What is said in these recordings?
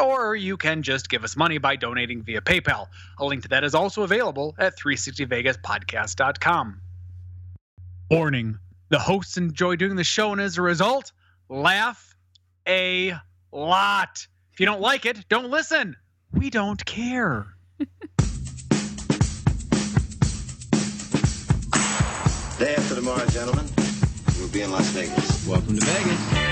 Or you can just give us money by donating via PayPal. A link to that is also available at 360vegaspodcast.com. Warning the hosts enjoy doing the show, and as a result, laugh a lot. If you don't like it, don't listen. We don't care. Day after tomorrow, gentlemen, we'll be in Las Vegas. Welcome to Vegas.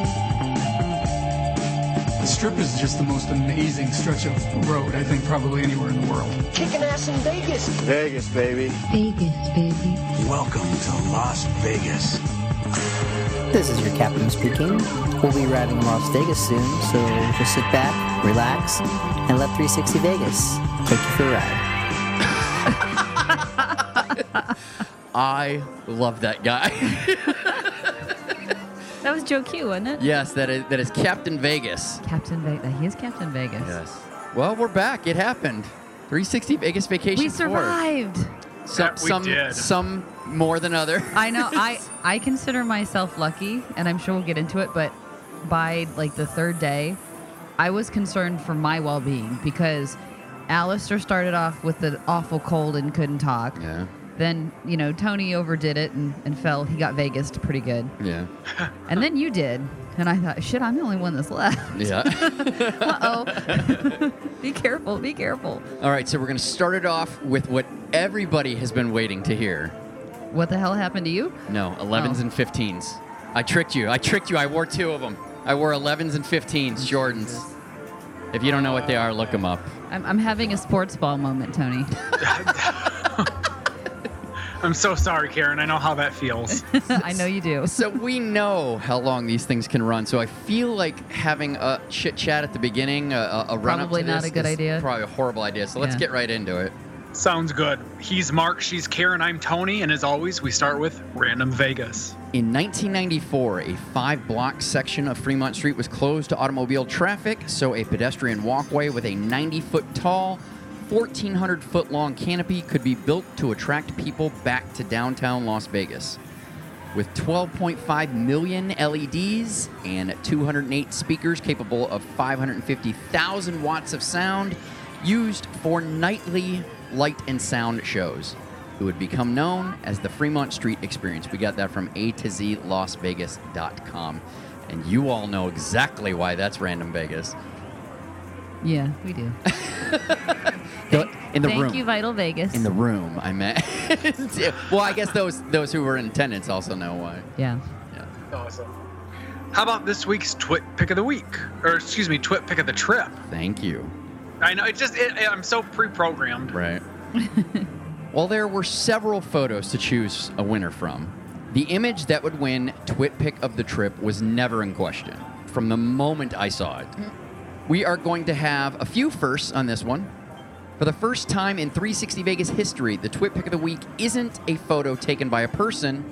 The strip is just the most amazing stretch of road, I think, probably anywhere in the world. Kicking ass in Vegas. Vegas, baby. Vegas, baby. Welcome to Las Vegas. This is your captain speaking. We'll be arriving in Las Vegas soon, so just sit back, relax, and let 360 Vegas take you for a ride. I love that guy. That was Joe Q, wasn't it? yes, that is that is Captain Vegas. Captain Vegas. He is Captain Vegas. Yes. Well, we're back. It happened. 360 Vegas Vacation We Tour. survived. Some That we some did. some more than other. I know. I I consider myself lucky, and I'm sure we'll get into it. But by like the third day, I was concerned for my well-being because Alistair started off with the awful cold and couldn't talk. yeah. Then you know Tony overdid it and, and fell. He got Vegas pretty good, Yeah. and then you did. And I thought, shit, I'm the only one that's left. Yeah. Uh oh. be careful. Be careful. All right, so we're going to start it off with what everybody has been waiting to hear. What the hell happened to you? No, 11s Oh. and 15s. I tricked you. I tricked you. I wore two of them. I wore 11s and 15s, Jordans. If you don't know what they are, look them up. I'm, I'm having a sports ball moment, Tony. I'm so sorry, Karen. I know how that feels. I know you do. So we know how long these things can run. So I feel like having a chit chat at the beginning, a, a, a run up Probably not this a good idea. Probably a horrible idea. So let's Yeah. get right into it. Sounds good. He's Mark, she's Karen, I'm Tony, and as always, we start with Random Vegas. In 1994, a five block section of Fremont Street was closed to automobile traffic, so a pedestrian walkway with a 90 foot tall, 1,400 foot long canopy could be built to attract people back to downtown Las Vegas. With 12.5 million LEDs and 208 speakers capable of 550,000 watts of sound used for nightly light and sound shows. It would become known as the Fremont Street Experience. We got that from A to Z LasVegas.com. And you all know exactly why that's Random Vegas. Yeah, we do. The- in the Thank room. you, Vital Vegas. In the room, I meant. well, I guess those those who were in attendance also know why. yeah. Yeah. Awesome. How about this week's Twit Pick of the Week? Or, excuse me, Twit Pick of the Trip. Thank you. I know, it just, it, I'm so pre programmed. Right. well, there were several photos to choose a winner from, the image that would win Twit Pick of the Trip was never in question from the moment I saw it. Mm-hmm. We are going to have a few firsts on this one. For the first time in 360 Vegas history, the Twit Pick of the Week isn't a photo taken by a person,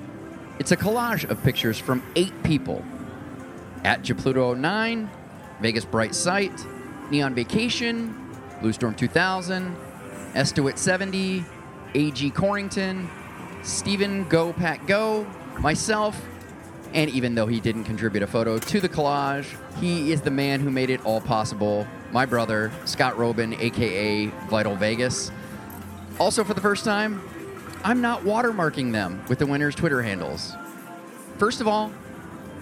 it's a collage of pictures from eight people. At Japluto09, Vegas Bright Sight, Neon Vacation, Blue Storm 2000, Estowit 70, A.G. Corrington, Stephen Go Pat Go, myself, and even though he didn't contribute a photo to the collage, he is the man who made it all possible. My brother, Scott Roeben, aka Vital Vegas. Also, for the first time, I'm not watermarking them with the winner's Twitter handles. First of all,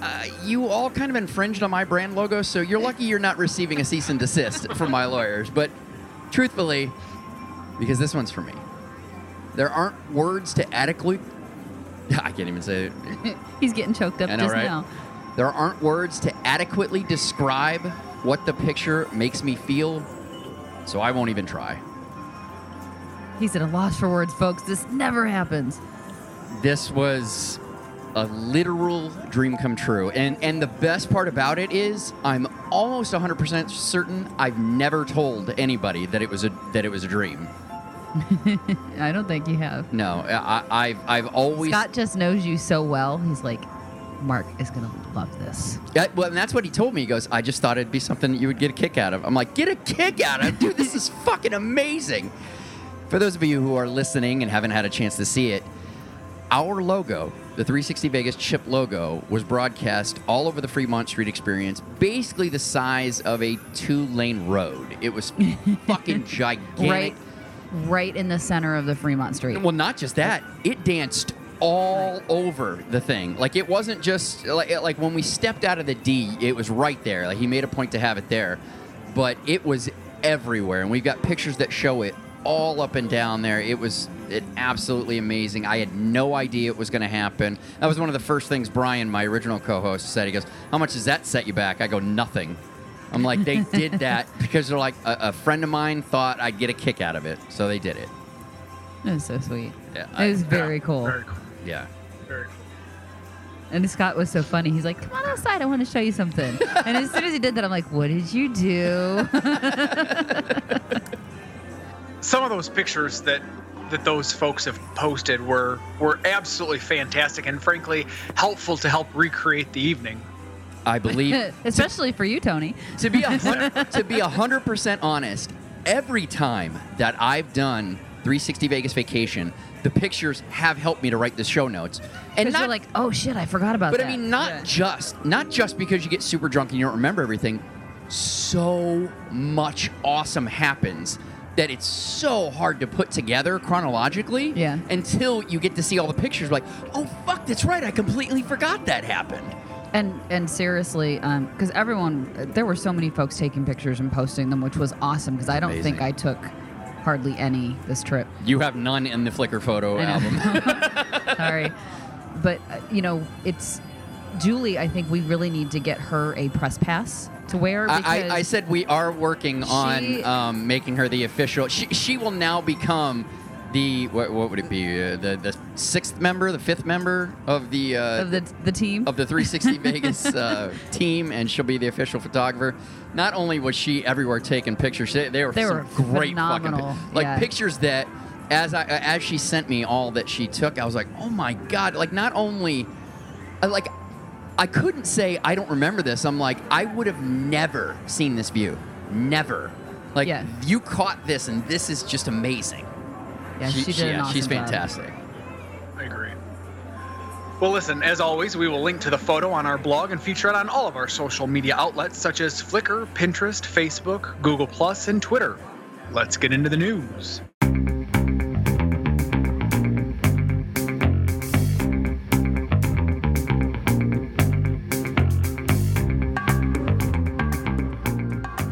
uh, you all kind of infringed on my brand logo, so you're lucky you're not receiving a cease and desist from my lawyers. But truthfully, because this one's for me. There aren't words to adequately. I can't even say it. He's getting choked up know, just right? now. There aren't words to adequately describe what the picture makes me feel, so I won't even try. He's at a loss for words, folks. This never happens. This was a literal dream come true. And and the best part about it is I'm almost 100% certain I've never told anybody that it was a that it was a dream. I don't think you have. No, I, I've I've always Scott just knows you so well. He's like, Mark is gonna love this. Well, and that's what he told me. He goes, I just thought it'd be something that you would get a kick out of. I'm like, get a kick out of? Dude, this is fucking amazing. For those of you who are listening and haven't had a chance to see it, our logo, the 360 Vegas chip logo, was broadcast all over the Fremont Street experience, basically the size of a two lane road. It was fucking gigantic. Right, right in the center of the Fremont Street. Well, not just that, it danced all over the thing. Like it wasn't just like like when we stepped out of the D, it was right there. Like he made a point to have it there, but it was everywhere, and we've got pictures that show it all up and down there. It was it absolutely amazing. I had no idea it was going to happen. That was one of the first things Brian, my original co-host, said. He goes, "How much does that set you back?" I go, "Nothing." I'm like, they did that because they're like a, a friend of mine thought I'd get a kick out of it, so they did it. It was so sweet. Yeah, it was I- very cool. Very cool. Yeah. Very cool. And Scott was so funny. He's like, "Come on outside. I want to show you something." and as soon as he did that, I'm like, "What did you do?" Some of those pictures that that those folks have posted were were absolutely fantastic and frankly helpful to help recreate the evening. I believe Especially for you, Tony. to be to be a hundred percent honest, every time that I've done 360 Vegas Vacation, the pictures have helped me to write the show notes. And not, you're like, "Oh shit, I forgot about but that." But I mean, not Yeah. just not just because you get super drunk and you don't remember everything. So much awesome happens that it's so hard to put together chronologically. Yeah. Until you get to see all the pictures, like, oh fuck, that's right, I completely forgot that happened. And and seriously, um, because everyone, there were so many folks taking pictures and posting them, which was awesome. Because I don't think I took hardly any this trip. You have none in the Flickr photo album. Sorry, but uh, you know, it's Julie. I think we really need to get her a press pass to wear. I, I, I said we are working on She- um, making her the official. She, she will now become the what, what would it be? Uh, the the sixth member, the fifth member of the uh, of the the team. of the 360 Vegas uh, team, and she'll be the official photographer. Not only was she everywhere taking pictures, they, they were They some were great phenomenal, fucking like yeah. pictures that as I as she sent me all that she took, I was like, oh my god! Like not only uh, like I couldn't say I don't remember this. I'm like I would have never seen this view, never. Like Yeah. you caught this, and this is just amazing. Yeah, she, did an yeah, awesome she's job. fantastic. I agree. Well, listen, as always, we will link to the photo on our blog and feature it on all of our social media outlets such as Flickr, Pinterest, Facebook, Google, and Twitter. Let's get into the news.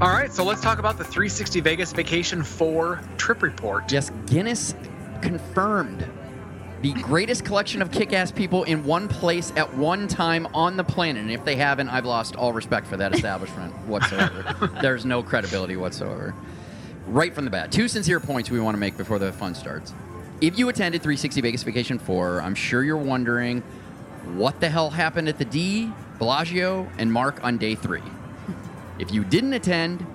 All right, so let's talk about the 360 Vegas Vacation 4 trip report. Yes, Guinness confirmed the greatest collection of kick-ass people in one place at one time on the planet. And if they haven't, I've lost all respect for that establishment whatsoever. There's no credibility whatsoever. Right from the bat, two sincere points we want to make before the fun starts. If you attended 360 Vegas Vacation 4, I'm sure you're wondering what the hell happened at the D, Bellagio, and Mark on day three. If you didn't attend,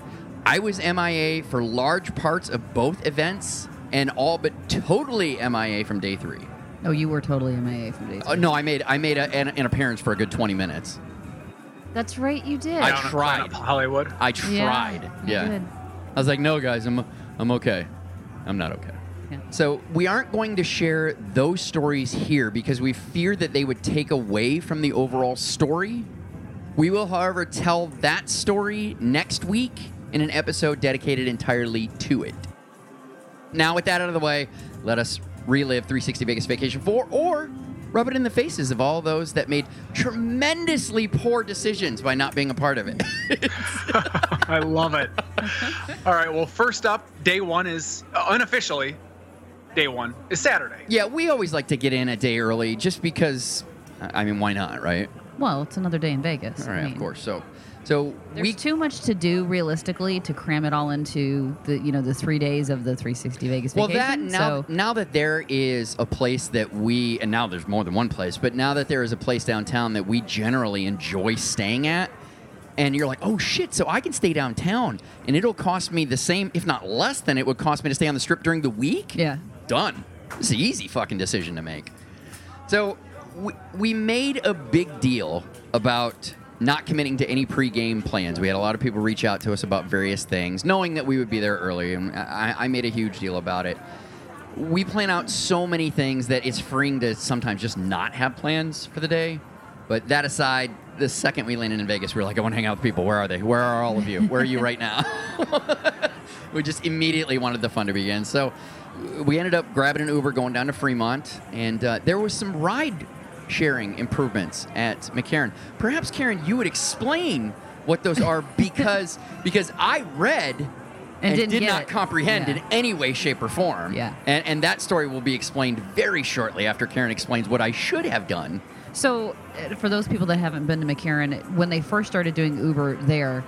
I was MIA for large parts of both events and all but totally MIA from day three. Oh, you were totally MIA from day three. Uh, no, I made I made a, an, an appearance for a good 20 minutes. That's right, you did. I Down at tried. Planet Hollywood. I Yeah, tried. you Yeah. did. I was like, no, guys, I'm I'm okay. I'm not okay. Yeah. So we aren't going to share those stories here because we fear that they would take away from the overall story. We will, however, tell that story next week in an episode dedicated entirely to it. Now, with that out of the way, let us relive 360 Vegas Vacation 4 or rub it in the faces of all those that made tremendously poor decisions by not being a part of it. I love it. All right. Well, first up, day one is uh, unofficially day one is Saturday. Yeah, we always like to get in a day early just because, I mean, why not, right? Well, it's another day in Vegas. All I right, mean, of course. So, so There's we too much to do realistically to cram it all into the you know the three days of the 360 Vegas Well, vacation. that now so now that there is a place that we and now there's more than one place, but now that there is a place downtown that we generally enjoy staying at, and you're like, oh shit, so I can stay downtown, and it'll cost me the same, if not less than it would cost me to stay on the strip during the week. yeah, Done. It's an easy fucking decision to make. So we, made a big deal about not committing to any pregame plans. We had a lot of people reach out to us about various things, knowing that we would be there early, and I, I made a huge deal about it. We plan out so many things that it's freeing to sometimes just not have plans for the day. But that aside, the second we landed in Vegas, we were like, I want to hang out with people. Where are they? Where are all of you? Where are you right now? we just immediately wanted the fun to begin. So we ended up grabbing an Uber going down to Fremont, and uh, there was some ride sharing improvements at McCarran. Perhaps Karen, you would explain what those are because because I read and, didn't did not it. comprehend Yeah. in any way, shape, or form. Yeah. And, and that story will be explained very shortly after Karen explains what I should have done. So, uh, for those people that haven't been to McCarran, when they first started doing Uber there,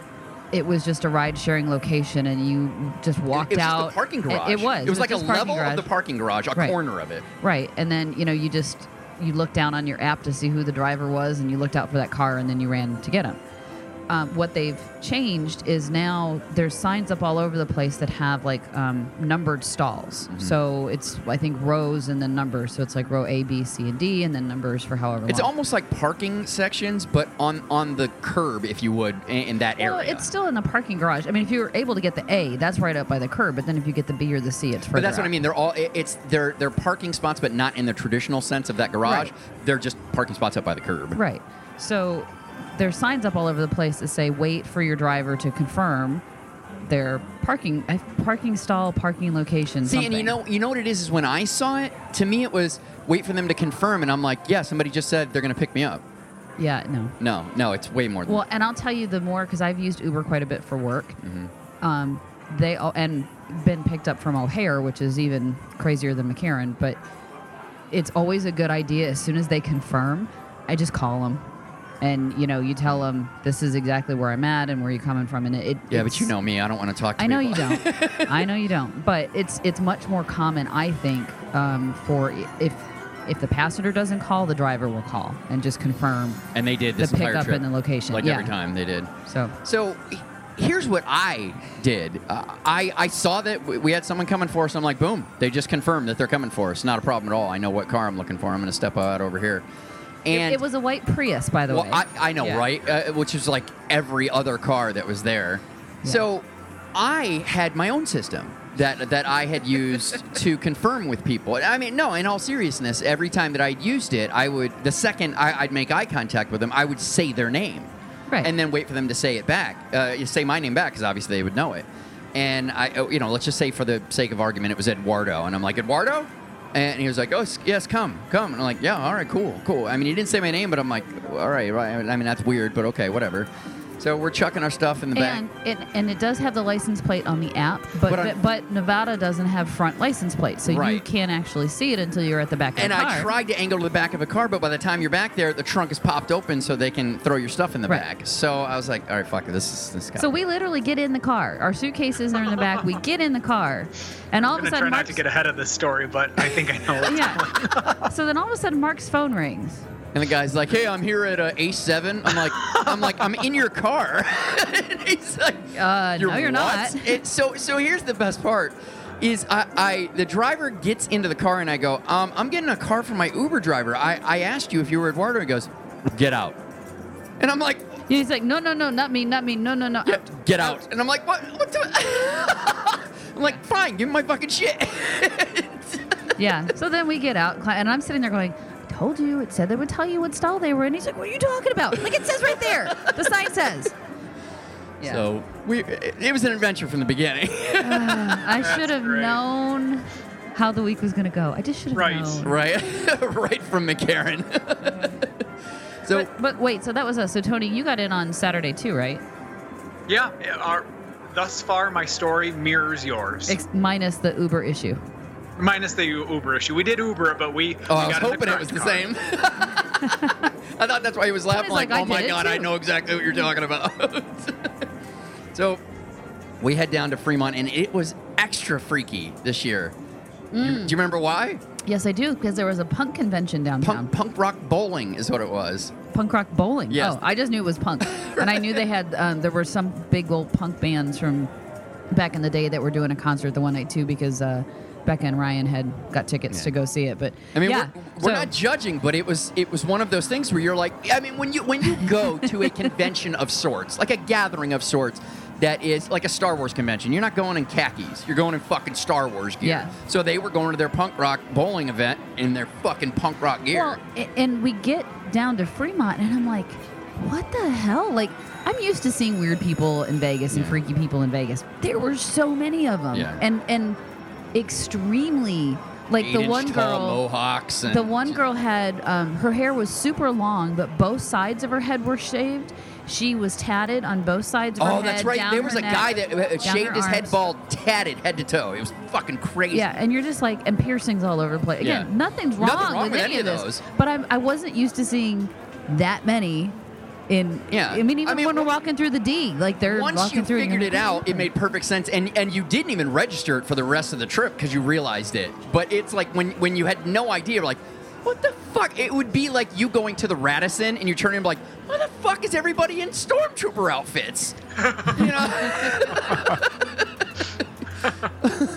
it was just a ride sharing location, and you just walked it was out. just a parking It- garage. It, was. It was like a level garage. of the parking garage, a Right. corner of it. Right, and then you know you just you looked down on your app to see who the driver was, and you looked out for that car, and then you ran to get him. Um, what they've changed is now there's signs up all over the place that have like um, numbered stalls. Mm-hmm. So it's I think rows and then numbers. So it's like row A, B, C, and D, and then numbers for however It's long. almost like parking sections, but on on the curb, if you would, in, in that well, area. it's still in the parking garage. I mean, if you were able to get the A, that's right up by the curb. But then if you get the B or the C, it's further But that's what I mean. They're all it's they're they're parking spots, but not in the traditional sense of that garage. Right. They're just parking spots up by the curb. Right. So there's signs up all over the place that say wait for your driver to confirm their parking uh, parking stall, parking location. See, and you know you know what it is is when I saw it, to me it was wait for them to confirm, and I'm like, yeah, somebody just said they're going to pick me up. Yeah, no. No, no, it's way more than Well, and I'll tell you the more because I've used Uber quite a bit for work. Mm-hmm. Um, they all, and been picked up from O'Hare, which is even crazier than McCarran. But it's always a good idea as soon as they confirm, I just call them. And you know, you tell them this is exactly where I'm at and where you're coming from, and it. Yeah, but you know me, I don't want to talk to I know people. you don't. I know you don't. But it's it's much more common, I think, um, for if if the passenger doesn't call, the driver will call and just confirm and they did the this entire pickup trip. and the location. Like yeah. every time they did. So So here's what I did. Uh, I, I saw that we had someone coming for us. I'm like, boom, they just confirmed that they're coming for us. Not a problem at all. I know what car I'm looking for. I'm going to step out over here. It, And it was a white Prius, by the well, way. I, I know, Yeah. right? Uh, which is like every other car that was there. So I had my own system that that I had used to confirm with people. I mean, no, in all seriousness, every time that I'd used it, I would the second I, I'd make eye contact with them, I would say their name, Right. and then wait for them to say it back. Uh, say my name back because obviously they would know it. And I, oh, you know, let's just say for the sake of argument, it was Eduardo, and I'm like Eduardo. And he was like, "Oh, yes, come, come." And I'm like, "Yeah, all right, cool, cool." I mean, he didn't say my name, but I'm like, "All right, right." I mean, that's weird, but okay, whatever. So we're chucking our stuff in the back. and it, and it does have the license plate on the app, but But but, I'm- Nevada doesn't have front license plates, so you can't actually see it until you're at the back of And the car. And I tried to angle to the back of a car, but by the time you're back there, the trunk is popped open so they can throw your stuff in the Right. back. So I was like, all right, fuck it, this is this guy. So we literally get in the car. Our suitcases are in the back. We get in the car, and all I'm of a gonna try sudden, not Mark's, to get ahead of this story, but I think I know. What's yeah. so then all of a sudden, Mark's phone rings. And the guy's like, hey, I'm here at uh, A7. I'm like, I'm like, I'm in your car. and he's like, Uh, no, you're what?" not. It, so so here's the best part. Is I, I the driver gets into the car and I go, um, I'm getting a car from my Uber driver. I, I asked you if you were Eduardo. He goes, get out. And I'm like, He's like, no, no, no, not me, not me, no, no, no. Yeah, get out. And I'm like, what? What? The? I'm like, fine, give me my fucking shit. Yeah. So then we get out, and I'm sitting there going, I told you, it said they would tell you what stall they were in. He's like, what are you talking about? Like, it says right there. The sign says. Yeah. So we, it, it was an adventure from the beginning. I should have known how the week was going to go. I just should have Right. known. right, right from McCarran. so But, but wait, so that was us. So, Tony, you got in on Saturday too, right? Yeah, yeah, our, thus far my story mirrors yours. Ex- minus the Uber issue. Minus the Uber issue. We did Uber it, but we. Oh, we I was got in hoping it was the car. same. I thought that's why he was laughing. Like, like, oh "I my god, I know exactly what you're talking about. so, we head down to Fremont, and it was extra freaky this year. You- Mm. do you remember why? Yes, I do, because there was a punk convention downtown. Punk, punk rock bowling is what it was. Punk rock bowling. Yes. Oh, I just knew it was punk, and I knew they had. Um, there were some big old punk bands from back in the day that were doing a concert the one night too, because uh, Becca and Ryan had got tickets Yeah. to go see it. But I mean, yeah, we're, we're so- not judging, but it was it was one of those things where you're like, I mean, when you when you go to a convention of sorts, like a gathering of sorts, that is like a Star Wars convention. You're not going in khakis. You're going in fucking Star Wars gear. Yeah. So they were going to their punk rock bowling event in their fucking punk rock gear. Well, and we get down to Fremont, and I'm like, what the hell? Like, I'm used to seeing weird people in Vegas and Yeah. freaky people in Vegas. There were so many of them, Yeah. and and extremely like the one girl. mohawks. And The one girl had um, her hair was super long, but both sides of her head were shaved. She was tatted on both sides of her Oh, head. that's right. down There was her a neck, guy that uh, down shaved his head arms. bald, tatted head to toe. It was fucking crazy. Yeah, and you're just like, and piercings all over the place. Again, Yeah. nothing's wrong, Nothing wrong with, any, of this. those. But I'm, I wasn't used to seeing that many in. Yeah. I mean, even I mean, when we're walking through the D, like they're Once walking you through. and figured it out, it made perfect sense, and and you didn't even register it for the rest of the trip because you realized it. But it's like when when you had no idea, like, what the fuck? It would be like you going to the Radisson and you turn in and be like, why the fuck is everybody in stormtrooper outfits? you know.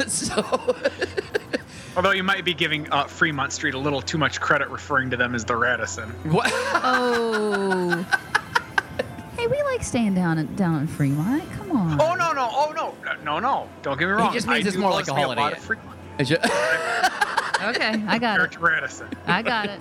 so Although you might be giving uh, Fremont Street a little too much credit referring to them as the Radisson. what? Oh. Hey, we like staying down in, down in Fremont. Come on. Oh no no oh no no no! Don't get me wrong. He just means I it's do more like a me holiday. lot of Fremont. It's ju- Okay, I got it. Radisson. I got it.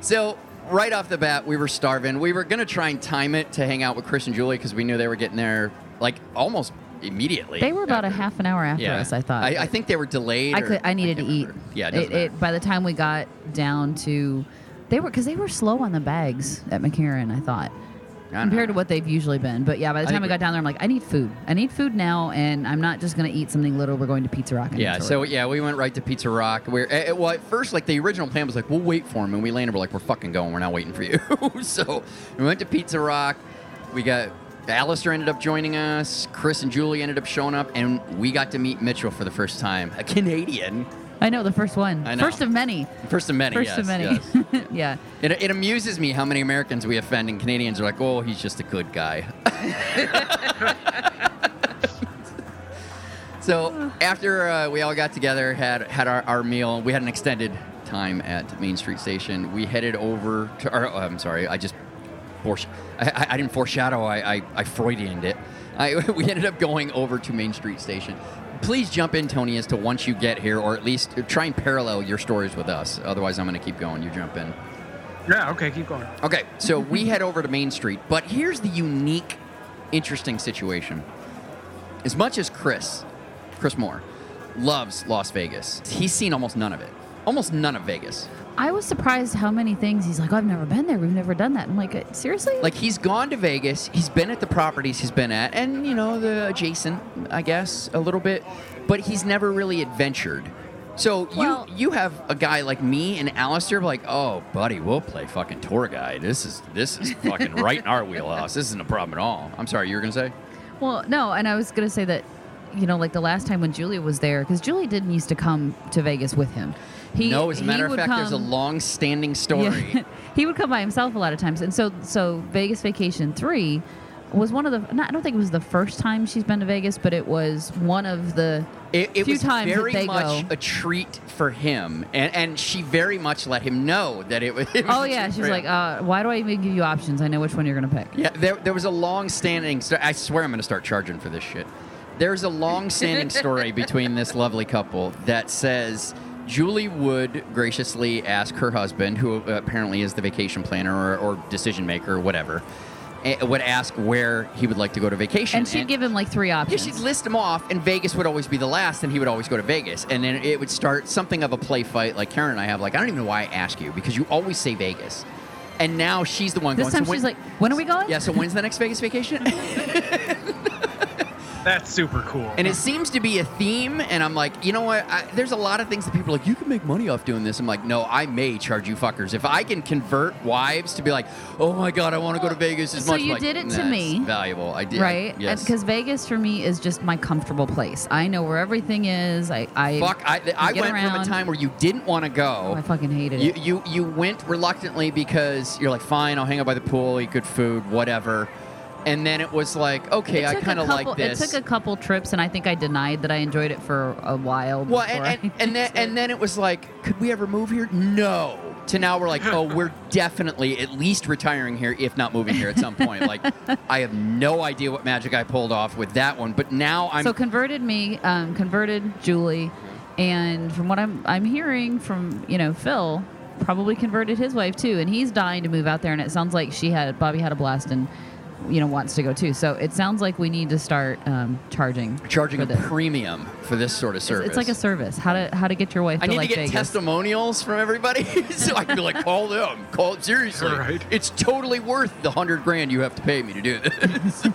So right off the bat, we were starving. We were gonna try and time it to hang out with Chris and Julie because we knew they were getting there like almost immediately. They were about a after. half an hour after Yeah, us. I thought. I, I think they were delayed. I or- could. I needed to can't eat. remember. Yeah, it it, doesn't matter. it, by the time we got down to, they were because they were slow on the bags at McCarran. I thought I don't compared know. to what they've usually been. But yeah, by the time I, we got down there, I'm like, I need food. I need food now, and I'm not just gonna eat something little. We're going to Pizza Rock. Yeah, so yeah, we went right to Pizza Rock. We're eh, eh, well at first, like the original plan was like we'll wait for him, and we landed. We're like we're fucking going. We're not waiting for you. so we went to Pizza Rock. We got Alistair ended up joining us. Chris and Julie ended up showing up, and we got to meet Mitchell for the first time, a Canadian, I know the first one, I know. first of many, first of many. first yes, of many. yes. yeah. It, it amuses me how many Americans we offend, and Canadians are like, "Oh, he's just a good guy." so after uh, we all got together, had had our, our meal, we had an extended time at Main Street Station. We headed over to. Or, oh, I'm sorry, I just foresh- I, I, I didn't foreshadow. I, I, I Freudianed it. I, we ended up going over to Main Street Station. Please jump in, Tony, as to once you get here, or at least try and parallel your stories with us. Otherwise, I'm going to keep going. You jump in. Yeah. Okay. Keep going. Okay, so we head over to Main Street, but here's the unique, interesting situation. As much as Chris, Chris Moore, loves Las Vegas, he's seen almost none of it. Almost none of Vegas. I was surprised how many things he's like. I've never been there. We've never done that. I'm like, uh, seriously? Like he's gone to Vegas, he's been at the properties he's been at, and you know the adjacent, I guess, a little bit, but he's never really adventured. So Well- you you have a guy like me and Alistair like, oh buddy, we'll play fucking tour guide. This is this is fucking right in our wheelhouse. This isn't a problem at all. I'm sorry, you were gonna say? Well, no, and I was gonna say that, you know, like the last time when Julia was there, because Julie didn't used to come to Vegas with him. He, no, as a matter of fact, there's a long-standing story. Yeah. he would come by himself a lot of times, and so so Vegas Vacation Three was one of the. Not, I don't think it was the first time she's been to Vegas, but it was one of the It, it few was times very that they much go. a treat for him, and and she very much let him know that it was. It was Oh yeah, she's like, uh, why do I even give you options? I know which one you're gonna pick. Yeah, there, there was a long-standing. I swear I'm going to start charging for this shit. There's a long-standing story between this lovely couple that says Julie would graciously ask her husband, who apparently is the vacation planner or, or decision maker or whatever, eh, would ask where he would like to go to vacation. And she'd give him like three Yeah, options. she'd list them off, and Vegas would always be the last, and he would always go to Vegas. And then it would start something of a play fight, like Karen and I have. Like, I don't even know why I ask you, because you always say Vegas. And now she's the one this going. time "So when- she's like, when are we going? yeah, so when's the next Vegas vacation? That's super cool. And it seems to be a theme, and I'm like, you know what? I, there's a lot of things that people are like, you can make money off doing this. I'm like, no, I may charge you fuckers. If I can convert wives to be like, oh my God, I want to go to Vegas as So much. I'm you like, did it to me." Valuable. I did. right? Yes. Because Vegas for me is just my comfortable place. I know where everything is. I, I Fuck, I, I get went from a time where you didn't want to go. Oh, I fucking hated You, it. you you went reluctantly because you're like, fine, I'll hang out by the pool, eat good food, whatever. And then it was like, okay, I kind of like this. It took a couple trips, and I think I denied that I enjoyed it for a while. well, and, and, and then and then it was like, could we ever move here? No. To now we're like, oh, we're definitely at least retiring here, if not moving here at some point. Like, I have no idea what magic I pulled off with that one, but now I'm so converted me, um, converted Julie, and from what I'm I'm hearing from you know Phil, probably converted his wife too, and he's dying to move out there. And it sounds like she had Bobby had a blast and you know wants to go too. So it sounds like we need to start um, charging charging for a premium for this sort of It's, service. it's like a service. How to how to get your wife I to need like to get Vegas. testimonials from everybody so I can be like, call them. Call it seriously. Right. It's totally worth the hundred grand you have to pay me to do this.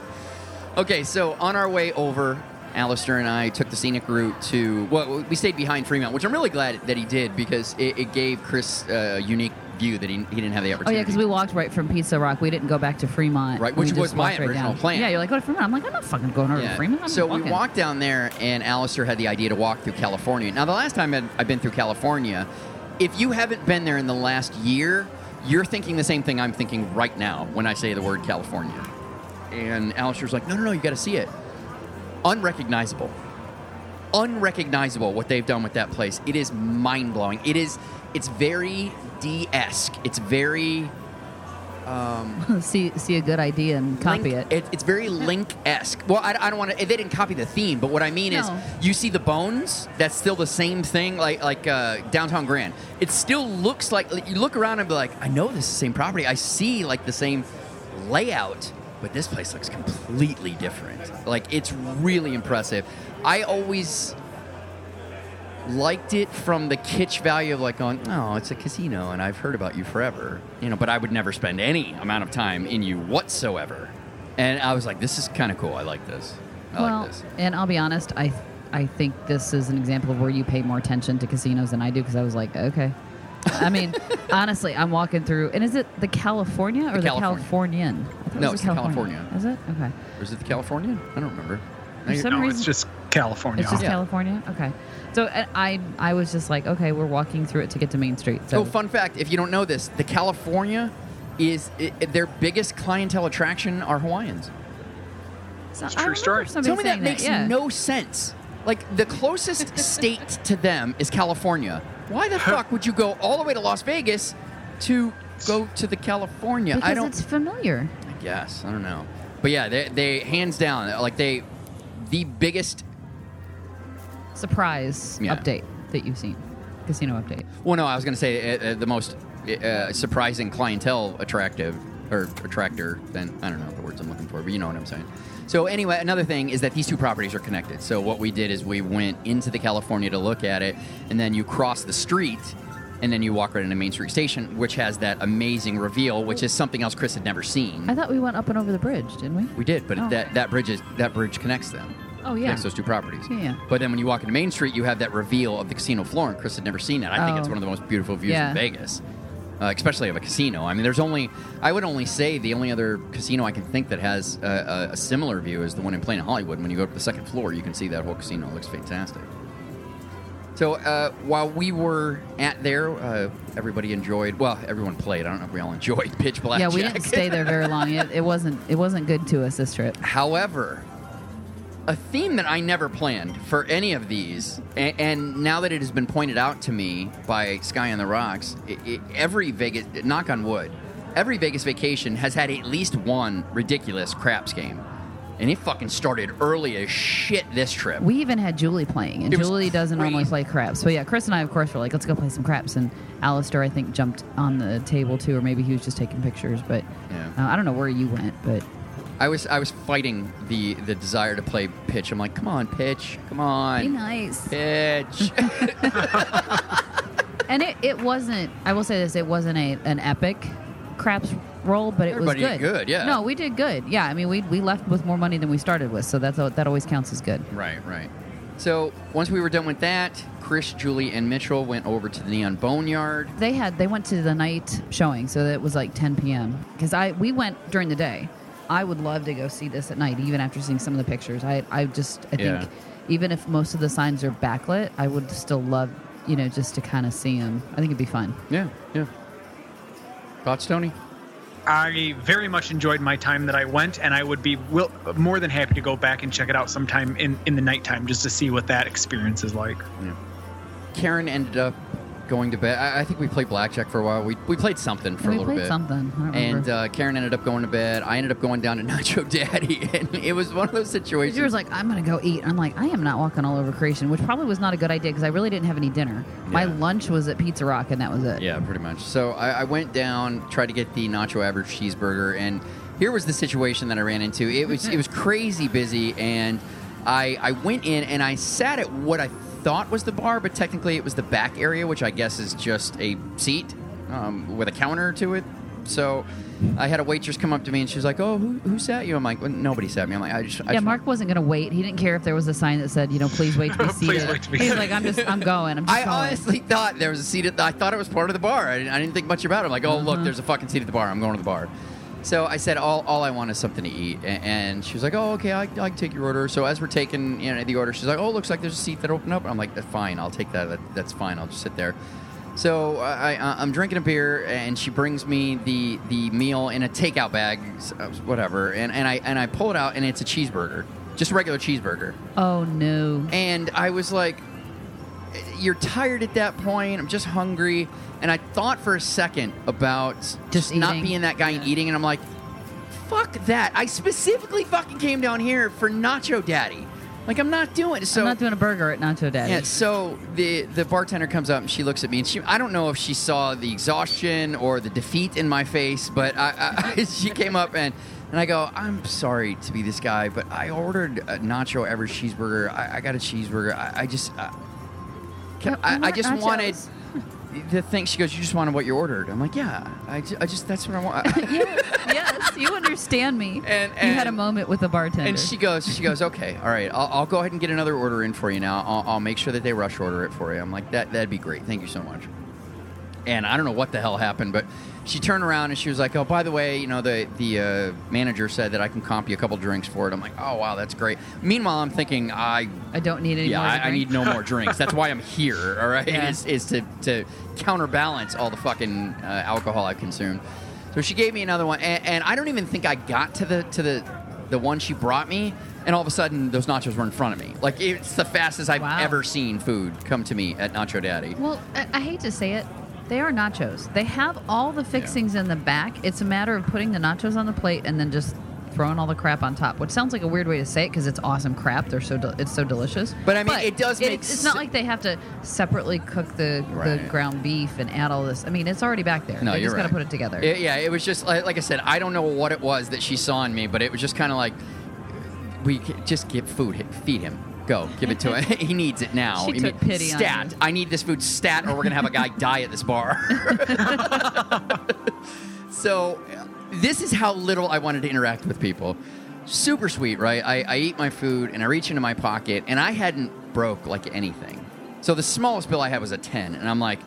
okay, so on our way over, Alistair and I took the scenic route to, well, we stayed behind Fremont, which I'm really glad that he did because it, it gave Chris a unique view that he, he didn't have the opportunity. Oh yeah, because we walked right from Pizza Rock. We didn't go back to Fremont. Right, which was my right original down. plan. Yeah, you're like go to Fremont. I'm like I'm not fucking going over to Fremont. I'm so walking. we walked down there, and Alistair had the idea to walk through California. Now, the last time I'd, I've been through California, if you haven't been there in the last year, you're thinking the same thing I'm thinking right now when I say the word California. And Alistair's like, no, no, no, you got to see it. Unrecognizable. Unrecognizable what they've done with that place. It is mind blowing. It is. It's very D esque. It's very. Um, see see a good idea and copy Link- it. It's very Link esque. Well, I, I don't want to. They didn't copy the theme, but what I mean is, you see the bones. That's still the same thing, like like uh, downtown Grand. It still looks like you look around and be like, I know this is the same property. I see like the same layout, but this place looks completely different. Like it's really impressive. I always liked it from the kitsch value of like going, oh, it's a casino and I've heard about you forever. You know, but I would never spend any amount of time in you whatsoever. And I was like, this is kind of cool. I like this. I well, like this. and I'll be honest, I I think this is an example of where you pay more attention to casinos than I do because I was like, okay. I mean, honestly, I'm walking through, and is it the California or The the, California. Californian? I it No, it's the California. Is it? Okay. Or is it the California? I don't remember. For some no, reason, it's just California. it's just Yeah. California. Okay. So uh, I I was just like, okay, we're walking through it to get to Main Street. So Oh, fun fact! If you don't know this, the California is i their biggest clientele attraction are Hawaiians. So- It's a I true story. somebody Tell me that saying makes yeah. no sense. Like the closest state to them is California. Why the fuck would you go all the way to Las Vegas to go to the California? because I don't. it's familiar. I guess I don't know. But yeah, they, they hands down like they the biggest. Surprise Yeah. update that you've seen, casino update. Well, no, I was going to say uh, uh, the most uh, surprising clientele attractive or attractor than I don't know the words I'm looking for, but you know what I'm saying. So anyway, another thing is that these two properties are connected. So what we did is we went into the California to look at it, and then you cross the street, and then you walk right into Main Street Station, which has that amazing reveal, which is something else Chris had never seen. I thought we went up and over the bridge, didn't we? we did, but Oh. that that bridge is that bridge connects them. Oh yeah. Connects those two properties. Yeah, yeah. But then when you walk into Main Street, you have that reveal of the casino floor, and Chris had never seen that. I think it's Oh. one of the most beautiful views Yeah. in Vegas, uh, especially of a casino. I mean, there's only, I would only say the only other casino I can think that has a, a, a similar view is the one in Planet Hollywood. When you go up to the second floor, you can see that whole casino. It looks fantastic. So uh, while we were at there, uh, everybody enjoyed. Well, everyone played. I don't know if we all enjoyed Pitch Black. yeah, we didn't stay there very long. It, it wasn't it wasn't good to us this trip. However, a theme that I never planned for any of these, and, and now that it has been pointed out to me by Sky on the Rocks, i i every Vegas, knock on wood, every Vegas vacation has had at least one ridiculous craps game. And it fucking started early as shit this trip. We even had Julie playing, and It Julie doesn't normally play craps. So yeah, Chris and I, of course, were like, let's go play some craps. And Alistair, I think, jumped on the table too, or maybe he was just taking pictures. But Yeah. uh, I don't know where you went, but I was I was fighting the the desire to play pitch. I'm like, come on, pitch, come on, be nice. pitch. And it, it wasn't. I will say this: it wasn't a an epic craps roll, but it Everybody was did good. good, yeah. No, we did good. Yeah, I mean, we we left with more money than we started with, so that's that always counts as good. Right, right. So once we were done with that, Chris, Julie, and Mitchell went over to the Neon Boneyard. They had they went to the night showing, so it was like 10 p.m. Because I we went during the day. I would love to go see this at night, even after seeing some of the pictures. I I just I think even if most of the signs are backlit, I would still love you know just to kind of see them. I think it'd be fun. Yeah, yeah. Thoughts, Tony? I very much enjoyed my time that I went, and I would be will, more than happy to go back and check it out sometime in, in the nighttime just to see what that experience is like. Yeah. Karen ended up going to bed. I, I think we played blackjack for a while. We, we played something for a little played bit. something. And uh, Karen ended up going to bed. I ended up going down to Nacho Daddy, and it was one of those situations. She was like, "I'm gonna go eat." I'm like, "I am not walking all over creation," which probably was not a good idea because I really didn't have any dinner. My lunch was at Pizza Rock, and that was it. Yeah, pretty much. So I, I went down, tried to get the nacho average cheeseburger, and here was the situation that I ran into. It was it was crazy busy, and I I went in and I sat at what I thought was the bar, but technically it was the back area, which I guess is just a seat um, with a counter to it. So I had a waitress come up to me and she's like, "Oh, who, who sat you?" I'm like, well, "Nobody sat me." I'm like, "I just I Yeah, just- Mark wasn't gonna wait. He didn't care if there was a sign that said, you know, please wait to be seated. wait to be He's like, I'm just, I'm going. I'm just I going. honestly thought there was a seat at the, I thought it was part of the bar. I didn't, I didn't think much about it. I'm like, oh, Uh-huh. look, there's a fucking seat at the bar. I'm going to the bar. So I said, all, all I want is something to eat. And she was like, oh, okay, I, I can take your order. So as we're taking you know, the order, she's like, oh, looks like there's a seat that opened up. I'm like, that's fine. I'll take that. that. That's fine. I'll just sit there. So I, I, I'm drinking a beer, and she brings me the, the meal in a takeout bag, uh, whatever. And, and, I, and I pull it out, and it's a cheeseburger, just a regular cheeseburger. oh no. And I was like, you're tired at that point. I'm just hungry. And I thought for a second about just, not being that guy and eating. And I'm like, fuck that. I specifically fucking came down here for Nacho Daddy. Like, I'm not doing it. So, I'm not doing a burger at Nacho Daddy. yeah, so the the bartender comes up and she looks at me and she I don't know if she saw the exhaustion or the defeat in my face, but I, I, she came up and and I go, I'm sorry to be this guy, but I ordered a nacho ever cheeseburger. I, I got a cheeseburger. I, I just uh, can, I I, just nachos. wanted the thing. She goes, you just wanted what you ordered. I'm like, yeah. I, ju- I just that's what I want. yes, you understand me. And- you had a moment with the bartender. And she goes, she goes, okay, all right, I'll, I'll go ahead and get another order in for you now. I'll, I'll make sure that they rush order it for you. I'm like, that that'd be great. Thank you so much. And I don't know what the hell happened, but she turned around and she was like, oh, by the way, you know, the the uh, manager said that I can comp you a couple drinks for it. I'm like, oh wow, that's great. Meanwhile, I'm thinking, I I don't need any yeah, I, I need no more drinks. That's why I'm here. All right, Yeah. is, is to to counterbalance all the fucking uh, alcohol I've consumed. So she gave me another one, and, and I don't even think I got to the to the the one she brought me, and all of a sudden those nachos were in front of me. Like it's the fastest I've Wow. ever seen food come to me at Nacho Daddy. Well, I, I hate to say it. They are nachos. They have all the fixings in the back. It's a matter of putting the nachos on the plate and then just throwing all the crap on top. Which sounds like a weird way to say it because it's awesome crap. They're so del it's so delicious. But I mean, it does make It's, it's not like they have to separately cook the, Right. the ground beef and add all this. I mean, it's already back there. No, they you're just got to right. put it together. It- yeah, it was just like, like I said. I don't know what it was that she saw in me, but it was just kind of like we c- just give food, feed him. Go, give it to him. he needs it now. She took pity on stat. you. I need this food stat, or we're gonna have a guy die at this bar. so, this is how little I wanted to interact with people. Super sweet, right? I, I eat my food and I reach into my pocket, and I hadn't broke like anything. So the smallest bill I had was a ten, and I'm like,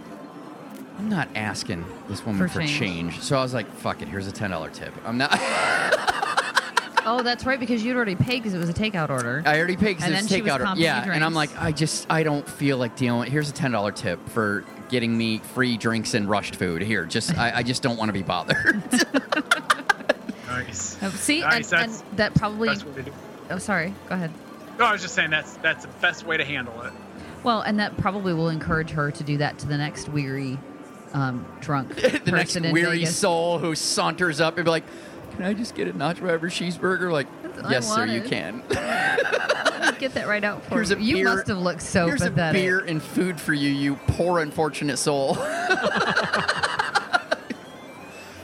I'm not asking this woman For for, change. change. So I was like, fuck it, here's a ten dollar tip. I'm not. oh, that's right, because you'd already paid because it was a takeout order. I already paid because And it's then she was takeout. comping Yeah, you and I'm drinks. like, I just, I don't feel like dealing. With Here's a ten dollar tip for getting me free drinks and rushed food. Here, just, I, I just don't want to be bothered. Nice. Uh, See, Nice, and, and that probably. Best way to do. Oh, sorry. Go ahead. No, I was just saying that's that's the best way to handle it. Well, and that probably will encourage her to do that to the next weary, um, drunk the next person in weary Vegas. soul who saunters up and be like, "Can I just get a nacho average cheeseburger?" Like, That's yes, sir, you can. Get that right out for Here's you. a You must have looked so Here's pathetic. a beer and food for you, you poor unfortunate soul.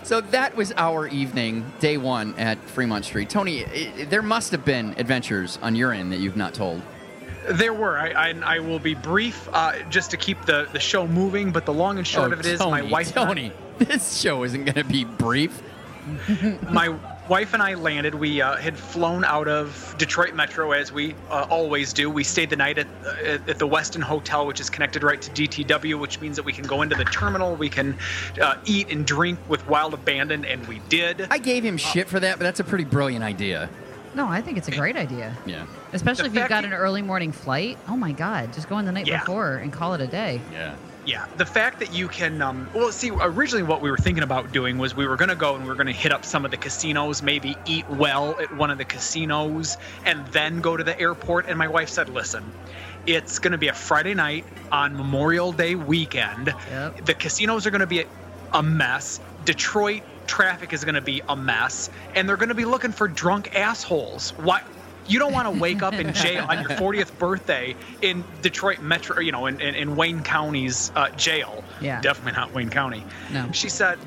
so that was our evening, day one at Fremont Street. Tony, i there must have been adventures on your end that you've not told. There were. I I, I will be brief, uh, just to keep the, the show moving. But the long and short Oh, of it is, Tony, my wife. Tony, this show isn't going to be brief. My wife and I landed. We uh, had flown out of Detroit Metro as we uh, always do. We stayed the night at, uh, at the Westin Hotel, which is connected right to DTW, which means that we can go into the terminal. We can uh, eat and drink with wild abandon, and we did. I gave him shit for that, but that's a pretty brilliant idea. No, I think it's a great idea. Yeah. Especially The if you've fact got that- an early morning flight. Oh my God, just go in the night Yeah. before and call it a day. Yeah. Yeah, the fact that you can, um, well, see, originally what we were thinking about doing was we were going to go and we were going to hit up some of the casinos, maybe eat well at one of the casinos, and then go to the airport. And my wife said, listen, it's going to be a Friday night on Memorial Day weekend. Yep. The casinos are going to be a mess. Detroit traffic is going to be a mess, and they're going to be looking for drunk assholes. Why? You don't want to wake up in jail on your 40th birthday in Detroit Metro, you know, in, in, in Wayne County's uh, jail. Yeah. Definitely not Wayne County. No. She said,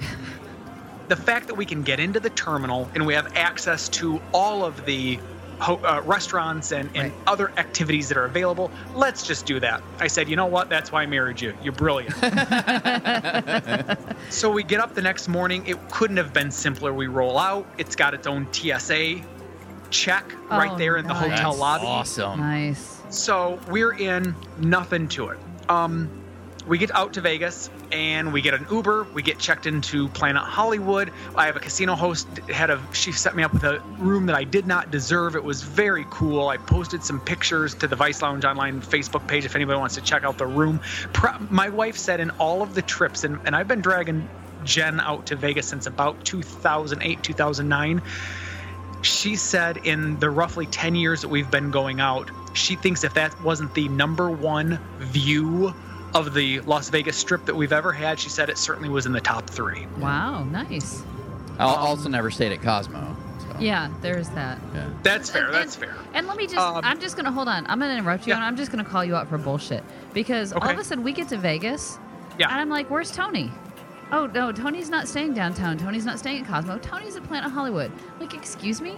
the fact that we can get into the terminal and we have access to all of the ho- uh, restaurants and, and Right. other activities that are available, let's just do that. I said, you know what? That's why I married you. You're brilliant. so we get up the next morning. It couldn't have been simpler. We roll out. It's got its own TSA check right Oh, there in the hotel That's lobby. Awesome. Nice. So we're in, nothing to it. Um, we get out to Vegas and we get an Uber. We get checked into Planet Hollywood. I have a casino host had a she set me up with a room that I did not deserve. It was very cool. I posted some pictures to the Vice Lounge online Facebook page if anybody wants to check out the room. Pro- my wife said in all of the trips, and, and I've been dragging Jen out to Vegas since about 2008, 2009 she said in the roughly 10 years that we've been going out, she thinks if that wasn't the number one view of the Las Vegas Strip that we've ever had, she said it certainly was in the top three. Wow, nice. I also never stayed at Cosmo. So. Yeah, there's that. Yeah. That's fair. And- That's fair. And let me just, Um, I'm just going to hold on. I'm going to interrupt you Yeah. and I'm just going to call you out for bullshit. Because all of a sudden we get to Vegas Yeah. and I'm like, where's Tony? Oh, no, Tony's not staying downtown. Tony's not staying at Cosmo. Tony's at Planet Hollywood. Like, excuse me?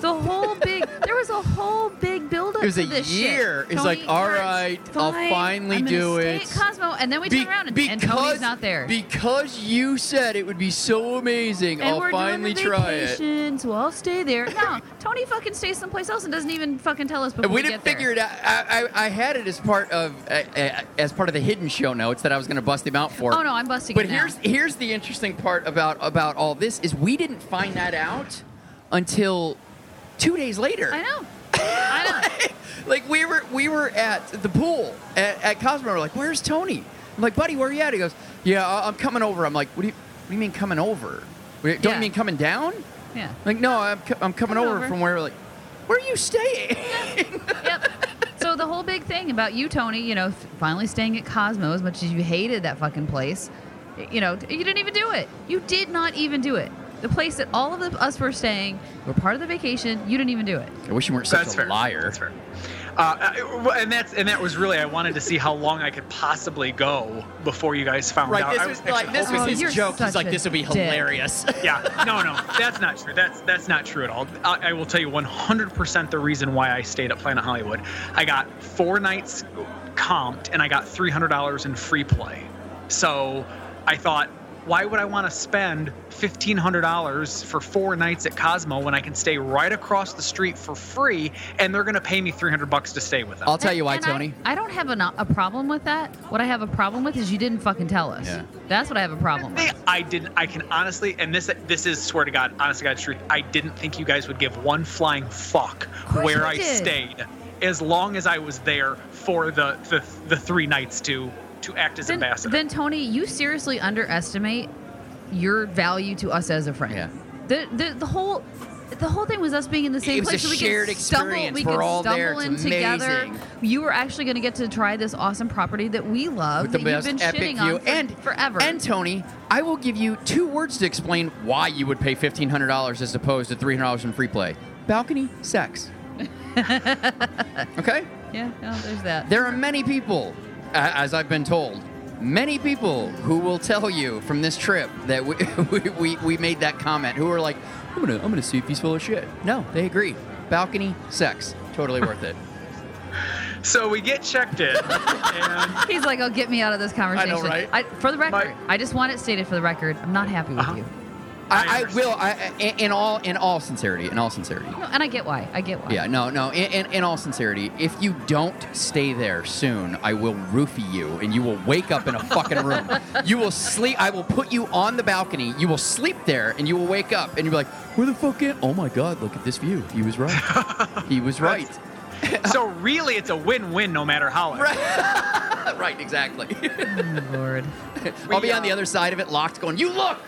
The whole big, there was a whole big build up It was a this year. Shit. It's like, all you're I'll finally I'm do stay it. At Cosmo. And then we Be- turn around and, and Tony's not there. Because you said it would be so amazing, and I'll finally try it. so I'll stay there. No, Tony fucking stays someplace else and doesn't even fucking tell us before we we, didn't get there. figure it out. I, I, I had it as part of uh, uh, as part of the hidden show notes that I was going to bust him out for. Oh no, I'm busting But it now. here's here's the interesting part about about all this is we didn't find that out until two days later. I know. I know. like we were we were at the pool at, at Cosmo. We're like, "Where's Tony?" I'm like, "Buddy, where are you at?" He goes, "Yeah, I- I'm coming over." I'm like, "What do you What do you mean coming over? Don't Yeah. you mean coming down?" Yeah. Like, no, I'm, co- I'm coming over, over. from where we're like, where are you staying? yep. So the whole big thing about you, Tony, you know, finally staying at Cosmo, as much as you hated that fucking place, you know, you didn't even do it. You did not even do it. The place that all of the, us were staying, were part of the vacation. You didn't even do it. I wish you weren't such That's a fair. liar. That's fair. Uh, uh, and that's and that was really I wanted to see how long I could possibly go before you guys found Right, out. this I was actually like this was his joke. He's like, this will be dick. hilarious. yeah, no, no, that's not true. That's that's not true at all. I, I will tell you 100% the reason why I stayed at Planet Hollywood. I got four nights comped and I got $300 in free play. So I thought, why would I want to spend $1,500 for four nights at Cosmo when I can stay right across the street for free and they're going to pay me 300 bucks to stay with them? I'll tell you why, And Tony. I, don't have a, a problem with that. What I have a problem with is you didn't fucking tell us. Yeah. That's what I have a problem They- with. I didn't. I can honestly, and this this is swear to God, honest to God's truth. I didn't think you guys would give one flying fuck where I did. stayed, as long as I was there for the the, the three nights to to act as Then, ambassador. then, Tony, you seriously underestimate your value to us as a friend. Yeah. The, the, the whole. The whole thing was us being in the same It was place, a so we shared could stumble, experience. we We're could all there. stumble It's in together. amazing. You were actually going to get to try this awesome property that we love, with the that best you've been epic shitting view on for, and forever. And Tony, I will give you two words to explain why you would pay fifteen hundred dollars as opposed to three hundred dollars in free play. Balcony sex. okay. yeah, no, there's that. There are many people, a- as I've been told, many people who will tell you from this trip that we, we, we, we made that comment who are like, I'm gonna I'm gonna see if he's full of shit. No, they agree. Balcony sex, totally worth it. so we get checked in, and He's like, "Oh, get me out of this conversation." I know, right? I, for the record, My- I just want it stated for the record. I'm not happy with Uh-huh. you. I, I will. I, I- in in all in all sincerity, in all sincerity. No, and I get why. I get why. Yeah, no, no. In, in, in all sincerity, if you don't stay there soon, I will roofie you, and you will wake up in a fucking room. You will sleep. I will put you on the balcony. You will sleep there, and you will wake up, and you'll be like, "Where the fuck is? Oh my god, look at this view. He was right. he was right. so really, it's a win-win no matter how. it- Right. right. Exactly. Oh, Lord. I'll be We, on the other side of it, locked, going, "You look,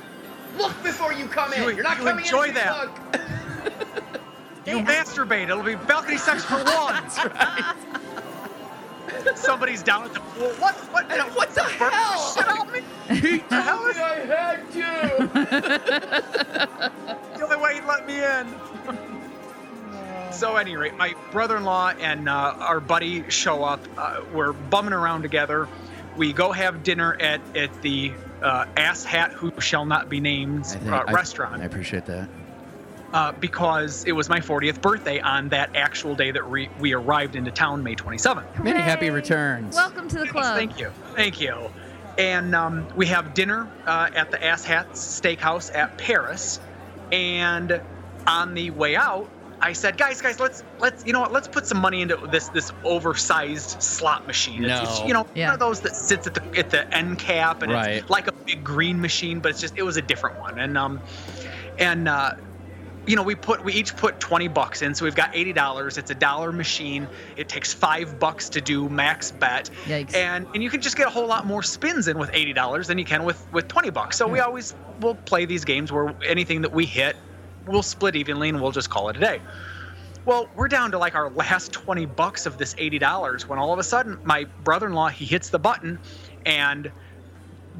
look before you come in. You- You're not you coming enjoy in. if you that. look." You masturbate. It'll be balcony sex for one. That's right. Somebody's down at the pool. What? What? What the hell? Shit on me. He The hell told is me I had to. the only way he'd let me in. So, at any rate, my brother-in-law and uh, our buddy show up. Uh, we're bumming around together. We go have dinner at at the uh, Ass Hat Who Shall Not Be Named I think- uh, I- restaurant I appreciate that. uh, because it was my 40th birthday on that actual day that we, we arrived into town, May 27th. Many happy returns. Welcome to the Yes, club. Thank you. Thank you. And um, we have dinner uh, at the Ass Hats Steakhouse at Paris. And on the way out, I said, guys, guys, let's let's you know what, let's put some money into this this oversized slot machine. It's, it's, No. you know, Yeah. one of those that sits at the at the end cap and Right. it's like a big green machine, but it's just it was a different one. And um and uh you know, we put we each put 20 bucks in, so we've got $80. It's a dollar machine. It takes 5 bucks to do max bet. Yikes. And and you can just get a whole lot more spins in with $80 than you can with with 20 bucks. So we always will play these games where anything that we hit, we'll split evenly and we'll just call it a day. Well, we're down to like our last 20 bucks of this $80 when all of a sudden my brother-in-law he hits the button and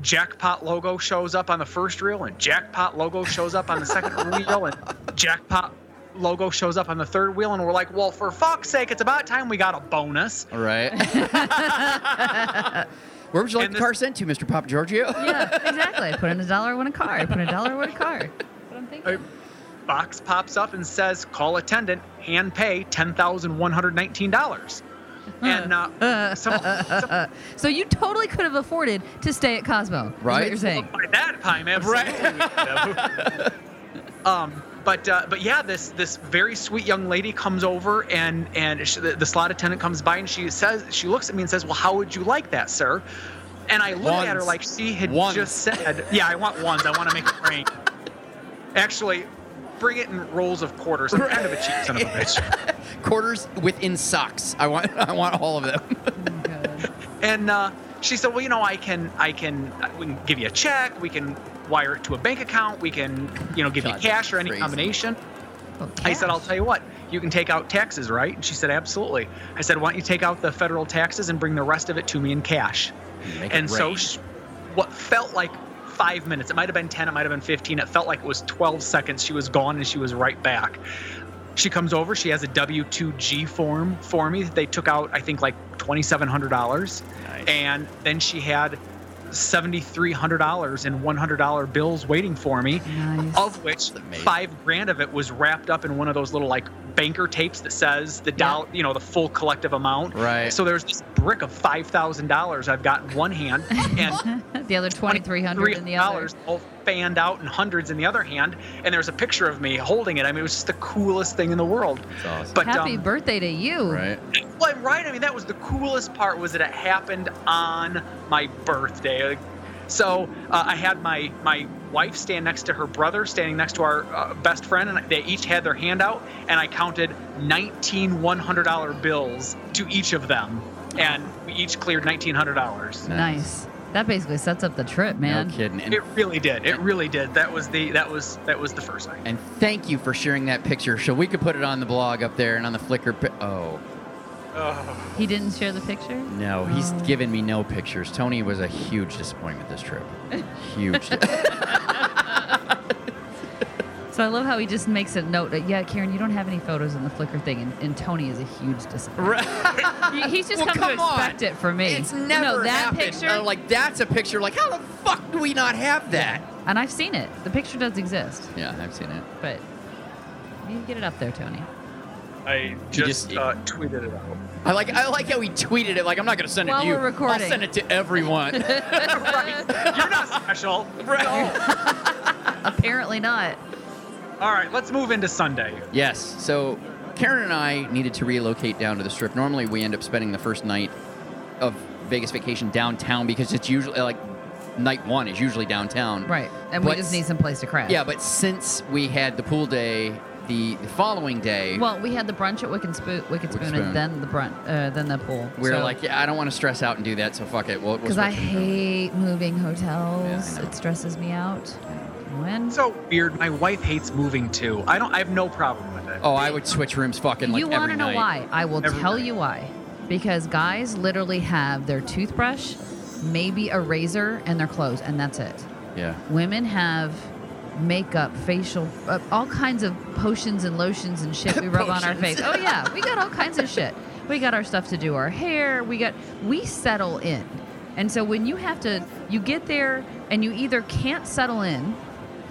jackpot logo shows up on the first reel and jackpot logo shows up on the second reel and jackpot logo shows up on the third wheel and we're like well for fuck's sake it's about time we got a bonus All right. Where would you like And the this- car sent to, Mr. Pop Giorgio? yeah, exactly. I put in a dollar, win a car. I put in a dollar, win a car. That's what I'm thinking. a box pops up and says call attendant hand pay $10119 and uh, so, so So you totally could have afforded to stay at Cosmo. Right. You're saying. by that time absolutely we could have. um but uh, but yeah this this very sweet young lady comes over and and she, the, the slot attendant comes by and she says she looks at me and says well how would you like that sir and i look at her like she had Ones. just said yeah i want ones i want to make it rain actually bring it in rolls of quarters i'm kind of a cheap son of a bitch Quarters within socks. I want. I want all of them. Oh, God. And uh, she said, "Well, you know, I can, I can, uh, we can give you a check. We can wire it to a bank account. We can, you know, give God, you cash or any crazy. combination." Oh, I said, "I'll tell you what. You can take out taxes, right?" And she said, "Absolutely." I said, "Why don't you take out the federal taxes and bring the rest of it to me in cash?" And so, rain. sh- what felt like five minutes, it might have been ten, it might have been fifteen. It felt like it was twelve seconds. She was gone and she was right back. She comes over. She has a W two G form for me. They took out, I think, like twenty seven hundred dollars, Nice. and then she had seventy three hundred dollars in one hundred dollar bills waiting for me. Nice. Of which five grand of it was wrapped up in one of those little like banker tapes that says the dollar, you know, the full collective amount. Right. So there's this brick of five thousand dollars I've got in one hand, and the other 2300 in the other. all fanned out and hundreds in the other hand. And there's a picture of me holding it. I mean, it was just the coolest thing in the world. awesome. But Happy um, birthday to you. right. well, right. I mean, that was the coolest part was that it happened on my birthday. So uh, I had my my wife stand next to her brother, standing next to our uh, best friend, and they each had their hand out, and I counted 19 $100 bills to each of them, and we each cleared $1,900. Nice. That basically sets up the trip, man. No kidding. And, It really did. It really did. That was the that was that was the first thing. and thank you for sharing that picture. So we could put it on the blog up there and on the Flickr. Pi- oh, oh. He didn't share the picture? no, he's Oh. given me no pictures. Tony was a huge disappointment this trip. Huge. So I love how he just makes a note that, yeah, Karen, you don't have any photos in the Flickr thing, and, and Tony is a huge disappointment. He- He's just Well, come, to come on. expect it from me. It's never no, that happened. picture, Uh, like that's a picture. Like how the fuck do we not have that? and I've seen it. The picture does exist, Yeah, I've seen it. but you can get it up there, Tony. I just, just uh, tweeted it out. I like I like how he tweeted it. Like I'm not gonna send it While to you. we're recording. I'll send it to everyone. right. You're not special. right. Apparently not. All right, let's move into Sunday. Yes. So Karen and I needed to relocate down to the strip. Normally, we end up spending the first night of Vegas vacation downtown because it's usually like night one is usually downtown. Right. And we just need some place to crash. Yeah, but since we had the pool day the, the following day, Well, we had the brunch at Wicked Spoon, Wicked Spoon, Spoon. and then the brunch, uh, then the pool. we were So- like, yeah, I don't want to stress out and do that, so fuck it. We'll, we'll Because I hate moving hotels. Yeah, I it stresses me out. When? So weird. My wife hates moving too. I don't. I have no problem with it. Oh, I would switch rooms fucking like you every want to know night. why? I will Every tell night. you why. Because guys literally have their toothbrush, maybe a razor, and their clothes, and that's it. Yeah. Women have makeup, facial, uh, all kinds of potions and lotions and shit we rub on our face. Oh yeah, we got all kinds of shit. We got our stuff to do our hair. We got we settle in. And so when you have to you get there and you either can't settle in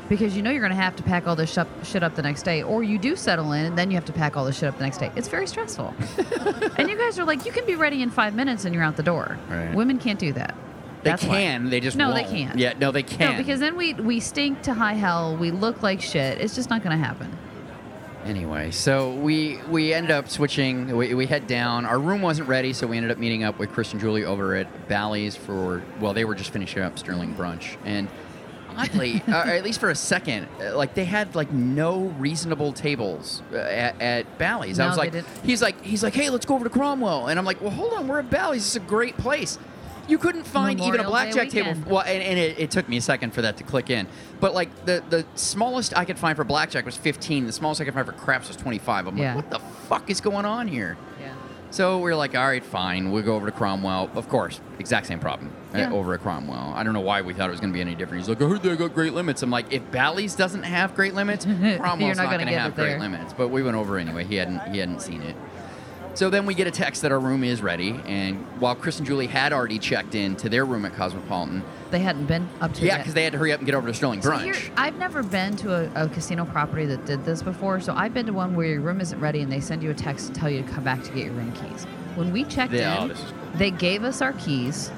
because you know you're going to have to pack all this shup- shit up the next day or you do settle in and then you have to pack all this shit up the next day. It's very stressful. and you guys are like you can be ready in 5 minutes and you're out the door. Right. Women can't do that. They That's why. can, they just No, won't. they can't. Yeah, no, they can. No, because then we we stink to high hell. We look like shit. It's just not going to happen. Anyway, so we we ended up switching. We, we head down. Our room wasn't ready, so we ended up meeting up with Chris and Julie over at Bally's for well, they were just finishing up Sterling brunch, and oddly, uh, or at least for a second, uh, like they had like no reasonable tables uh, at, at Bally's. I was like, he's like, he's like, hey, let's go over to Cromwell, and I'm like, well, hold on, we're at Bally's. This is a great place. You couldn't find even a blackjack table. Well, and, and it, it took me a second for that to click in. But like the the smallest I could find for blackjack was 15. The smallest I could find for craps was 25. I'm Yeah. like, what the fuck is going on here? Yeah. So we are like, all right, fine. We'll go over to Cromwell. Of course, exact same problem Yeah. over at Cromwell. I don't know why we thought it was going to be any different. He's like, I heard they got great limits. I'm like, if Bally's doesn't have great limits, Cromwell's not not, going to have great there. limits. But we went over anyway. He hadn't he hadn't seen it. So then we get a text that our room is ready, and while Chris and Julie had already checked in to their room at Cosmopolitan, They hadn't been up to yeah, because they had to hurry up and get over to Sterling So Brunch. I've never been to a, a casino property that did this before. So I've been to one where your room isn't ready and they send you a text to tell you to come back to get your room keys. When we checked oh, in, is cool. they gave us our keys.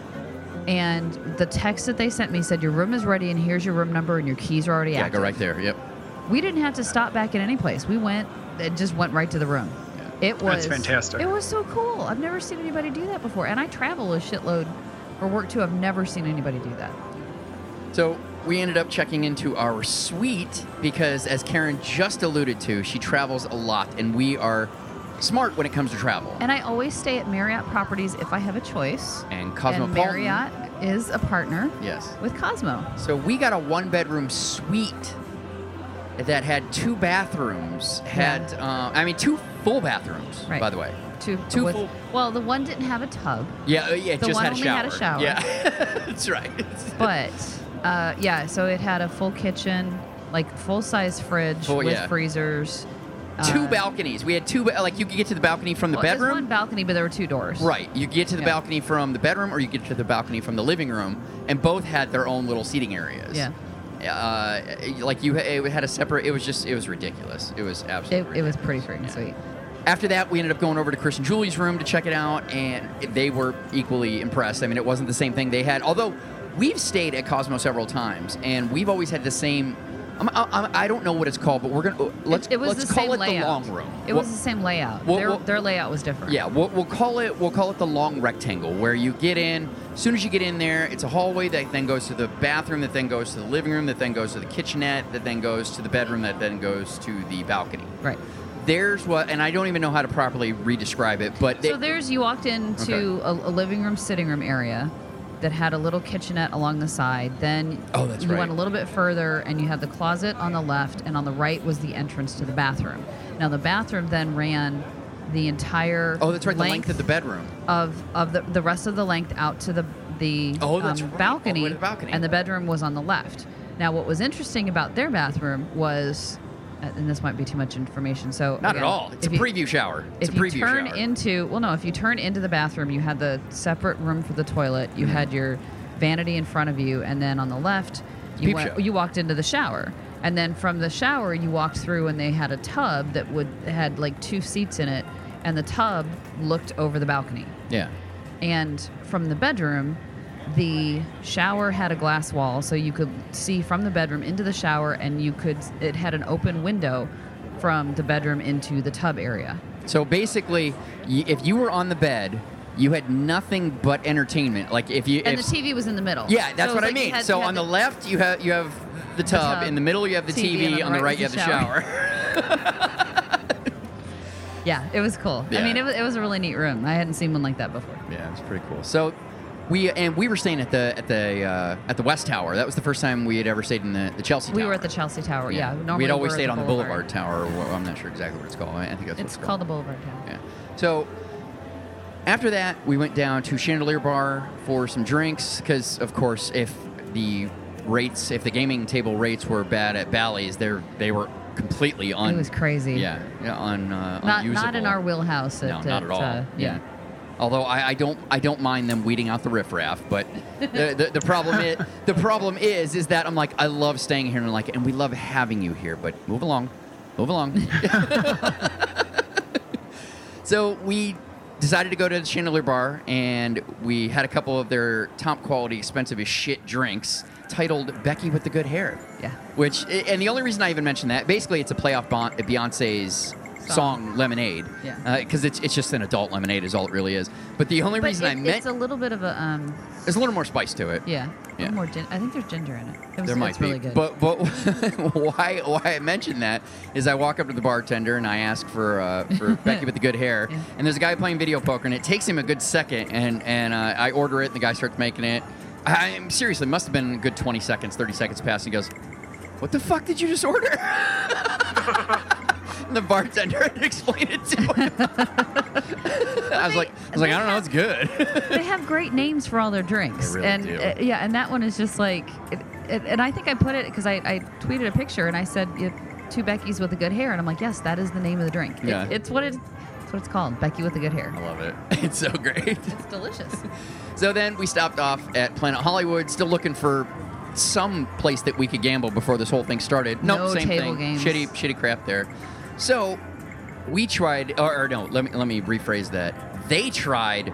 And the text that they sent me said, Your room is ready, and here's your room number, and your keys are already yeah, active. go right there. Yep. We didn't have to stop back at any place. We went, it just went right to the room. Yeah. It was That's fantastic. It was so cool. I've never seen anybody do that before. And I travel a shitload for work too. I've never seen anybody do that. So we ended up checking into our suite because, as Karen just alluded to, she travels a lot, and we are smart when it comes to travel. And I always stay at Marriott properties if I have a choice. And And Marriott is a partner Yes. with Cosmo. So we got a one-bedroom suite that had two bathrooms. Had uh, I mean two full bathrooms, Right. by the way. Two, Two with, full- Well, the one didn't have a tub, Yeah, uh, yeah, it The just one had a only shower. had a shower. Yeah, that's right. but uh, yeah, so it had a full kitchen, like full size fridge Full- with yeah. freezers. Two uh, balconies. We had two. ba- Like you could get to the balcony from the well, bedroom. one balcony, but there were two doors. Right. You get to the Yeah. balcony from the bedroom, or you get to the balcony from the living room, and both had their own little seating areas. Yeah. Uh, like you, it had a separate. It was just, it was ridiculous. It was absolutely. it was pretty freaking sweet. After that, we ended up going over to Chris and Julie's room to check it out, and they were equally impressed. I mean, it wasn't the same thing they had, although we've stayed at Cosmo several times, and we've always had the same. I'm, I'm, I don't know what it's called, but we're gonna uh, let's it, it let's call it layout. the long room. It Well- was the same layout. well, their, well- their layout was different. yeah, we'll, we'll call it we'll call it the long rectangle where you get in. As soon as you get in there, it's a hallway that then goes to the bathroom, that then goes to the living room, that then goes to the kitchenette, that then goes to the bedroom, that then goes to the balcony. Right. There's what, and I don't even know how to properly re-describe it, but So there's you walked into a, a living room, sitting room area that had a little kitchenette along the side. Then Oh, that's you right. went a little bit further and you had the closet on the left, and on the right was the entrance to the bathroom. Now the bathroom then ran the entire oh, that's right, the length of the bedroom. of of the the rest of the length out to the the Oh, that's um, right, all the way balcony, to the balcony. and the bedroom was on the left. Now, what was interesting about their bathroom was, and this might be too much information, so Not again, at all. It's a if you- preview shower. It's if a preview you turn shower. into well, no, if you turn into the bathroom, you had the separate room for the toilet. You Mm-hmm. had your vanity in front of you, and then on the left, you went, you walked into the shower. And then from the shower, you walked through, and they had a tub that would had like two seats in it, and the tub looked over the balcony. yeah. And from the bedroom, the shower had a glass wall, so you could see from the bedroom into the shower, and you could. It had an open window from the bedroom into the tub area. So basically, if you were on the bed, you had nothing but entertainment. Like if you And if, the TV was in the middle. Yeah, that's So what it was I mean. had- so on the left, you have you have the tub. tub, In the middle, you have the TV, TV. and on the right, you have the the shower. Yeah, it was cool. I mean, it was, it was a really neat room. I hadn't seen one like that before. yeah, it's pretty cool. So. We and we were staying at the at the uh, at the West Tower. That was the first time we had ever stayed in the, the Chelsea. We Tower. were at the Chelsea Tower. Yeah, normally we had always stayed the on the Boulevard Tower. Wha- I'm not sure exactly what it's called. I think that's what It's it's called the Boulevard Tower. Yeah. So after that, we went down to Chandelier Bar for some drinks because, of course, if the rates, if the gaming table rates were bad at Bally's, they they were completely un. It was crazy. Yeah, yeah, un, uh, Not not in our wheelhouse. At, No, not at all. uh, yeah. Although I, I don't I don't mind them weeding out the riffraff, but the, the, the problem is the problem is is that I'm like I love staying here and I'm like and we love having you here, but move along, move along. so we decided to go to the Chandelier Bar and we had a couple of their top quality, expensive as shit drinks titled Becky with the Good Hair. Yeah. Which and the only reason I even mentioned that basically it's a play off Bon- Beyonce's song, Lemonade. Yeah. Because it's it's just an adult lemonade is all it really is. But the only But reason I it- meant it's a little bit of a um. there's a little more spice to it. Yeah. Yeah. More gin- I think there's ginger in it. it was, There might it's be, really good. but but why why I mentioned that is I walk up to the bartender and I ask for uh, for Becky with the good hair, Yeah. and there's a guy playing video poker, and it takes him a good second, and and uh, I order it, and the guy starts making it. I am seriously must have been a good 20 seconds, 30 seconds past. And he goes, "What the fuck did you just order?" the bartender and explain it to him. I was like, I was like, I don't know, it's good. they have great names for all their drinks. They really and do. uh, yeah, and that one is just like, it, it, and I think I put it because I, I tweeted a picture and I said "You- two Beckys with the good hair, and I'm like, yes, that is the name of the drink. It- Yeah. it's what it, it's what it's called, Becky with the good hair. I love it. It's so great. It's delicious. So then we stopped off at Planet Hollywood, still looking for some place that we could gamble before this whole thing started. Nope, No same table thing. games. Shitty, shitty crap there. So we tried, or, or no, let me let me rephrase that. They tried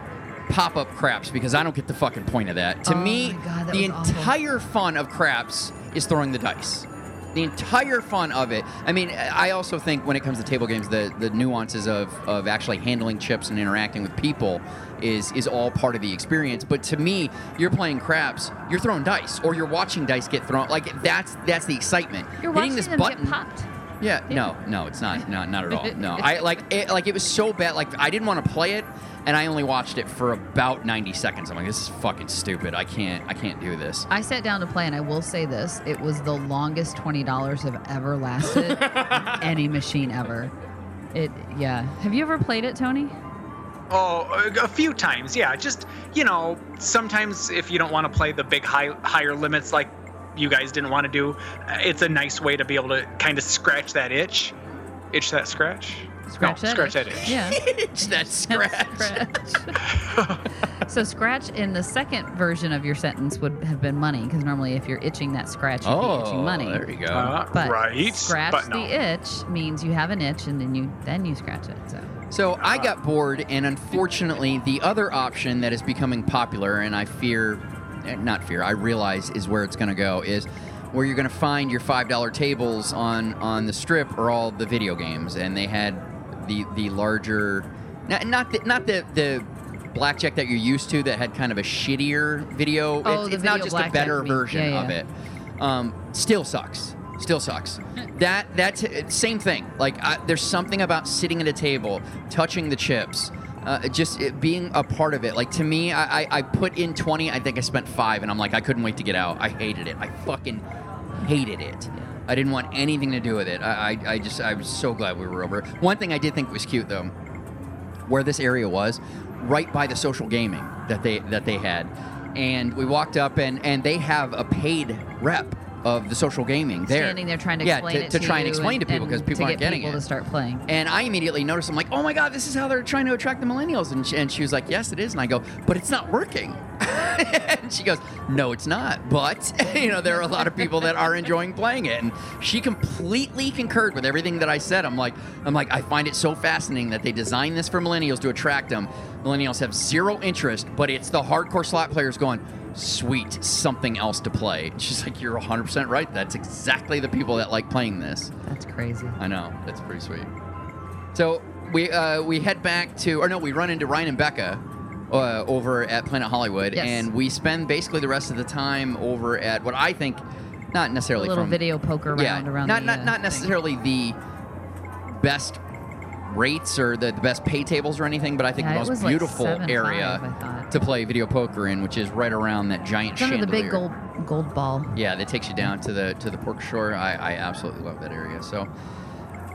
pop-up craps because I don't get the fucking point of that. To Oh me, my God, that the was awful. entire fun of craps is throwing the dice. The entire fun of it. I mean, I also think when it comes to table games, the, the nuances of, of actually handling chips and interacting with people is is all part of the experience. But to me, you're playing craps, you're throwing dice, or you're watching dice get thrown. Like that's that's the excitement. You're Hitting watching this them button. get popped. Yeah, no, no, it's not. No, not at all. No, I like it. Like it was so bad. Like I didn't want to play it, and I only watched it for about ninety seconds. I'm like, this is fucking stupid. I can't. I can't do this. I sat down to play, and I will say this: it was the longest twenty dollars have ever lasted any machine ever. It, yeah. Have you ever played it, Tony? Oh, a- a few times, yeah. Just you know, sometimes if you don't want to play the big high higher limits like you guys didn't want to do, uh, it's a nice way to be able to kind of scratch that itch, itch that scratch. Scratch no, that scratch itch. that itch. Yeah. It's that scratch. Scratch. so scratch in the second version of your sentence would have been money because normally if you're itching that scratch, you'd Oh, be itching money. there you go. Uh, But right. scratch but no. the itch means you have an itch and then you then you scratch it. So So I got bored, and unfortunately, the other option that is becoming popular, and I fear, not fear, I realize is where it's going to go, is where you're going to find your five dollar tables on on the strip are all the video games, and they had the the larger, not not the, not the the blackjack that you're used to that had kind of a shittier video. Oh, it's the it's now video just a better version Yeah, of it. Um, still sucks. Still sucks. that that same thing. Like I, there's something about sitting at a table, touching the chips, uh, just being a part of it. Like to me, I, I I put in 20. I think I spent five, and I'm like I couldn't wait to get out. I hated it. I fucking hated it. I didn't want anything to do with it. I, I, I just I was so glad we were over. One thing I did think was cute though, where this area was, right by the social gaming that they that they had, and we walked up and and they have a paid rep of the social gaming there, standing there trying to yeah, explain to, it to to try and explain to people because people aren't get getting people it. to start playing. And I immediately noticed, I'm like, oh my God, this is how they're trying to attract the millennials. And she, and she was like, yes, it is. And I go, but it's not working. and she goes, no, it's not. But, you know, there are a lot of people that are enjoying playing it. And she completely concurred with everything that I said. I'm like, I'm like, I find it so fascinating that they designed this for millennials to attract them. Millennials have zero interest, but it's the hardcore slot players going, sweet, something else to play. She's like, you're 100% right. That's exactly the people that like playing this. That's crazy. I know. That's pretty sweet. So we uh, we head back to, or no, we run into Ryan and Becca uh, over at Planet Hollywood, Yes. and we spend basically the rest of the time over at what I think, not necessarily A little from video poker around yeah, around not the, not uh, not thing. necessarily the best rates or the, the best pay tables or anything, but I think Yeah, the most was like beautiful area thought. to play video poker in, which is right around that giant It's under the big gold gold ball. Yeah, that takes you down to the to the pork shore. I, I absolutely love that area. So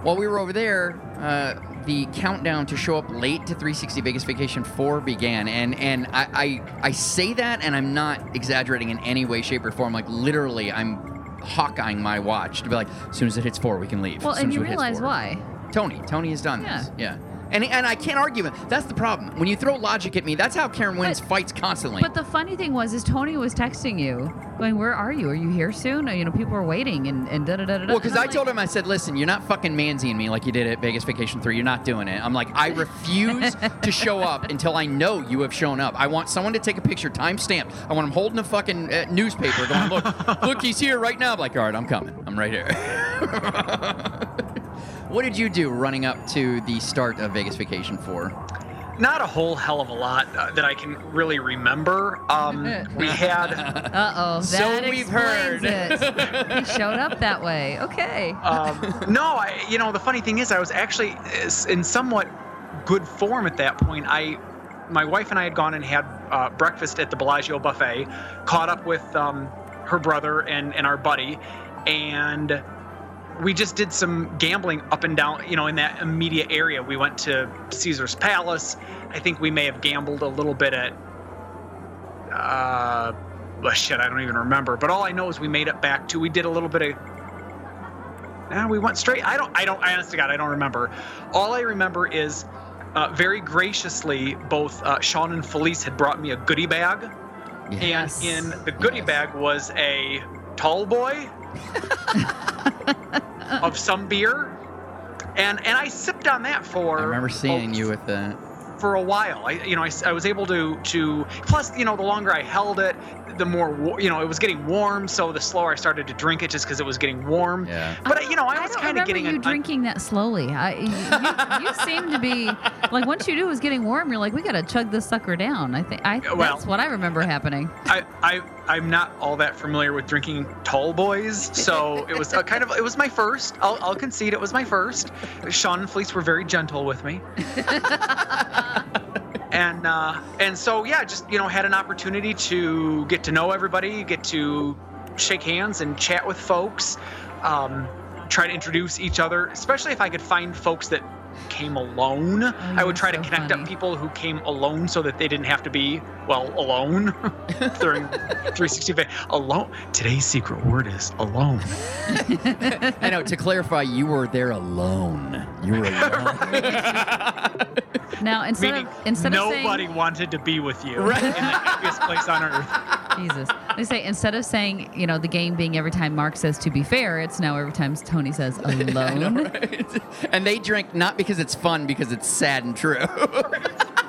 while we were over there, uh, the countdown to show up late to 360 Vegas Vacation 4 began, and and I, I I say that, and I'm not exaggerating in any way, shape, or form. Like literally, I'm hawkeyeing my watch to be like, as soon as it hits four, we can leave. Well, As soon and as you realize four." why? Tony. Tony has done Yeah. this. Yeah. And, and I can't argue with. That's the problem. When you throw logic at me, that's how Karen wins But- fights constantly. But the funny thing was, is Tony was texting you, going, "Where are you? Are you here soon? You know, people are waiting." And and da da da da. Well, because I told him, I said, listen, you're not fucking mansying me like you did at Vegas Vacation 3. You're not doing it. I'm like, I refuse to show up until I know you have shown up. I want someone to take a picture, time stamped. I want him holding a fucking uh, newspaper going, look, look, he's here right now. I'm like, all right, I'm coming. I'm right here. what did you do running up to the start of Vegas Vacation 4? Not a whole hell of a lot uh, that I can really remember. Um, we had Uh oh, that So we've explains heard. it. he showed up that way. Okay. um, no, I, you know, the funny thing is, I was actually uh, in somewhat good form at that point. I, my wife and I had gone and had uh, breakfast at the Bellagio buffet, caught up with um, her brother and, and our buddy, and we just did some gambling up and down, you know, in that immediate area. We went to Caesar's Palace. I think we may have gambled a little bit at, uh, well, shit, I don't even remember. But all I know is we made it back to, we did a little bit of Nah, we went straight. I don't. I don't. I honest to God, I don't remember. All I remember is, uh, very graciously, both uh, Sean and Felice had brought me a goodie bag, Yes. and in the goodie Yes. bag was a tall boy of some beer, and and I sipped on that for. I remember seeing oh, you with the. For a while. I, you know, I, s- I was able to to. Plus, you know, the longer I held it, the more you know, it was getting warm. So the slower I started to drink it, just because it was getting warm. Yeah. But you know, I I was kind of getting you a, a- drinking that slowly. I, you, you seem to be like once you do it was getting warm, you're like, we gotta chug this sucker down. I think I Well- that's what I remember happening. I, I I'm not all that familiar with drinking tall boys, so it was a kind of it was my first. I'll, I'll concede it was my first. Sean and Felice were very gentle with me, and uh, and so yeah, just you know had an opportunity to get to know everybody, get to shake hands and chat with folks, um, try to introduce each other, especially if I could find folks that came alone. Oh, I would that's try to connect funny. up people who came alone so that they didn't have to be well alone during 360 va- alone. Today's secret word is alone. I know. To clarify, you were there alone. You were alone. Now instead Meaning of instead of saying nobody wanted to be with you in the happiest place on earth. Jesus. They say instead of saying, you know, the game being every time Mark says to be fair, it's now every time Tony says alone. and they drink not because it's fun, because it's sad and true.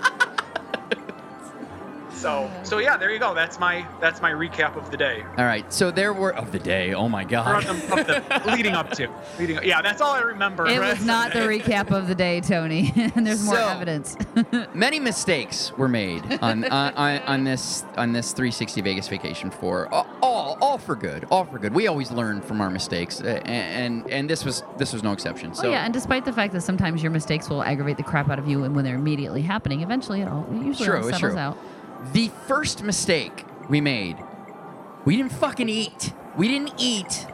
So so yeah, there you go. That's my that's my recap of the day. all right. So there were of the day. Oh my god. of the, of the leading up to. Leading yeah, that's all I remember. It was not the recap of the day, Tony. and there's more So- evidence. Many mistakes were made on, on, on, on this on this 360 Vegas Vacation for All, all all for good. All for good. We always learn from our mistakes, uh, and and this was this was no exception. So oh yeah, and despite the fact that sometimes your mistakes will aggravate the crap out of you, and when they're immediately happening, eventually it all it usually True, all it's settles true. out. The first mistake we made, we didn't fucking eat. We didn't eat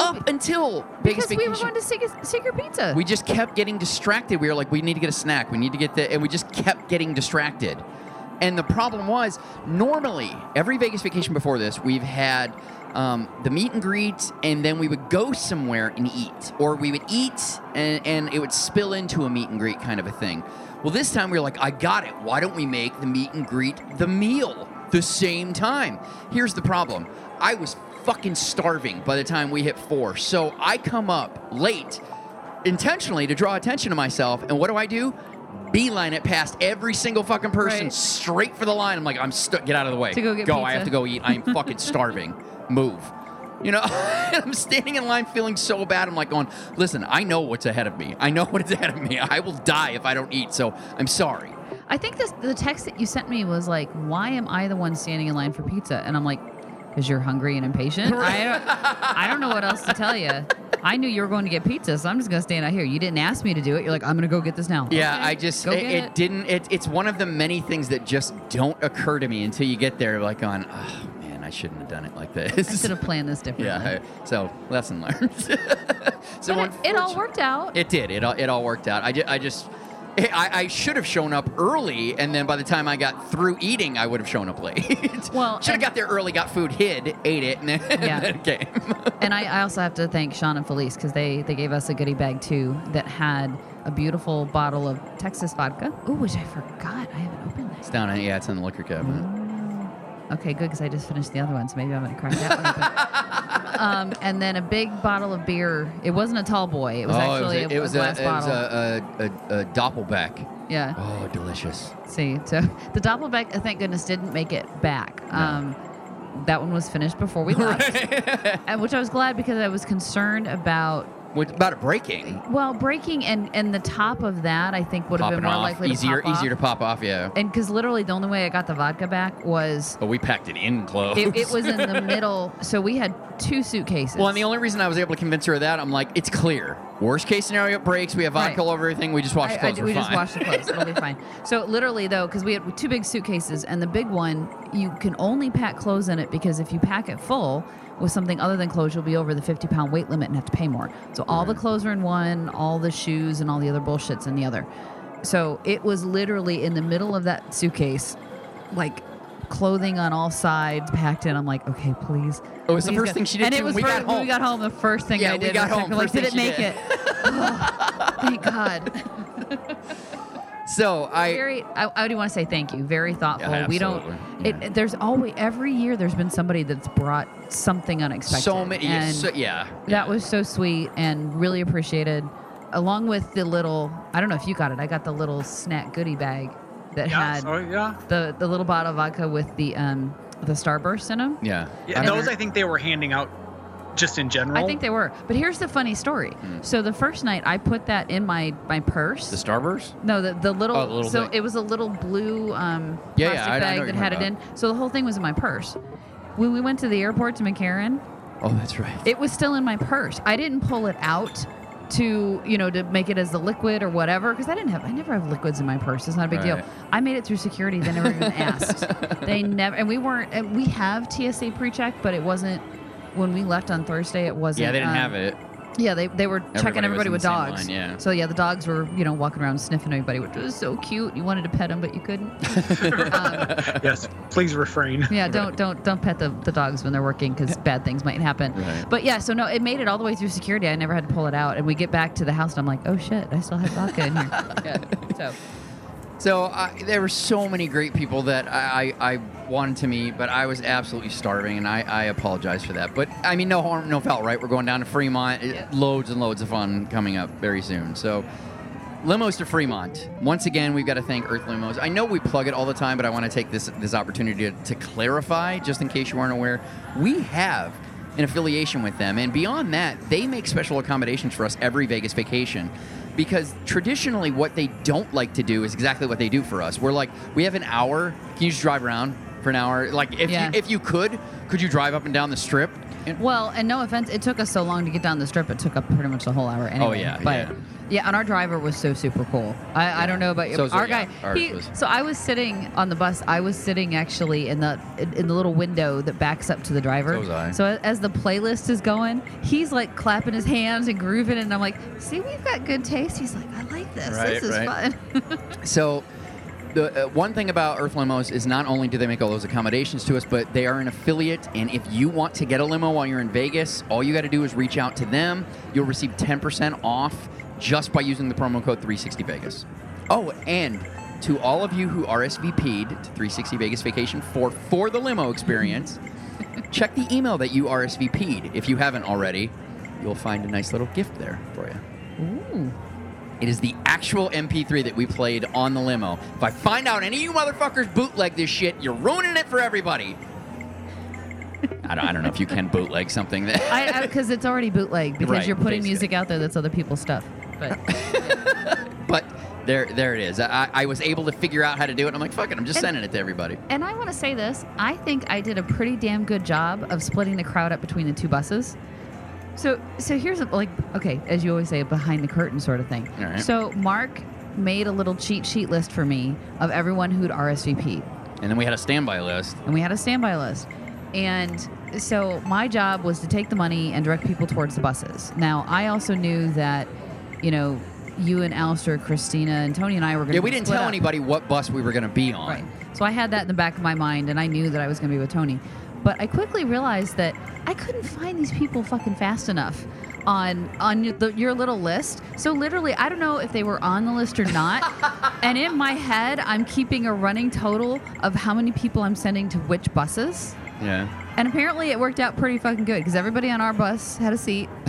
up until Vegas Because we were going to Secret, Secret Pizza. we just kept getting distracted. We were like, we need to get a snack. We need to get the, and we just kept getting distracted. And the problem was, normally every Vegas vacation before this, we've had um, the meet and greet, and then we would go somewhere and eat, or we would eat and, and it would spill into a meet and greet kind of a thing. Well, this time we were like, I got it. Why don't we make the meet and greet the meal the same time? Here's the problem I was fucking starving by the time we hit four. So I come up late intentionally to draw attention to myself. And what do I do? beeline it past every single fucking person Right. straight for the line. I'm like, I'm stuck. Get out of the way. To go get I have to go eat. I'm fucking starving. Move. You know, I'm standing in line feeling so bad. I'm like going, listen, I know what's ahead of me. I know what is ahead of me. I will die if I don't eat. So I'm sorry. I think this the text that you sent me was like, "Why am I the one standing in line for pizza?" And I'm like, "Because you're hungry and impatient." I don't, I don't know what else to tell you. I knew you were going to get pizza, so I'm just gonna stand out here. You didn't ask me to do it. You're like, "I'm gonna go get this now." Yeah, Okay, I just it, it it. didn't. It, it's one of the many things that just don't occur to me until you get there. Like on, oh shouldn't have done it like this. I should have planned this differently. Yeah. I- So lesson learned. so But it, it all worked out. It did. It all, it all worked out. I, ju- I just. I, I should have shown up early, and then by the time I got through eating, I would have shown up late. Well, should have got there early, got food, hid, ate it, and then, Yeah. and then came. And I, I also have to thank Sean and Felice because they, they gave us a goodie bag too that had a beautiful bottle of Texas vodka. Ooh, which I forgot. I haven't opened that. it's down in yeah, it's in the liquor cabinet. Okay, good because I just finished the other one, so maybe I'm gonna crack that one open. um, and then a big bottle of beer. It wasn't a tall boy. It was oh, actually it was, a, a, it was, glass a, it was a, a, a, a Doppelbock. yeah. Oh, delicious. See, so the Doppelbock, uh, thank goodness, didn't make it back. Um, that one was finished before we left, and which I was glad because I was concerned about What about it breaking? well breaking and and the top of that. I think would have Popping been more off. likely easier, to pop easier to off. pop off. Yeah. And because literally the only way I got the vodka back was But we packed it in close. it, it was in the middle. So we had two suitcases. Well, and the only reason I was able to convince her of that, I'm like, it's clear. Worst case scenario, it breaks. We have vodka Right. all over everything. We just wash I- the I clothes. We're we just fine. wash the clothes. It'll be fine. So literally though, because we had two big suitcases, and the big one you can only pack clothes in it because if you pack it full with something other than clothes, you'll be over the 50 pound weight limit and have to pay more. So all the clothes are in one, all the shoes and all the other bullshits in the other. So it was literally in the middle of that suitcase, like clothing on all sides packed in. I'm like, okay, please. Oh, it was the first go- thing she did, And it was when we fir- got when we home. got home. The first thing Yeah, I we did got was home, like, first did it make did. it? Oh, thank God. So I. very I, I do want to say thank you very thoughtful Yeah, we don't absolutely. it, Yeah. there's always every year there's been somebody that's brought something unexpected so many. and so, yeah. that was so sweet and really appreciated along with the little i don't know if you got it i got the little snack goodie bag that Yeah, had so, yeah. the the little bottle of vodka with the um the starburst in them Yeah. Yeah, And those I think they were handing out just in general. I think they were. But here's the funny story. So the first night I put that in my my purse. The Starburst? No, the, the little, Oh, the little so thing. it was a little blue um, Yeah, yeah, plastic know bag that had it in. So the whole thing was in my purse. When we went to the airport to McCarran, Oh, that's right. it was still in my purse. I didn't pull it out to you know to make it as the liquid or whatever because I didn't have I never have liquids in my purse. It's not a big deal. I made it through security. They never even asked. They never and we weren't. And we have TSA pre-check, but it wasn't when we left on Thursday. It wasn't. yeah, they didn't um, have it. yeah, they, they were checking Everybody was everybody with dogs. line, yeah. So yeah, the dogs were you know walking around sniffing everybody, which was so cute. You wanted to pet them, but you couldn't. um, yes, please refrain. yeah, don't don't don't pet the, the dogs when they're working because bad things might happen. Right. But yeah, so no, it made it all the way through security. I never had to pull it out, and we get back to the house, and I'm like, oh shit, I still have vodka in here. yeah. So So I, there were so many great people that I, I, I wanted to meet, but I was absolutely starving, and I, I apologize for that. But I mean, no harm, no foul, right? We're going down to Fremont. Yeah. Loads and loads of fun coming up very soon. So limos to Fremont. Once again, we've got to thank Earth Limos. I know we plug it all the time, but I want to take this this opportunity to, to clarify, just in case you aren't aware, we have an affiliation with them, and beyond that, they make special accommodations for us every Vegas vacation. Because traditionally, what they don't like to do is exactly what they do for us. We're like, we have an hour. Can you just drive around for an hour? Like, if Yeah. you if you could, could you drive up and down the strip? And- well, and no offense, it took us so long to get down the strip. It took up pretty much the whole hour oh, anyway. Oh, yeah, but yeah. yeah, and our driver was so super cool. I, I don't know about you. So is our yeah, guy. he- was. so I was sitting on the bus. I was sitting actually in the in, in the little window that backs up to the driver. So was I. So as the playlist is going, he's like clapping his hands and grooving, and I'm like, "See, we've got good taste." He's like, "I like this. Right, this is right. fun." So, the uh, one thing about Earth Limos is not only do they make all those accommodations to us, but they are an affiliate. And if you want to get a limo while you're in Vegas, all you got to do is reach out to them. You'll receive 10% off just by using the promo code 360Vegas. Oh, and to all of you who RSVP'd to 360 Vegas Vacation for for the limo experience, check the email that you RSVP'd. If you haven't already, you'll find a nice little gift there for you. Ooh. It is the actual MP3 that we played on the limo. If I find out any of you motherfuckers bootleg this shit, you're ruining it for everybody. I don't, I don't know if you can bootleg something that. I because it's already bootleg because Right, you're putting basically. music out there that's other people's stuff. But but there, there it is. I, I was able to figure out how to do it. I'm like, fuck it, I'm just And- sending it to everybody. and I want to say this, I think I did a pretty damn good job of splitting the crowd up between the two buses. So so here's a, like okay, as you always say, a behind the curtain sort of thing. All right. So Mark made a little cheat sheet list for me of everyone who'd RSVP'd. And then we had a standby list. and we had a standby list. And so my job was to take the money and direct people towards the buses. Now, I also knew that, you know, you and Alistair, Christina, and Tony and I were going to Yeah, we didn't tell anybody what bus we were going to be on. Right. So I had that in the back of my mind, and I knew that I was going to be with Tony. But I quickly realized that I couldn't find these people fucking fast enough on on your- the, your little list. So literally, I don't know if they were on the list or not. and in my head, I'm keeping a running total of how many people I'm sending to which buses. Yeah. And apparently, it worked out pretty fucking good because everybody on our bus had a seat.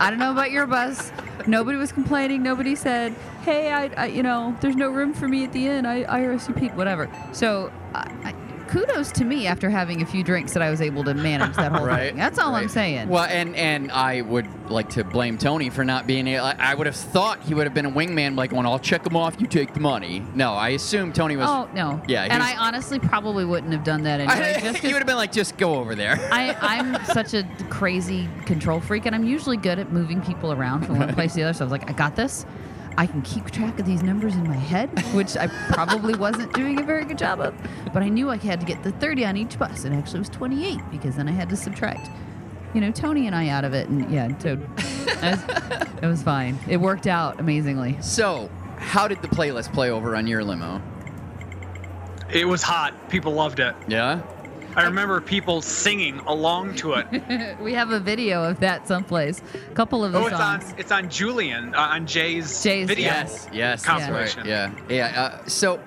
I don't know about your bus. Nobody was complaining. Nobody said, "Hey, I, I you know, there's no room for me at the end. I, I RSVP'd, whatever." So, I, I, kudos to me after having a few drinks that I was able to manage that whole Right. thing. That's all I'm saying. Well, and and I would like to blame Tony for not being. able- I I would have thought he would have been a wingman, like, "When I'll check him off, you take the money." No, I assume Tony was. oh no. Yeah, and was- I honestly probably wouldn't have done that anyway. just 'cause he would have been like, "Just go over there." I, I'm such a crazy control freak, and I'm usually good at moving people around from one place to the other. So I was like, I got this. I can keep track of these numbers in my head, which I probably wasn't doing a very good job of. But I knew I had to get the 30 on each bus. and actually it was 28 because then I had to subtract, you know, Tony and I out of it. And yeah, so was, it was fine. It worked out amazingly. So, how did the playlist play over on your limo? It was hot. People loved it. Yeah. I remember people singing along to it. we have a video of that someplace. A couple of the Oh, it's on it's on Julian uh, on Jay's, Jay's, video. Yes. Yes. Compilation. Right. Yeah. Yeah. Uh, so.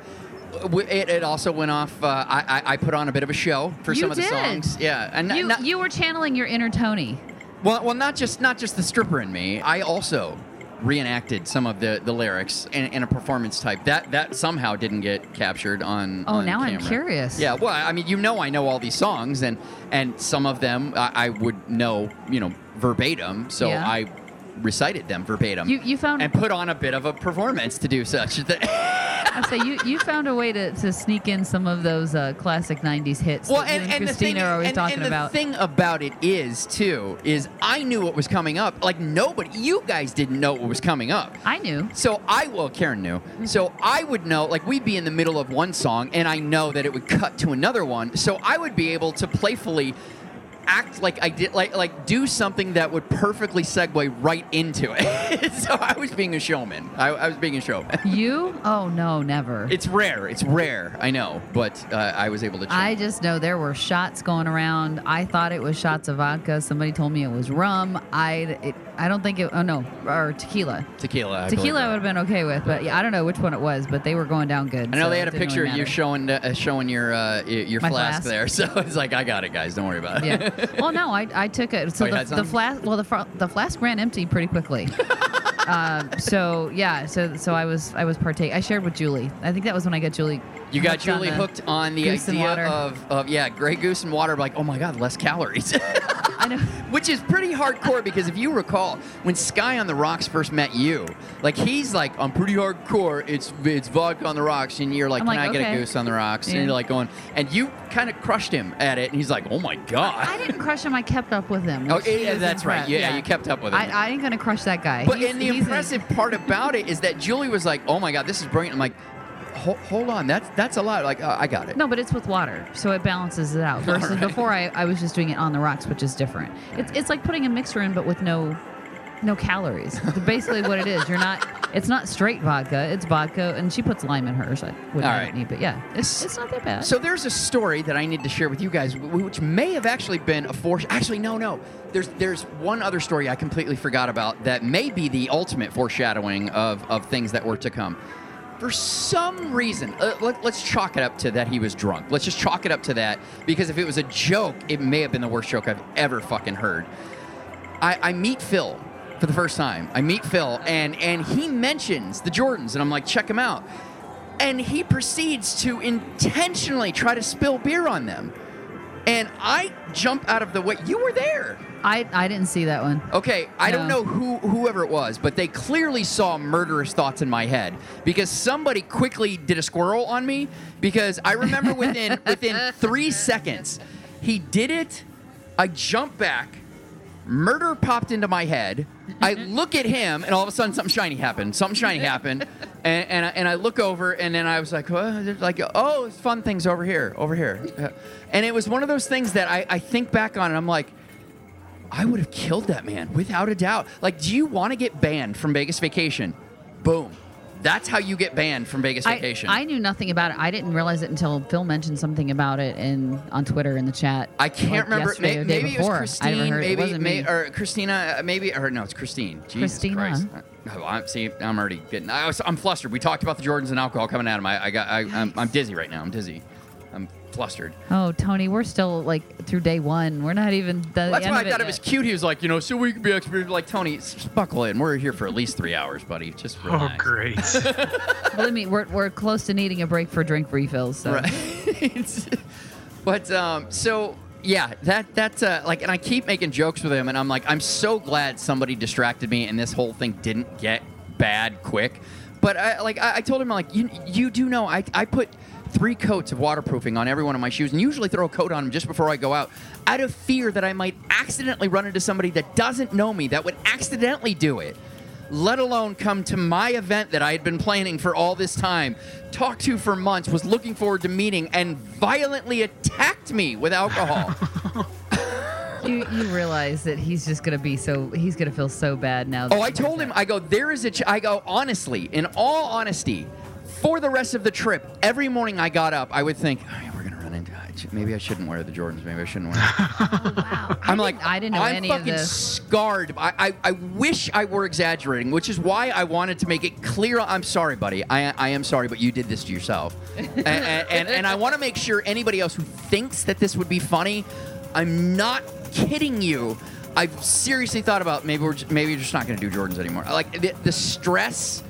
w- It, it also went off. Uh, I, I I put on a bit of a show for You some of the did. songs. Yeah, and You, not, you were channeling your inner Tony. Well, well, not just not just the stripper in me. I also reenacted some of the, the lyrics in, in a performance type. That that somehow didn't get captured on. Oh, on now I'm curious. Yeah, well, I mean, you know, I know all these songs, and and some of them I, I would know, you know, verbatim. So Yeah. I recited them verbatim. You you found and put on a bit of a performance to do such. I say you you found a way to, to sneak in some of those uh, classic '90s hits Well, and, and, and the Christina thing, are always and, talking and the about. thing about it is too is I knew what was coming up. Like nobody, you guys didn't know what was coming up. I knew. So I well, Karen knew. So I would know, like we'd be in the middle of one song, and I know that it would cut to another one. So I would be able to playfully act like I did, like like do something that would perfectly segue right into it. so I was being a showman. I, I was being a showman. You? Oh no, never. It's rare. It's rare. I know, but uh, I was able to. I just know there were shots going around. I thought it was shots of vodka. Somebody told me it was rum. I it, I don't think it. Oh no, or tequila. tequila. I tequila I would have been okay with, but yeah, I don't know which one it was. But they were going down good. I know so they had a picture really of you showing uh, showing your uh, your flask, flask? there, so it's like I got it, guys. Don't worry about it. Yeah. Well, no, I, I took it. So Oh, the, the flask. Well, the fr- the flask ran empty pretty quickly. um, so yeah. So so I was I was partake. I shared with Julie. I think that was when I got Julie. You got on Julie the hooked on the idea of, of yeah, Grey Goose and water. Like, oh my God, less calories. I know. Which is pretty hardcore because if you recall, when Sky on the Rocks first met you, like he's like, I'm pretty hardcore. It's it's vodka on the rocks, and you're like, I'm can like, I get a goose on the rocks? Yeah. And you're like going, and you kind of crushed him at it, and he's like, oh my God. I didn't crush him. I kept up with him. Oh, yeah, that's right. impressed. Yeah, you kept up with him. I, I ain't gonna crush that guy. But He's- and the impressive part about it is that Julie was like, "Oh my God, this is brilliant." I'm like, "Hold, hold on, that's that's a lot." Like, uh, I got it. no, but it's with water, so it balances it out. Versus right. before, I, I was just doing it on the rocks, which is different. It's it's like putting a mixer in, but with no no calories. It's basically what it is. You're not. It's not straight vodka. It's vodka, and she puts lime in hers. I wouldn't All have right. it neat, but yeah, it's it's not that bad. So there's a story that I need to share with you guys, which may have actually been a force. Actually, no, no. There's there's one other story I completely forgot about that may be the ultimate foreshadowing of of things that were to come. For some reason, uh, let, let's chalk it up to that he was drunk. Let's just chalk it up to that because if it was a joke, it may have been the worst joke I've ever fucking heard. I, I meet Phil for the first time. I meet Phil, and and he mentions the Jordans, and I'm like, check him out. And he proceeds to intentionally try to spill beer on them. And I jump out of the way. You were there. I, I didn't see that one. Okay, I don't know who whoever it was, but they clearly saw murderous thoughts in my head because somebody quickly did a squirrel on me because I remember within within 3 seconds he did it. I jump back. Murder popped into my head. I look at him, and all of a sudden, something shiny happened. Something shiny happened, and and I, and I look over, and then I was like, oh, like, oh, it's fun things over here, over here, Uh, and it was one of those things that I, I think back on, and I'm like, I would have killed that man without a doubt. Like, do you want to get banned from Vegas Vacation? Boom. That's how you get banned from Vegas I, Vacation. I knew nothing about it. I didn't realize it until Phil mentioned something about it in on Twitter in the chat. I can't like remember. May, maybe it was Christine. heard it. May, or Christina. uh, Maybe or no, it's Christine. Jesus Christina. Christ. Oh, I'm see. I'm already getting. I I'm flustered. We talked about the Jordans and alcohol coming at him. I, I got. I, I'm, I'm dizzy right now. I'm dizzy. I'm flustered. Oh, Tony, we're still like through day one. We're not even. The That's end why I of thought it yet. was cute. He was like, you know, so we can be experts. Like Tony, s- buckle in. We're here for at least three hours, buddy. Just Oh, relax. great. Believe me, we're, we're close to needing a break for drink refills. So. Right. but um, so yeah, that that's uh, like, and I keep making jokes with him, and I'm like, I'm so glad somebody distracted me, and this whole thing didn't get bad quick. But I like, I, I told him like, you you do know, I I put three coats of waterproofing on every one of my shoes, and usually throw a coat on them just before I go out, out of fear that I might accidentally run into somebody that doesn't know me that would accidentally do it let alone come to my event that I had been planning for all this time, talked to for months, was looking forward to meeting, and violently attacked me with alcohol. You, you realize that he's just gonna be so he's gonna feel so bad now. that oh, I told does him. I go, there is a, ch-, I go, honestly, in all honesty, for the rest of the trip, every morning I got up, I would think, oh, yeah, we're going to run into, maybe I shouldn't wear the Jordans, maybe I shouldn't wear them. Oh, wow. I'm I like, didn't, I didn't know I'm any fucking of this. scarred. I, I, I wish I were exaggerating, which is why I wanted to make it clear. I'm sorry, buddy. I, I am sorry, but you did this to yourself. and, and, and, and I want to make sure anybody else who thinks that this would be funny, I'm not kidding you. I've seriously thought about maybe we're just, maybe you're just not going to do Jordans anymore. Like the, the stress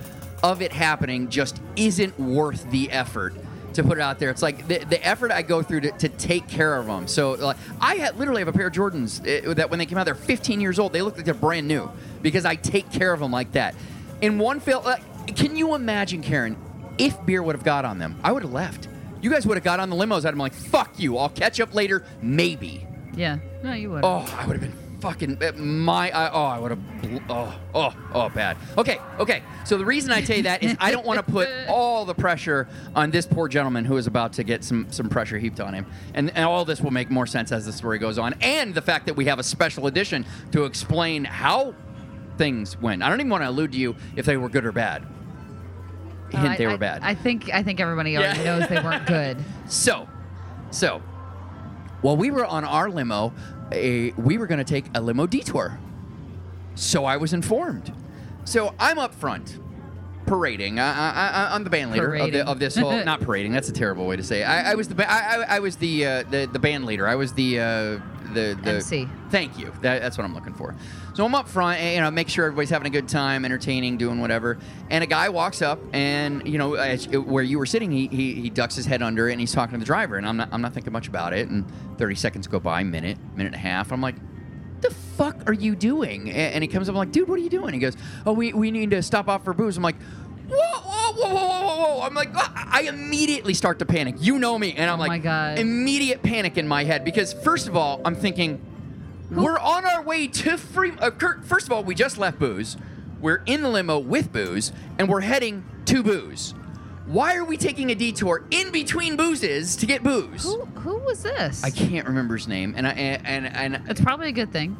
of it happening just isn't worth the effort to put it out there. It's like the, the effort I go through to, to take care of them. So like I had, literally have a pair of Jordans uh, that when they came out, they're 15 years old. They look like they're brand new because I take care of them like that. In one fill, uh, can you imagine, Karen, if beer would have got on them? I would have left. You guys would have got on the limos. I'd have been like, "Fuck you! I'll catch up later, maybe." Yeah. No, you would. Oh, I would have been fucking uh, my. I, oh, I would have. Oh, oh, oh, bad. Okay, okay. So the reason I tell you that is I don't want to put all the pressure on this poor gentleman who is about to get some some pressure heaped on him, and, and all this will make more sense as the story goes on, and the fact that we have a special edition to explain how things went. I don't even want to allude to you if they were good or bad. Hint I- they were I- bad. I think I think everybody already Yeah. knows they weren't good. So, so, while we were on our limo, a, we were going to take a limo detour. So I was informed. So I'm up front, parading. I, I, I, I'm the band leader of, the, of this whole. not parading. That's a terrible way to say. It. I, I was the ba- I, I, I was the, uh, the the band leader. I was the uh, the the MC. Thank you. That, that's what I'm looking for. So I'm up front, and, you know, make sure everybody's having a good time, entertaining, doing whatever. And a guy walks up, and you know, as, where you were sitting, he, he he ducks his head under it, and he's talking to the driver. And I'm not I'm not thinking much about it. And 30 seconds go by, minute, minute and a half. I'm like. What the fuck are you doing? And he comes up I'm like, dude, what are you doing? He goes, oh, we, we need to stop off for booze. I'm like, whoa, whoa, whoa, whoa, whoa, whoa, whoa. I'm like, ah, I immediately start to panic. You know me, and I'm Oh like, immediate panic in my head because first of all, I'm thinking, we're on our way to free. Uh, Kurt, first of all, we just left booze. We're in the limo with booze, and we're heading to booze. Why are we taking a detour in between boozes to get booze? Who who was this? I can't remember his name, and I and and, and It's probably a good thing.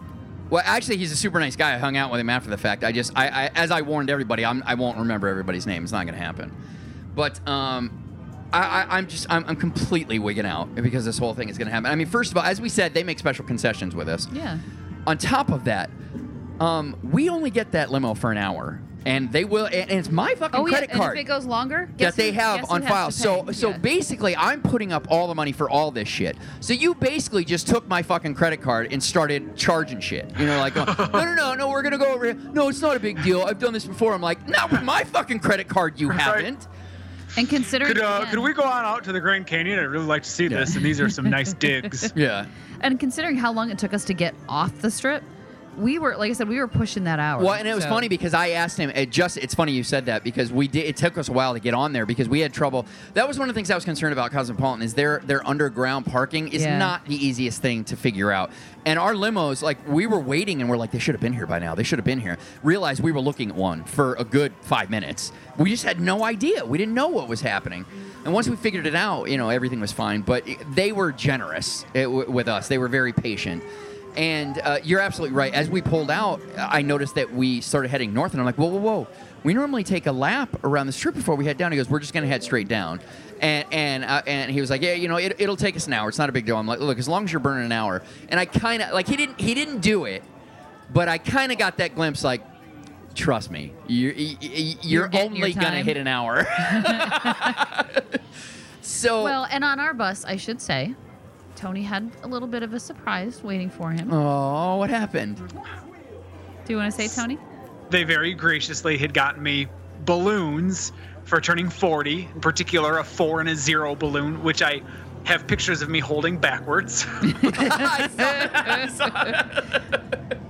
well, actually, he's a super nice guy. I hung out with him after the fact. I just, I, I as I warned everybody, I'm, I won't remember everybody's name. It's not going to happen. But um, I, I, I'm just, I'm, I'm completely wigging out because this whole thing is going to happen. I mean, first of all, as we said, they make special concessions with us. Yeah. On top of that, um, we only get that limo for an hour. and they will. And it's my fucking Oh yeah, credit and if it goes longer, guess that they who- have guess on file. So so Yeah. basically, I'm putting up all the money for all this shit. So you basically just took my fucking credit card and started charging shit. You know, like going, no, no, no, no, we're gonna go over here. No, it's not a big deal. I've done this before. I'm like, not with my fucking credit card. You haven't. And considering Could uh, again- could we go on out to the Grand Canyon? I'd really like to see this, and these are some nice digs. Yeah. and considering how long it took us to get off the strip, we were like I said, we were pushing that hour. Well, and it was so- funny because I asked him. It just it's funny you said that because we did. It took us a while to get on there because we had trouble. That was one of the things I was concerned about Cosmopolitan is their their underground parking is Yeah. not the easiest thing to figure out. And our limos, like we were waiting and we're like, they should have been here by now. They should have been here. Realized we were looking at one for a good five minutes. We just had no idea. We didn't know what was happening. And once we figured it out, you know, everything was fine. But they were generous w- with us. They were very patient. And uh, you're absolutely right. As we pulled out, I noticed that we started heading north, and I'm like, whoa, whoa, whoa. We normally take a lap around the strip before we head down. He goes, we're just going to head straight down. And and uh, and he was like, yeah, you know, it, it'll take us an hour. It's not a big deal. I'm like, look, as long as you're burning an hour. And I kind of like he didn't he didn't do it, but I kind of got that glimpse like. Trust me, you're, y- y- you're, You're getting your only gonna hit an hour. so Well, and on our bus, I should say, Tony had a little bit of a surprise waiting for him. oh, what happened? Do you want to say, Tony? They very graciously had gotten me balloons for turning 40, in particular a four and a zero balloon, which I have pictures of me holding backwards.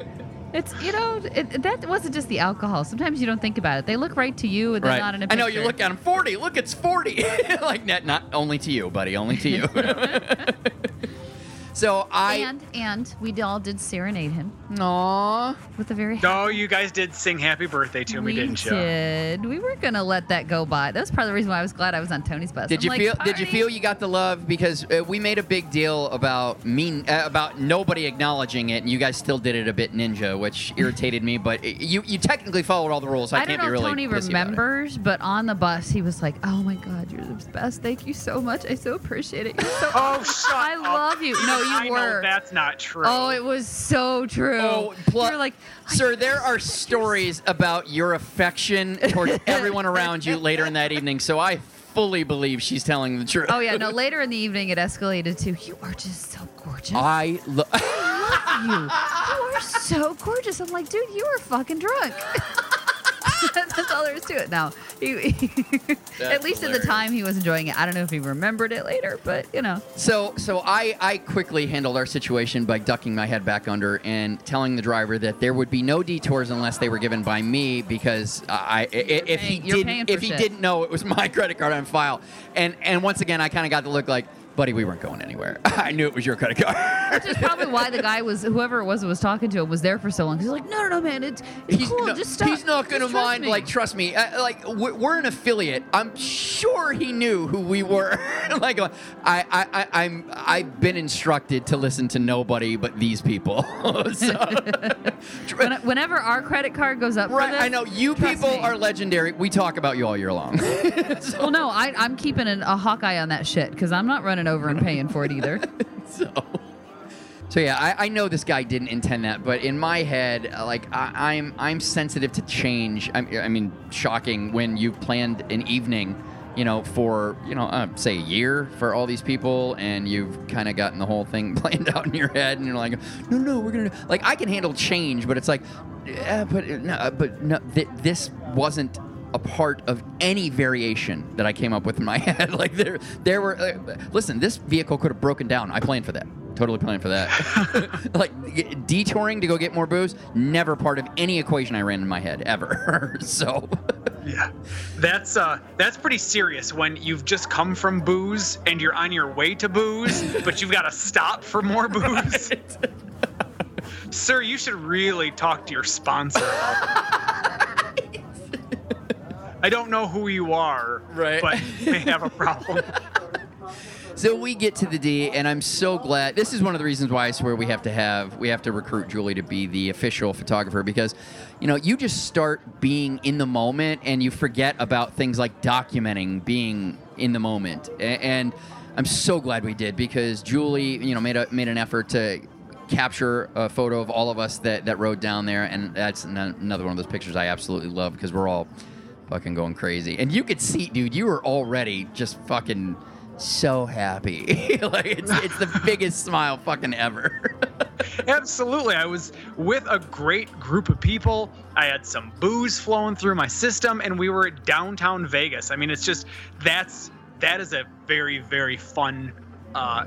It's you know it, that wasn't just the alcohol. Sometimes you don't think about it. They look right to you, and they're not in a I picture. know you look at him 40. Look, it's 40. like not, not only to you, buddy, only to you. so I and and we all did serenade him Aww. with a very. no, you guys did sing happy birthday to me, didn't you? did. We weren't gonna let that go by. That was part of the reason why I was glad I was on Tony's bus. Did I'm you like, feel? Did you "Party." feel you got the love because uh, we made a big deal about me uh, about nobody acknowledging it, and you guys still did it a bit ninja, which irritated me. But it, you you technically followed all the rules. So I, I don't can't know be if really Tony pissy about it. remembers, but on the bus he was like, "Oh my God, you're the best! Thank you so much. I so appreciate it. You're so Oh, shut I up. love you. No, you I know were. that's not true. Oh, it was so true. Oh, pl- were like, sir, there are stories about your affection towards everyone around you later in that evening. So I fully believe she's telling the truth. Oh yeah, no. Later in the evening, it escalated to you are just so gorgeous. I lo- love you. You are so gorgeous. I'm like, dude, you are fucking drunk. That's all there is to it. Now, he, at least at the time, he was enjoying it. I don't know if he remembered it later, but you know. So, so I, I quickly handled our situation by ducking my head back under and telling the driver that there would be no detours unless they were given by me because I, I- if he paying- you're didn't, if he shit. didn't know it was my credit card on file, and and once again I kind of got the look like, buddy, we weren't going anywhere. I knew it was your credit card. Which is probably why the guy was, whoever it was that was talking to him, was there for so long. He's like, no, no, no, man, it's, it's He's, cool. no- just stop. he's not going to mind. me." Like, trust me. Uh, like, we're, we're an affiliate. I'm sure he knew who we were. like, uh, I, I, I, I'm, I've been instructed to listen to nobody but these people. so, whenever our credit card goes up, for right? this, I know you people me. are legendary. We talk about you all year long. so, Well, no, I, I'm keeping an, a hawk eye on that shit because I'm not running over and paying for it either. so. So yeah, I, I know this guy didn't intend that, but in my head, uh, like I, I'm I'm sensitive to change. I, I mean, shocking when you've planned an evening, you know, for you know, uh, say a year for all these people, and you've kind of gotten the whole thing planned out in your head, and you're like, no, no, we're gonna like I can handle change, but it's like, yeah, but no, uh, but no, th- this wasn't a part of any variation that I came up with in my head. like there, there were. Uh, listen, this vehicle could have broken down. I planned for that. Totally planned for that. like detouring to go get more booze, never part of any equation I ran in my head ever. so, Yeah, that's uh, that's pretty serious when you've just come from booze and you're on your way to booze, but you've got to stop for more booze. Sir, you should really talk to your sponsor. About that. I don't know who you are, Right. but you may have a problem. so we get to the D, and I'm so glad. This is one of the reasons why I swear we have to have we have to recruit Julie to be the official photographer because, you know, you just start being in the moment and you forget about things like documenting being in the moment. And I'm so glad we did because Julie, you know, made a made an effort to capture a photo of all of us that, that rode down there, and that's another one of those pictures I absolutely love because we're all fucking going crazy. And you could see, dude, you were already just fucking so happy. like it's it's the biggest smile fucking ever. Absolutely. I was with a great group of people. I had some booze flowing through my system and we were at downtown Vegas. I mean, it's just that's that is a very very fun uh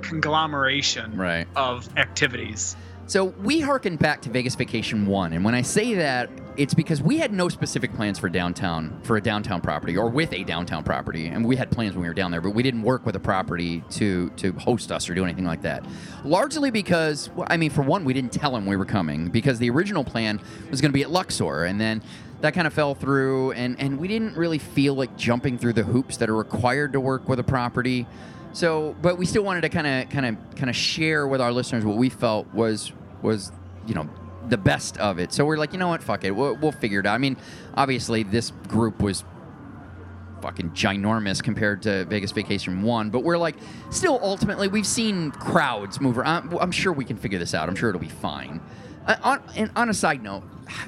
conglomeration Right. of activities. So we harken back to Vegas Vacation One, and when I say that, it's because we had no specific plans for downtown for a downtown property or with a downtown property, and we had plans when we were down there, but we didn't work with a property to to host us or do anything like that. Largely because, I mean, for one, we didn't tell them we were coming because the original plan was going to be at Luxor, and then that kind of fell through, and and we didn't really feel like jumping through the hoops that are required to work with a property. So, but we still wanted to kind of, kind of, kind of share with our listeners what we felt was, was, you know, the best of it. So we're like, you know what, fuck it, we'll, we'll figure it out. I mean, obviously, this group was fucking ginormous compared to Vegas Vacation One, but we're like, still, ultimately, we've seen crowds move around. I'm sure we can figure this out. I'm sure it'll be fine. Uh, on, and on a side note,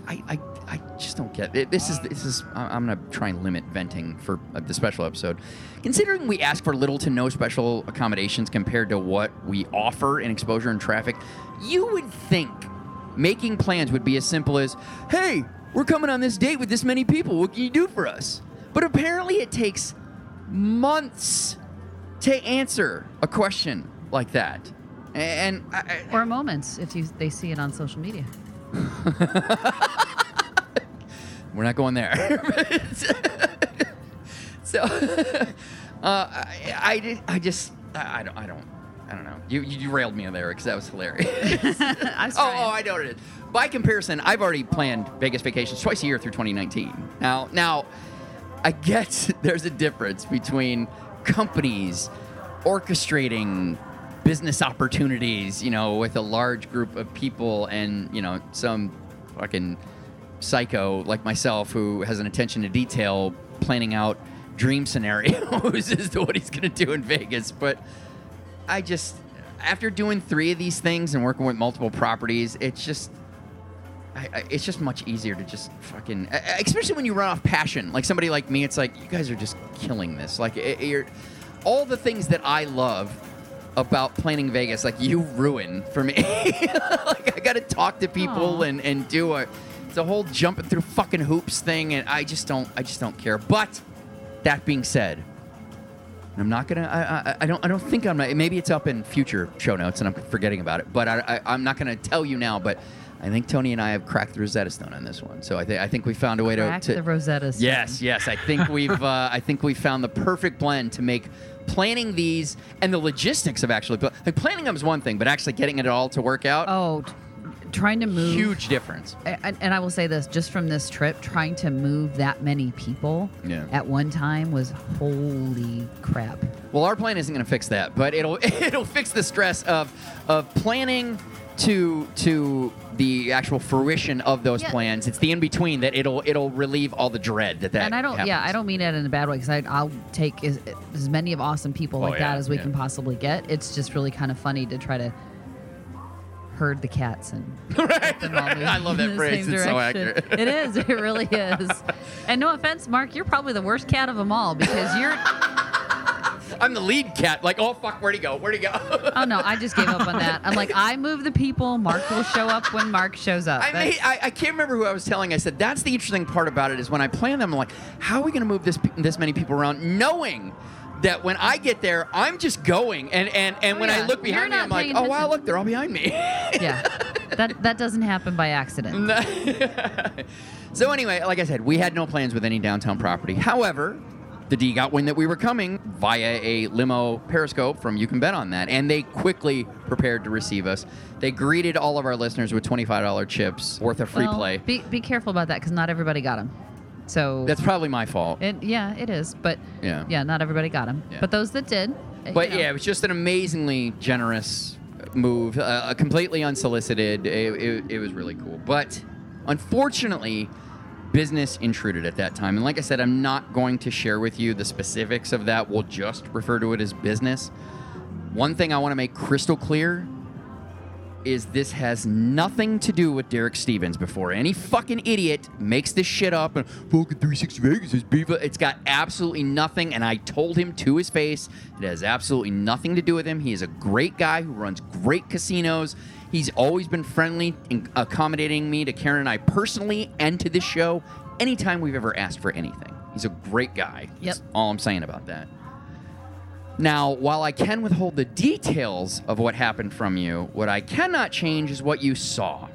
I, I, I just don't get it. This is this is. I'm gonna try and limit venting for uh, the special episode. Considering we ask for little to no special accommodations compared to what we offer in exposure and traffic, you would think making plans would be as simple as, "Hey, we're coming on this date with this many people. What can you do for us?" But apparently, it takes months to answer a question like that. And I, I- Or moments if you they see it on social media. We're not going there. so, uh, I, I, did- I just, I, don't, I don't, I don't know. You, you railed me there because that was hilarious. I was oh, oh, I know what it is. By comparison, I've already planned Vegas vacations twice a year through 2019. Now, now, I get there's a difference between companies orchestrating business opportunities, you know, with a large group of people and, you know, some fucking psycho like myself who has an attention to detail planning out dream scenarios as to what he's going to do in Vegas. But I just, after doing three of these things and working with multiple properties, it's just, I, I, it's just much easier to just fucking, especially when you run off passion. Like somebody like me, it's like you guys are just killing this. Like it, all the things that I love about planning Vegas, like you ruin for me. like I got to talk to people and and do a, it's a whole jumping through fucking hoops thing, and I just don't, I just don't care. But that being said, I'm not gonna. I, I, I don't. I don't think I'm. Maybe it's up in future show notes, and I'm forgetting about it. But I, I, I'm not gonna tell you now. But I think Tony and I have cracked the Rosetta Stone on this one. So I think I think we found a way to. Crack to the Rosetta Stone. Yes, yes. I think we've. uh, I think we found the perfect blend to make planning these and the logistics of actually like planning them is one thing, but actually getting it all to work out. Oh, trying to move. Huge difference. And, and I will say this, just from this trip, trying to move that many people Yeah. at one time was holy crap. Well, our plan isn't going to fix that, but it'll it'll fix the stress of of planning to to the actual fruition of those Yeah. plans. It's the in between that it'll it'll relieve all the dread that that. and I don't, yeah. I don't mean it in a bad way because I'll take as, as many of awesome people Oh, like yeah, that as we yeah. can possibly get. It's just really kind of funny to try to herd the cats and get them all moving I love that phrase. It's so accurate. It is. It really is. And no offense, Mark, you're probably the worst cat of them all because you're. I'm the lead cat. Like, oh fuck, where'd he go? Where'd he go? Oh no, I just gave up on that. I'm like, I move the people. Mark will show up when Mark shows up. I, made, I, I can't remember who I was telling. I said that's the interesting part about it is when I plan them, I'm like, how are we going to move this this many people around, knowing that when I get there, I'm just going, and and and Oh, when I look behind You're me, I'm like, oh wow, look, they're all behind me. yeah, that that doesn't happen by accident. so anyway, like I said, we had no plans with any downtown property. However, the D got wind that we were coming via a limo Periscope from You Can Bet on That, and they quickly prepared to receive us. They greeted all of our listeners with $25 chips worth of free Well, play. Be be careful about that because not everybody got them. So That's probably my fault. it, yeah, it is. But Yeah. yeah, not everybody got them. Yeah. But those that did, uh, But you know, yeah, it was just an amazingly generous move, uh, completely unsolicited. It, it, it was really cool. But unfortunately, business intruded at that time. And like I said, I'm not going to share with you the specifics of that. We'll just refer to it as business. One thing I want to make crystal clear is this has nothing to do with Derek Stevens. Before any fucking idiot makes this shit up and fucking 360 Vegas is beef, it's got absolutely nothing. And I told him to his face, it has absolutely nothing to do with him. He is a great guy who runs great casinos. He's always been friendly and accommodating me to Karen and I personally and to this show anytime we've ever asked for anything. He's a great guy. Yep. That's all I'm saying about that. Now, while I can withhold the details of what happened from you, what I cannot change is what you saw.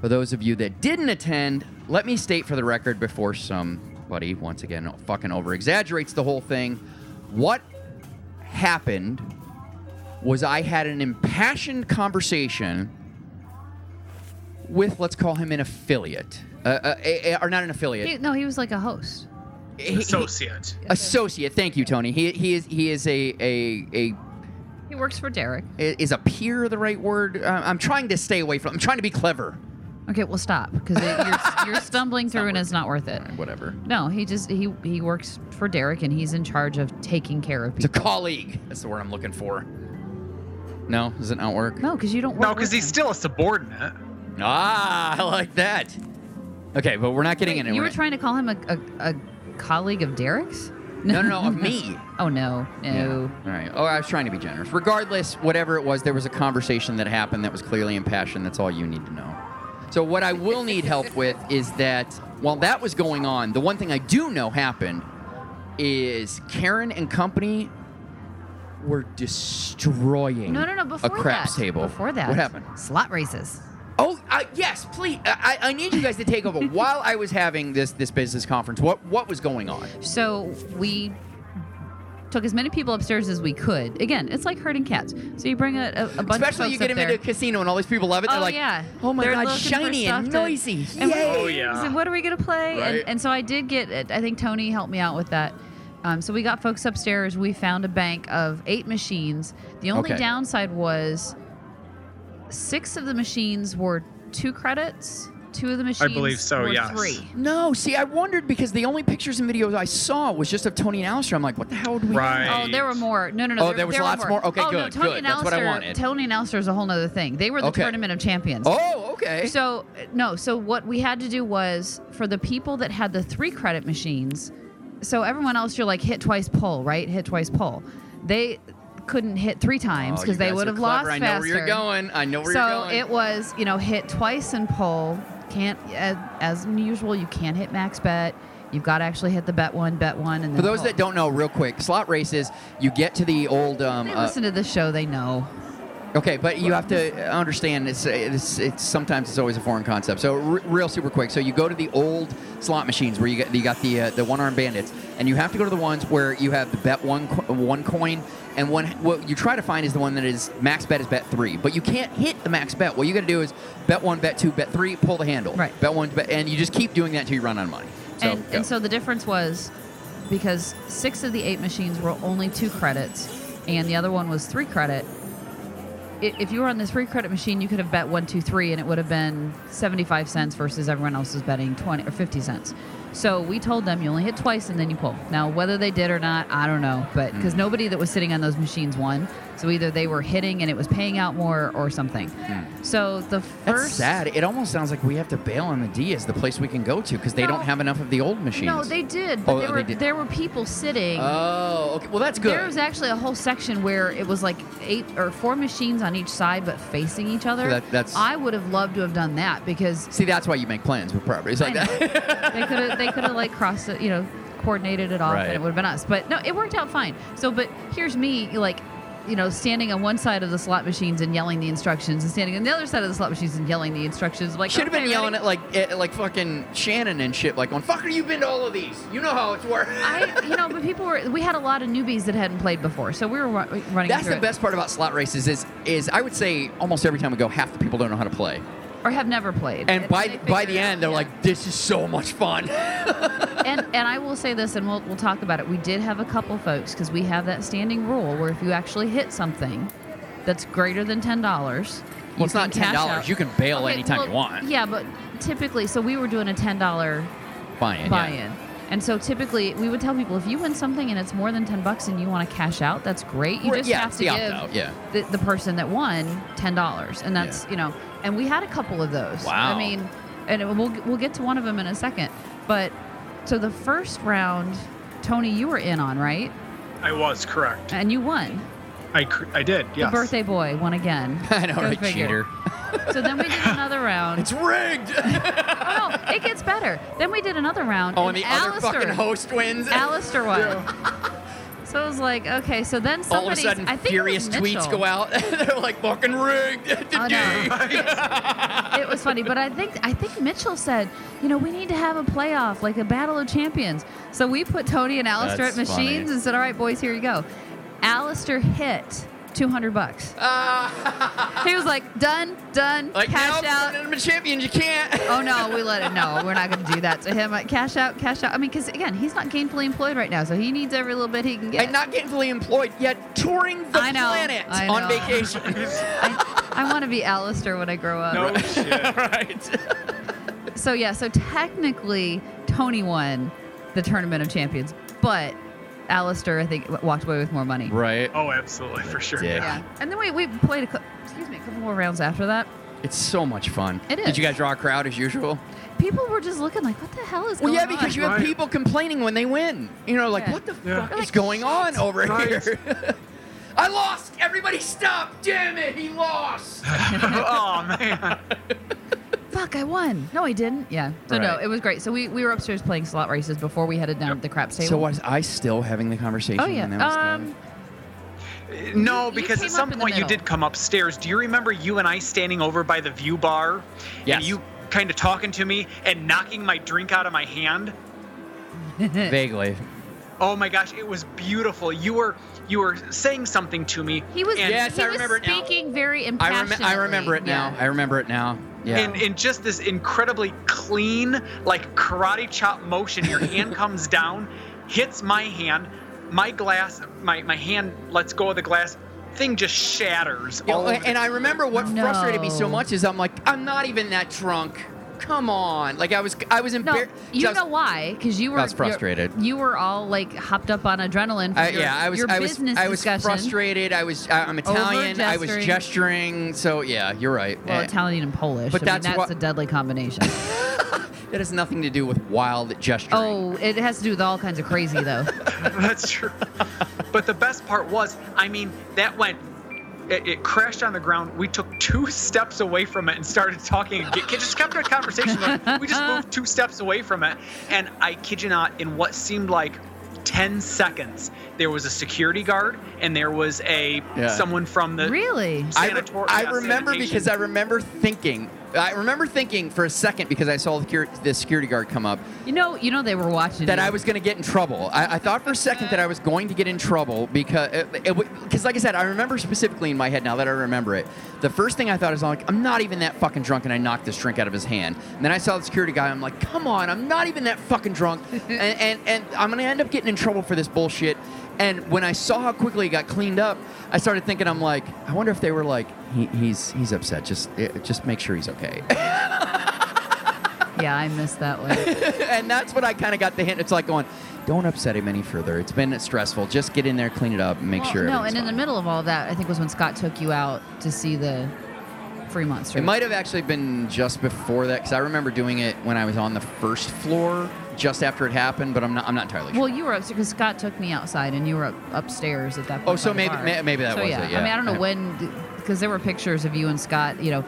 For those of you that didn't attend, let me state for the record before somebody, once again, fucking over exaggerates the whole thing. What happened was I had an impassioned conversation with, let's call him an affiliate. Uh, uh, a- a- or not an affiliate. He, no, he was like a host. He- he- Associate. associate. Thank you, Tony. He, he is he is a a a He works for Derek. is a peer the right word? Uh, I'm trying to stay away from. I'm trying to be clever. Okay, well stop because you're, you're stumbling through and it's not worth it. Whatever. No, he just he he works for Derek and he's in charge of taking care of people. It's a colleague. That's the word I'm looking for. No, does it not work? No, because you don't. Work No, because with he's him. still a subordinate. Ah, I like that. Okay, but we're not getting Wait, into. You We're were trying to call him a, a, a colleague of Derek's? No, no, no, of me. Oh no, no. All right. Oh, I was trying to be generous. Regardless, whatever it was, there was a conversation that happened that was clearly impassioned. That's all you need to know. So, what I will need help with is that while that was going on, the one thing I do know happened is Karen and company were destroying No, no, no. Before a craps that, table. Before that, What happened? Slot races. Oh, uh, yes, please. I, I need you guys to take over. While I was having this this business conference, what what was going on? So we took as many people upstairs as we could. Again, it's like herding cats. So you bring a, a, a bunch Especially of you folks get them into a casino and all these people love it. They're oh like, yeah. oh my They're god, looking shiny and noisy. And we- Oh, yeah. So what are we gonna play? Right. And, and so I did get. I think Tony helped me out with that. Um, so we got folks upstairs. We found a bank of eight machines. The only Okay. downside was six of the machines were two credits. Two of the machines I believe so, were yes. three. No, see, I wondered because the only pictures and videos I saw was just of Tony and Alistair. I'm like, what the hell do we? Right. Oh, there were more. No, no, no. Oh, there was were lots more? Okay, oh, No, good, Tony good. And That's what I Alistair- wanted. Tony and Alistair is a whole other thing. They were the Okay. tournament of champions. Oh, okay. So no, so what we had to do was for the people that had the three credit machines. So everyone else, you're like hit twice, pull, right? Hit twice, pull. They couldn't hit three times Oh, because you they would have lost I know faster. where you're going. I know where so you're going. So it was, you know, hit twice and pull. Can't as, as usual. You can't hit max bet. You've got to actually hit the bet one, bet one, and then For those pull. that don't know, real quick, slot races, you get to the old. Um, they uh, listen to the show, they know. Okay, but you have to understand it's, it's it's sometimes it's always a foreign concept. So r- real super quick. So you go to the old slot machines where you got you got the uh, the one arm bandits, and you have to go to the ones where you have the bet one co- one coin, and one what you try to find is the one that is max bet is bet three, but you can't hit the max bet. What you got to do is bet one, bet two, bet three, pull the handle. Right. Bet one, bet, and you just keep doing that until you run out of money. So and, go. and so the difference was because six of the eight machines were only two credits and the other one was three credit if you were on this free credit machine you could have bet one two three and it would have been 75 cents versus everyone else was betting 20 or 50 cents. So we told them you only hit twice and then you pull. Now whether they did or not i don't know but Hmm. because nobody that was sitting on those machines won so either they were hitting and it was paying out more or something so the Hmm. That's first sad. It almost sounds like we have to bail on the D as the place we can go to because they No. don't have enough of the old machines. no they did but Oh, there, they were, did. there were people sitting Oh, okay. Well, that's good. There was actually a whole section where it was like eight or four machines on each side, but facing each other. So that- that's- I would have loved to have done that because See, that's why you make plans with properties like that. they could have they could have like crossed it, you know, coordinated it off, Right. and it would have been us. But no, it worked out fine. So, but here's me like. You know, standing on one side of the slot machines and yelling the instructions, and standing on the other side of the slot machines and yelling the instructions. Like Should have okay, been yelling ready? at like at, like fucking Shannon and shit, like going, "Fucker, you've been to all of these. You know how it's worked." I, you know, but people were. We had a lot of newbies that hadn't played before, so we were running. That's the it. best part about slot races is is I would say almost every time we go, half the people don't know how to play, or have never played. and by by the out, end they're yeah. like, "This is so much fun." and and I will say this, and we'll we'll talk about it. We did have a couple folks because we have that standing rule where if you actually hit something that's greater than ten dollars, Well, it's not $10. You can bail anytime you want. Yeah, but typically, so we were doing a ten dollar Buy-in, yeah. Buy-in, And so typically we would tell people if you win something and it's more than 10 bucks and you want to cash out, that's great. You just yeah, have to the give yeah. the, the person that won $10. And that's, you know, and we had a couple of those. Wow. I mean, and it- we'll we'll get to one of them in a second. But so the first round, Tony, you were in on, right? I was correct. And you won. I cr- I did. Yes. The birthday boy won again. I know, Go right, figure. cheater. So then we did another round. It's rigged. oh no, it gets better. Then we did another round. Oh, and the other fucking host wins. Alistair won. So it was like, okay, so then somebody, All of a sudden, I think furious tweets go out. They're like fucking rigged. Oh, no. it was funny, but I think I think Mitchell said, you know, we need to have a playoff, like a battle of champions. So we put Tony and Alistair That's at machines funny. and said, all right, boys, here you go. Alistair hit 200 bucks. Ah. he was like, done, done, Like cash no, out. I'm a champion. You can't. Oh no, we let it. No, we're not going to do that to him. Like, cash out, cash out. I mean, because again, he's not gainfully employed right now, so he needs every little bit he can get. And not gainfully employed yet, touring the I know, planet I on vacation. I, I want to be Alistair when I grow up. No shit. right. So yeah, so technically Tony won the tournament of champions, but Alistair I think walked away with more money. Right. Oh, absolutely, for sure. Dick. Yeah, and then we, we played a cou- excuse me a couple more rounds after that. It's so much fun. It Did is. you guys draw a crowd as usual? People were just looking like, what the hell is Well, going yeah, on? because you have Right. people complaining when they win. You know, like, Yeah. what the Yeah. fuck They're is like, going on over Right. here? I lost. Everybody stop. Damn it. He lost. oh man. Fuck, I won. No, I didn't. Yeah. So no, it was great. So we, we were upstairs playing slot races before we headed down to the craps table. so was I still having the conversation Oh yeah. when that was Um, done? No, you because came at some up in the point you middle. did come upstairs. Do you remember you and I standing over by the view bar? Yes. And you kind of talking to me and knocking my drink out of my hand? Vaguely. Oh my gosh, it was beautiful. You were you were saying something to me. he was. and, Yes, he I was remember it now. speaking very I, impassioned. rem- I remember it now. I remember it now. Yeah. in, in just this incredibly clean, like karate chop motion, your hand comes down, hits my hand, my glass, my, my hand lets go of the glass, thing just shatters. Yeah, all over and I remember what frustrated me so much is I'm like, I'm not even that drunk. Come on. Like I was I was No, embarrassed. you know why? Because you were I was frustrated. You were all like hopped up on adrenaline. From I, your, yeah, I was. Your I was. business I was discussion. frustrated. I was. I, I'm Italian. I was gesturing. gesturing. So yeah, you're right. Well, Eh, Italian and Polish. But I that's mean, that's what- a deadly combination. That has nothing to do with wild gesturing. oh, it has to do with all kinds of crazy though. That's true. but the best part was, I mean, that went. It, it crashed on the ground. We took two steps away from it and started talking. and get- just kept our conversation. going. We just moved two steps away from it, and I kid you not, in what seemed like 10 seconds, there was a security guard and there was a Yeah. someone from the really? I, re- sanator- I yeah, remember sanitation. because I remember thinking. I remember thinking for a second because I saw the, cur- the security guard come up You know, you know they were watching. that you. I was going to get in trouble. I, I thought for a second that I was going to get in trouble because, because like I said, I remember specifically in my head now that I remember it. The first thing I thought is like, I'm not even that fucking drunk, and I knocked this drink out of his hand. And then I saw the security guy. I'm like, come on, I'm not even that fucking drunk, and and, and I'm gonna end up getting in trouble for this bullshit. And when I saw how quickly he got cleaned up, I started thinking, I'm like, I wonder if they were like, he, he's he's upset. Just eh, just make sure he's okay. Yeah, I missed that one. and that's what I kind of got the hint. It's like going, don't upset him any further. It's been stressful. Just get in there, clean it up, make Well, sure. no, and in the middle of all that, I think was when Scott took you out to see the Fremont Street. It might have actually been just before that because I remember doing it when I was on the first floor, just after it happened. But I'm not. I'm not entirely sure. Well, you were upstairs because Scott took me outside, and you were up, upstairs at that point. Oh, so maybe- may- maybe that so, was yeah. it, yeah. I mean, I don't know when, because there were pictures of you and Scott. You know,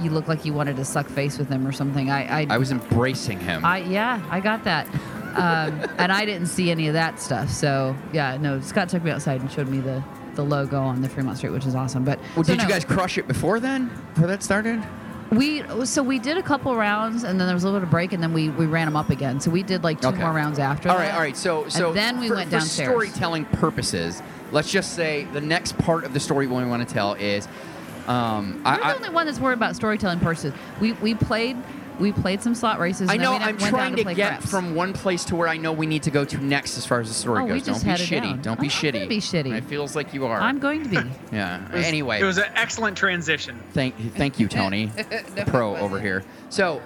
you looked like you wanted to suck face with him or something. I, I, I was embracing him. I yeah, I got that. Um, and I didn't see any of that stuff. So yeah, no. Scott took me outside and showed me the the logo on the Fremont Street, which is awesome. But well, so did you guys crush it before then? Before that started? We so we did a couple rounds, and then there was a little bit of break, and then we we ran them up again. So we did like two Okay. more rounds after. All that. right, all right. So, so and then we for, went for downstairs. storytelling purposes, let's just say the next part of the story we want to tell is, um, You're I, the I, only one that's worried about storytelling purposes. We we played we played some slot races. I and know then I'm trying down to get craps. from one place to where I know we need to go to next as far as the story Oh, we goes. just Don't be shitty. down. Don't be I'm not shitty. gonna be shitty. It feels like you are. I'm going to be. yeah. It was- anyway, it was an excellent transition. Thank, thank you, Tony, pro over here. So,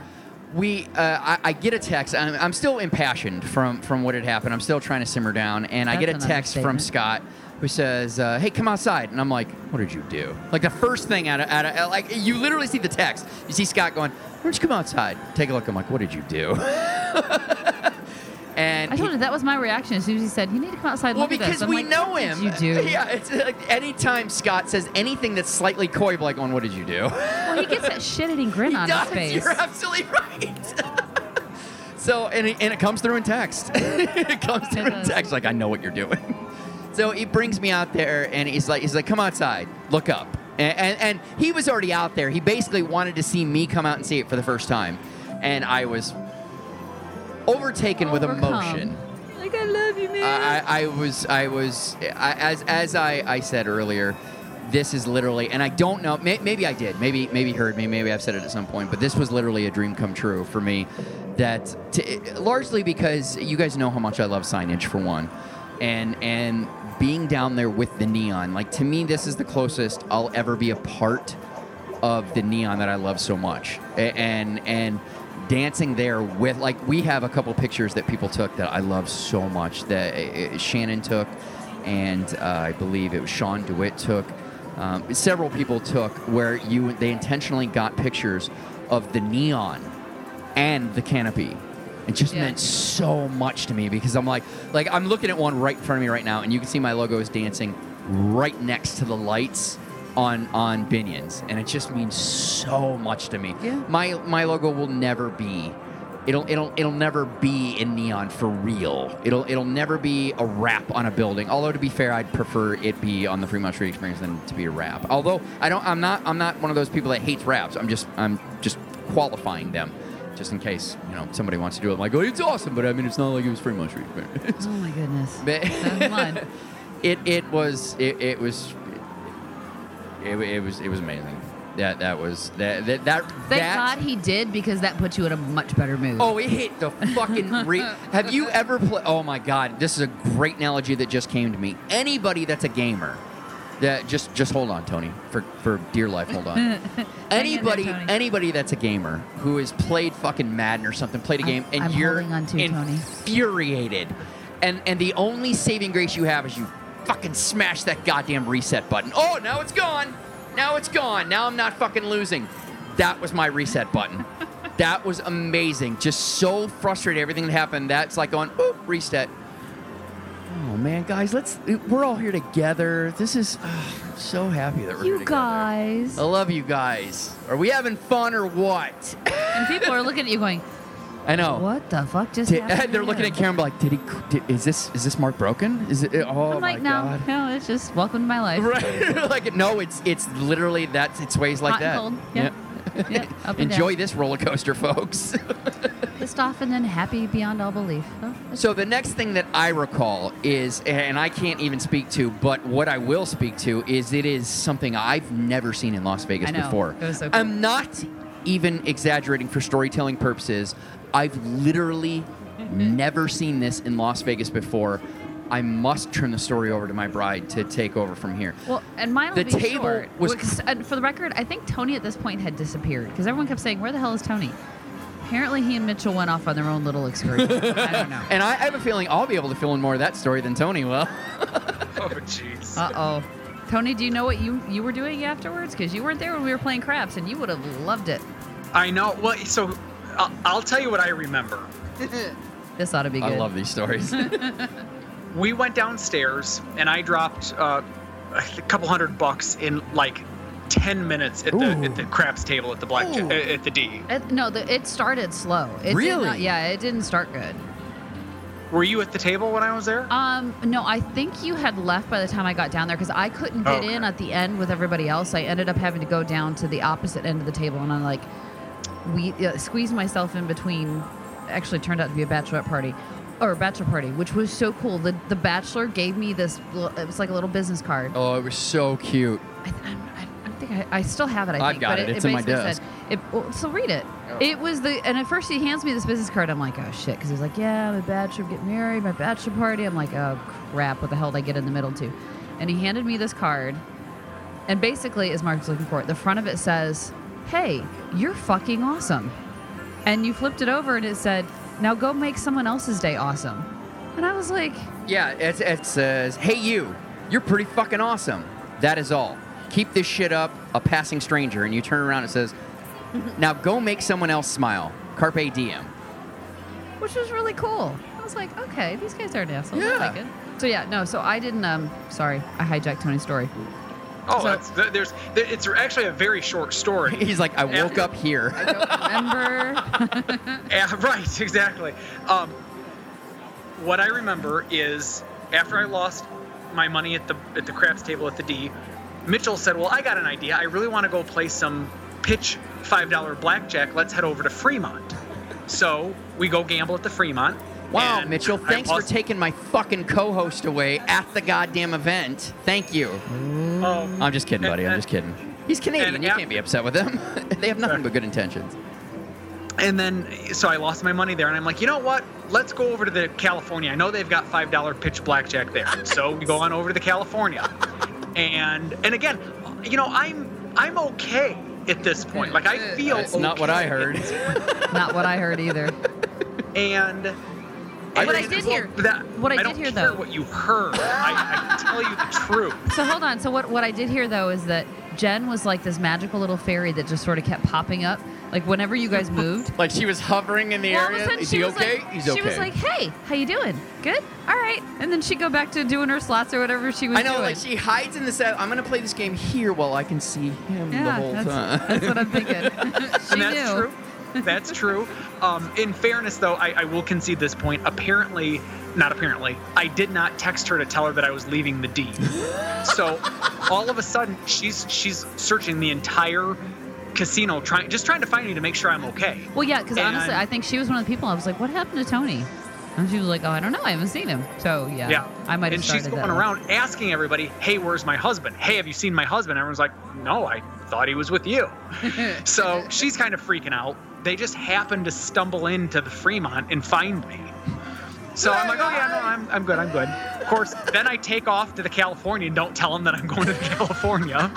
we uh, I, I get a text. I'm, I'm still impassioned from from what had happened. I'm still trying to simmer down, and I get a text from. Scott who says, uh, "Hey, come outside," and I'm like, "What did you do?" Like the first thing out of, out of like you literally see the text. You see Scott going, "Why don't you come outside?" Take a look. I'm like, "What did you do?" and I he- told you that was my reaction as soon as he said, "You need to come outside." well, because this." I'm we like, know "What him. Did you do? Yeah, it's like anytime Scott says anything that's slightly coy, like, "On what did you do?" Well, he gets that shit-eating grin on does. his face. You're absolutely right. so, and it, and it comes through in text. it comes through in does. text. Like I know what you're doing. So he brings me out there, and he's like, he's like, come outside, look up. And, and, and he was already out there. He basically wanted to see me come out and see it for the first time, and I was overtaken with emotion. Like I love you, man. I, I was, I was, I, as as I, I said earlier, this is literally, and I don't know, may, maybe I did, maybe maybe heard me, maybe I've said it at some point, but this was literally a dream come true for me. That to, largely because you guys know how much I love signage for one, and and being down there with the neon, like to me, this is the closest I'll ever be a part of the neon that I love so much, and and dancing there with like we have a couple pictures that people took that I love so much that uh, Shannon took, and uh, I believe it was Sean Dewitt took. Um, several people took where you they intentionally got pictures of the neon and the canopy. It just Yeah. meant so much to me because I'm like, like I'm looking at one right in front of me right now, and you can see my logo is dancing right next to the lights on on Binions, and it just means so much to me. Yeah. My my logo will never be. It'll it'll it'll never be in neon for real. It'll it'll never be a wrap on a building. Although to be fair, I'd prefer it be on the Fremont Street Experience than to be a wrap. Although I don't, I'm not I'm not one of those people that hates wraps. I'm just I'm just qualifying them, just in case you know somebody wants to do it. I'm like, oh, it's awesome, but I mean, it's not like it was free Experience. oh my goodness. But- it it was it, it was it, it was it was amazing. That that was that that that. Thank that, God he did because that put you in a much better mood. Oh, it hit the fucking. Re- Have you ever played? Oh my god, this is a great analogy that just came to me. Anybody that's a gamer, that just just hold on, Tony, for for dear life, hold on. In there, anybody Tony. anybody that's a gamer who has played fucking Madden or something, played a I'm- game, and I'm you're holding on to, Tony. infuriated, and and the only saving grace you have is you fucking smash that goddamn reset button. Oh, now it's gone. Now it's gone. Now I'm not fucking losing. That was my reset button. that was amazing. Just so frustrated. Everything that happened. That's like going boop reset. Oh man, guys, let's. We're all here together. This is. I'm so happy that we're here you together. guys. I love you guys. Are we having fun or what? And people are looking at you going, I know. what the fuck just Did- happened? they're looking you?" at Karen like, did he? Did, is this is this mark broken? Is it? Oh I'm like, my no, god. no, it's just welcome to my life. Right? like no, it's it's literally that. it's ways like Hot that. and cold. Yep. Yep, Enjoy down. this roller coaster, folks. Pissed off and then happy beyond all belief. Oh, so the next thing that I recall is, and I can't even speak to, but what I will speak to is it is something I've never seen in Las Vegas I know. before. It was so cool. I'm not even exaggerating for storytelling purposes. I've literally never seen this in Las Vegas before. I must turn the story over to my bride to take over from here. Well, and mine will The be table short. was- Because, and for the record, I think Tony at this point had disappeared because everyone kept saying, "Where the hell is Tony?" Apparently, he and Mitchell went off on their own little excursion. I don't know. And I, I have a feeling I'll be able to fill in more of that story than Tony will. Oh, jeez. Uh oh. Tony, do you know what you you were doing afterwards? Because you weren't there when we were playing craps, and you would have loved it. I know. Well, so I'll, I'll tell you what I remember. This ought to be good. I love these stories. We went downstairs, and I dropped uh, a couple hundred bucks in like ten minutes at the Ooh. at the craps table at the black Ooh. at, at the D. It, no, the, it started slow. It Really? not- yeah, it didn't start good. Were you at the table when I was there? Um, no, I think you had left by the time I got down there because I couldn't get Okay. in at the end with everybody else. I ended up having to go down to the opposite end of the table, and I'm like we uh, squeezed myself in between. Actually, turned out to be a bachelorette party or a bachelor party, which was so cool. The the bachelor gave me this. It was like a little business card. oh, it was so cute. I, th- I'm- I, I think I, I still have it. I I've think, got but it. It's in my desk. Said, it, well, so read it. Oh. It was the and at first he hands me this business card. I'm like, oh shit, because he's like, yeah, I'm a bachelor, getting married, my bachelor party. I'm like, oh crap, what the hell did I get in the middle to? And he handed me this card, and basically, as Mark's looking for it, the front of it says, hey, you're fucking awesome. and you flipped it over and it said, "Now go make someone else's day awesome." And I was like, Yeah, it, it says, "Hey you, you're pretty fucking awesome." That is all. Keep this shit up, a passing stranger, and you turn around and it says, "Now go make someone else smile." Carpe diem. which was really cool. I was like, okay, these guys aren't assholes. I Yeah. like it. So yeah, no. So I didn't. Um, sorry, I hijacked Tony's story. Oh, So- that's, there's it's actually a very short story. He's like, "I woke Yeah. up here." I don't remember. Yeah, right, exactly. Um, what I remember is after I lost my money at the at the craps table at the D, Mitchell said, "Well, I got an idea. I really want to go play some pitch five dollar blackjack. Let's head over to Fremont." So we go gamble at the Fremont. Wow, and Mitchell, I thanks for taking my fucking co-host away at the goddamn event. Thank you. um, I'm just kidding, buddy. I'm just kidding. He's Canadian. and You af- can't be upset with them. they have nothing but good intentions. And then, so I lost my money there, and I'm like, you know what? Let's go over to the California. I know they've got five dollar pitch blackjack there, so we go on over to the California. And and again, you know, I'm I'm okay at this point. Like I feel That's not what I heard. Not what I heard either. And What I did hear- that- what I did don't hear, care though- what you heard. I, I can tell you the truth. So hold on. So what what I did hear though is that Jen was like this magical little fairy that just sort of kept popping up. Like whenever you guys moved. Like she was hovering in the Well, all of a area. Is she he okay? like, He's she okay. was like, "Hey, how you doing? Good. All right." And then she'd go back to doing her slots or whatever she was doing. I know, doing. like she hides in the set. I'm gonna play this game here while I can see him the whole that's, time. that's what I'm thinking. she and that's knew. true. That's true. Um, in fairness, though, I, I will concede this point. Apparently, not apparently, I did not text her to tell her that I was leaving the D. so, all of a sudden, she's she's searching the entire casino, trying just trying to find me to make sure I'm okay. Well, yeah, because honestly, I think she was one of the people. I was like, "What happened to Tony?" And she was like, "Oh, I don't know. I haven't seen him." So yeah, Yeah. I might have And she's going way. around asking everybody, "Hey, where's my husband? Hey, have you seen my husband?" Everyone's like, "No, I thought he was with you." so she's kind of freaking out. They just happen to stumble into the Fremont and find me. So I'm like, "Oh yeah, no, I'm I'm good, I'm good." Of course, then I take off to the California and don't tell them that I'm going to the California,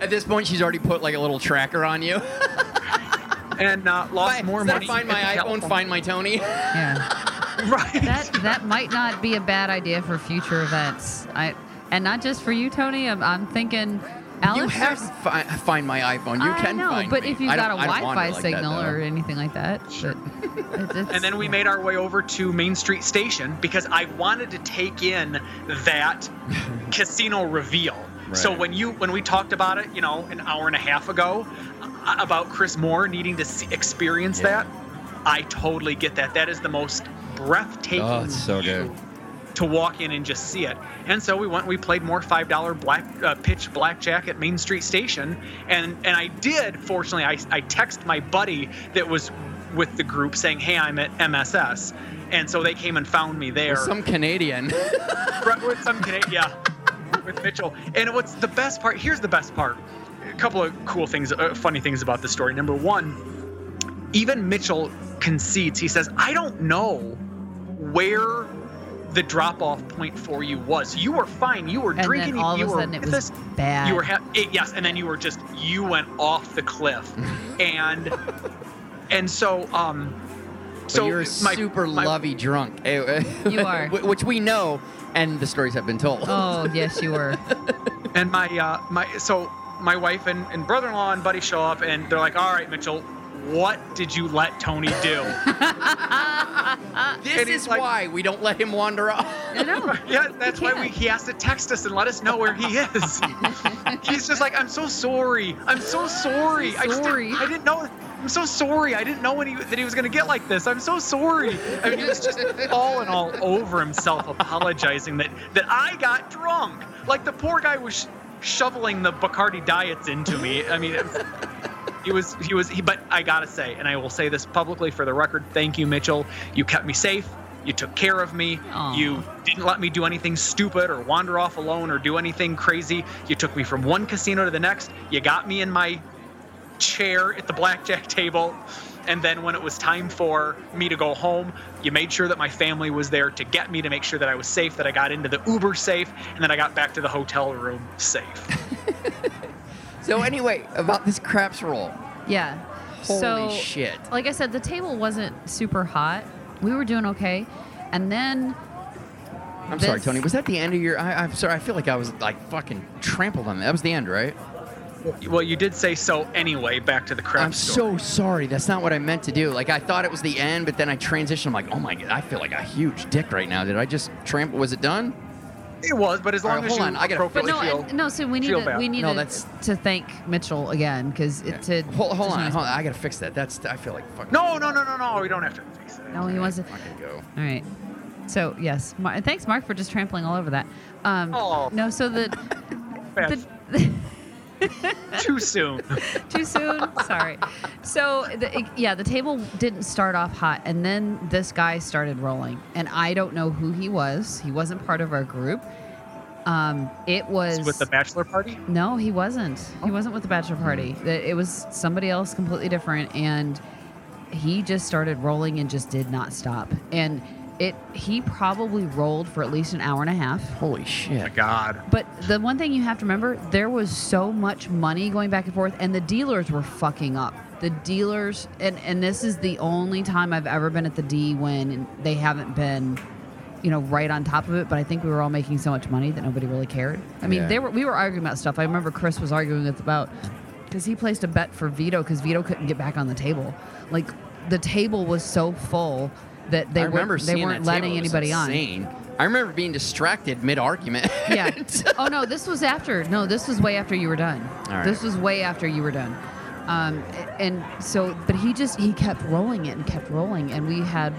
At this point, she's already put like a little tracker on you. and uh, lost Fi- more instead money. of find at my the iPhone, find my Tony. Yeah, Right. that that might not be a bad idea for future events. I and not just for you, Tony. I'm, I'm thinking. Alex, you have there's- fi- find my iPhone. You I can know, find but me. if you've I got a don't- I don't wander Wi-Fi like that, signal though. or anything like that, but it- it's- And then we made our way over to Main Street Station because I wanted to take in that casino reveal. So when you when we talked about it, you know, an hour and a half ago, uh, about Chris Moore needing to see, experience Yeah. that, I totally get that. That is the most breathtaking Oh, it's so view good. To walk in and just see it. And so we went. We played more five dollar black uh, pitch blackjack at Main Street Station, and and I did. Fortunately, I I text my buddy that was with the group saying, "Hey, I'm at MSS," and so they came and found me there. With some Canadian. With some Canadian, yeah, with Mitchell. And what's the best part? Here's the best part. A couple of cool things, uh, funny things about the story. Number one, even Mitchell concedes. He says, "I don't know where." The drop-off point for you was you were fine. You were And then drinking. all of you a were sudden it with was us. bad. You were ha- it, yes, and then you were just you went off the cliff, and and so um, But so you're a my- super my- lovey drunk. Eh, You are. Which we know, and the stories have been told. oh yes, you were. and my uh my so my wife and, and brother-in-law and buddy show up and they're like all right mitchell what did you let tony do? This and is like- why we don't let him wander off. I know. yeah that's why we, he has to text us and let us know where he is. He's just like i'm so sorry. I'm so sorry. I just Sorry. didn't, i didn't know i'm so sorry. I didn't know when he, that he was going to get like this. I'm so sorry. I mean he was just all in all over himself apologizing that that i got drunk. Like the poor guy was sh- shoveling the bacardi diets into me. I mean it, he was he was he, but i gotta say and i will say this publicly for the record thank you mitchell. You kept me safe. You took care of me. Aw. you didn't let me do anything stupid or wander off alone or do anything crazy. You took me from one casino to the next. You got me in my chair at the blackjack table. And then when it was time for me to go home you made sure that my family was there to get me to make sure that i was safe that i got into the uber safe and then i got back to the hotel room safe So anyway, about this craps roll. Yeah. Holy so, shit. Like I said, the table wasn't super hot. We were doing okay, and then I'm sorry, Tony. Was that the end of your? I, I'm sorry. I feel like I was like fucking trampled on that. That was the end, right? Well, you did say so anyway. Back to the crab I'm story. so sorry. That's not what I meant to do. Like I thought it was the end, but then I transitioned. I'm like, oh my god, I feel like a huge dick right now. Did I just trample? Was it done? It was, but as long right, as hold you on, I gotta- But appropriately no, feel. and- no. So we need feel to bad. we need No, to, that's- to thank Mitchell again because it to Hold, hold to on, nice- hold on. I gotta fix that. That's. I feel like fucking. No, no, no, no, no. We don't have to fix it. No, he wants to. Fucking go. All right. So yes, Mar- and thanks Mark for just trampling all over that. Um, Oh. No, so the, Bad. the Too soon. too soon. Sorry. So the, yeah, the table didn't start off hot, and then this guy started rolling, and I don't know who he was. He wasn't part of our group. Um, it was with the bachelor party. No, he wasn't. He wasn't with the bachelor party. It it was somebody else completely different, and he just started rolling and just did not stop. And it he probably rolled for at least an hour and a half. Holy Oh my shit. God. But the one thing you have to remember, there was so much money going back and forth, and the dealers were fucking up. The dealers, and and this is the only time I've ever been at the D when they haven't been, you know, right on top of it. But I think we were all making so much money that nobody really cared. I mean, Yeah. they were we were arguing about stuff. I remember Chris was arguing with about because he placed a bet for Vito because Vito couldn't get back on the table. Like the table was so full that they I remember weren't they seeing weren't letting anybody on. I remember being distracted mid argument. Yeah. oh no, this was after. No, this was way after you were done. All right. This was way after you were done. Um, and so, but he just he kept rolling it and kept rolling, and we had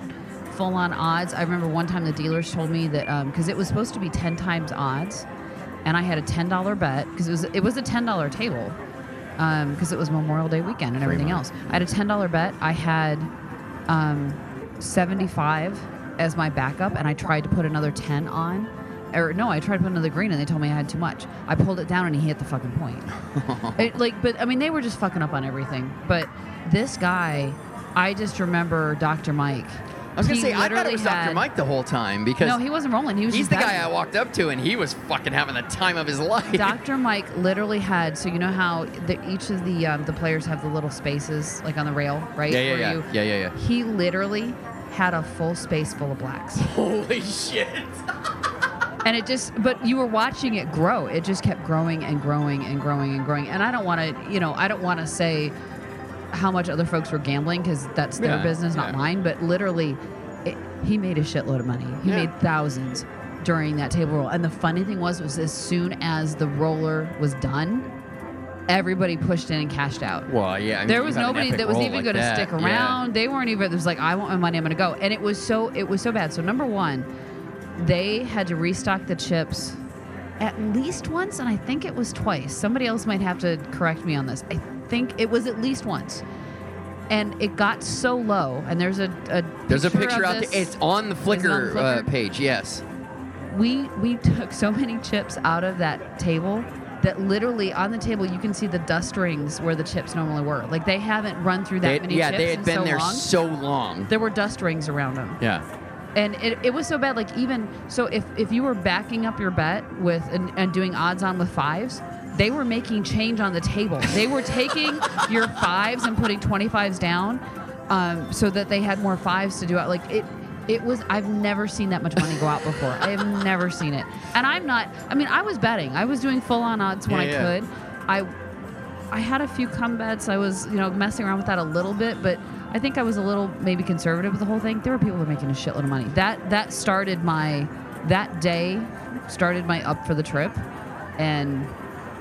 full on odds. I remember one time the dealers told me that because it was supposed to be ten times odds, and I had a ten dollar bet because it was it was a ten dollar table because it was Memorial Day weekend and everything else. I had a ten dollar bet. I had um, seventy five as my backup, and I tried to put another ten on. Or no, I tried to put another green, and they told me I had too much. I pulled it down, and he hit the fucking point. it, like, but I mean, they were just fucking up on everything. But this guy, I just remember Dr. Mike. I was gonna He say I thought it was Dr. Mike the whole time because No, he wasn't rolling. He was he's the guy. I walked up to and he was fucking having the time of his life. Dr. Mike literally had so you know how the, each of the um, the players have the little spaces like on the rail, right? Yeah, yeah, Where yeah. you- Yeah, yeah, yeah. He literally had a full space full of blacks. Holy shit. and it just but you were watching it grow it just kept growing and growing and growing and growing and i don't want to you know i don't want to say how much other folks were gambling because that's their Yeah, business not yeah. mine but literally it, he made a shitload of money he Yeah. made thousands during that table roll and the funny thing was was as soon as the roller was done everybody pushed in and cashed out Well, yeah. I mean, there was nobody that was even like going to stick yeah. around. They weren't even. It was like, I want my money. I'm going to go. And it was so. It was so bad. So number one, they had to restock the chips at least once, and I think it was twice. Somebody else might have to correct me on this. I think it was at least once. And it got so low, and there's a, a There's a picture picture of out this. there. It's on the Flickr, Flickr? Uh, page. Yes. we we took so many chips out of that table that literally on the table you can see the dust rings where the chips normally were. Like they haven't run through that They- many yeah, chips they had in been so there long. so long. there were dust rings around them. Yeah. And it, it was so bad. Like even so, if if you were backing up your bet with and, and doing odds on with fives, they were making change on the table. They were taking your fives and putting twenty fives down, um, so that they had more fives to do out. Like it. It was. I've never seen that much money go out before. I have never seen it. And I'm not. I mean, I was betting. I was doing full on odds when Yeah, I yeah. could. I I had a few come bets. I was, you know, messing around with that a little bit, but I think I was a little maybe conservative with the whole thing. There were people who were making a shitload of money. That that started my that day started my up for the trip, and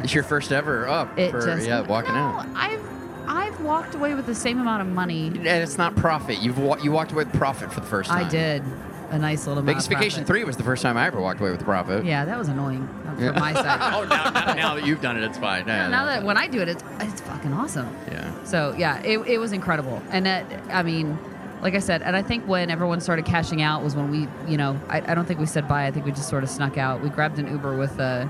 It's your first ever up it for just yeah walking no, out. I've I've walked away with the same amount of money. And it's not profit. You've wa- you walked away with profit for the first time. I did a nice little amount of Vacation profit. Three was the first time I ever walked away with a profit. Yeah, that was annoying uh, from Yeah. my side. oh, now, now, now that you've done it, it's fine. Yeah, now no, that when I do it, it's it's fucking awesome. yeah. So yeah, it, it was incredible, and that I mean, like I said, and I think when everyone started cashing out was when we, you know, I, I don't think we said bye. I think we just sort of snuck out. We grabbed an Uber with uh,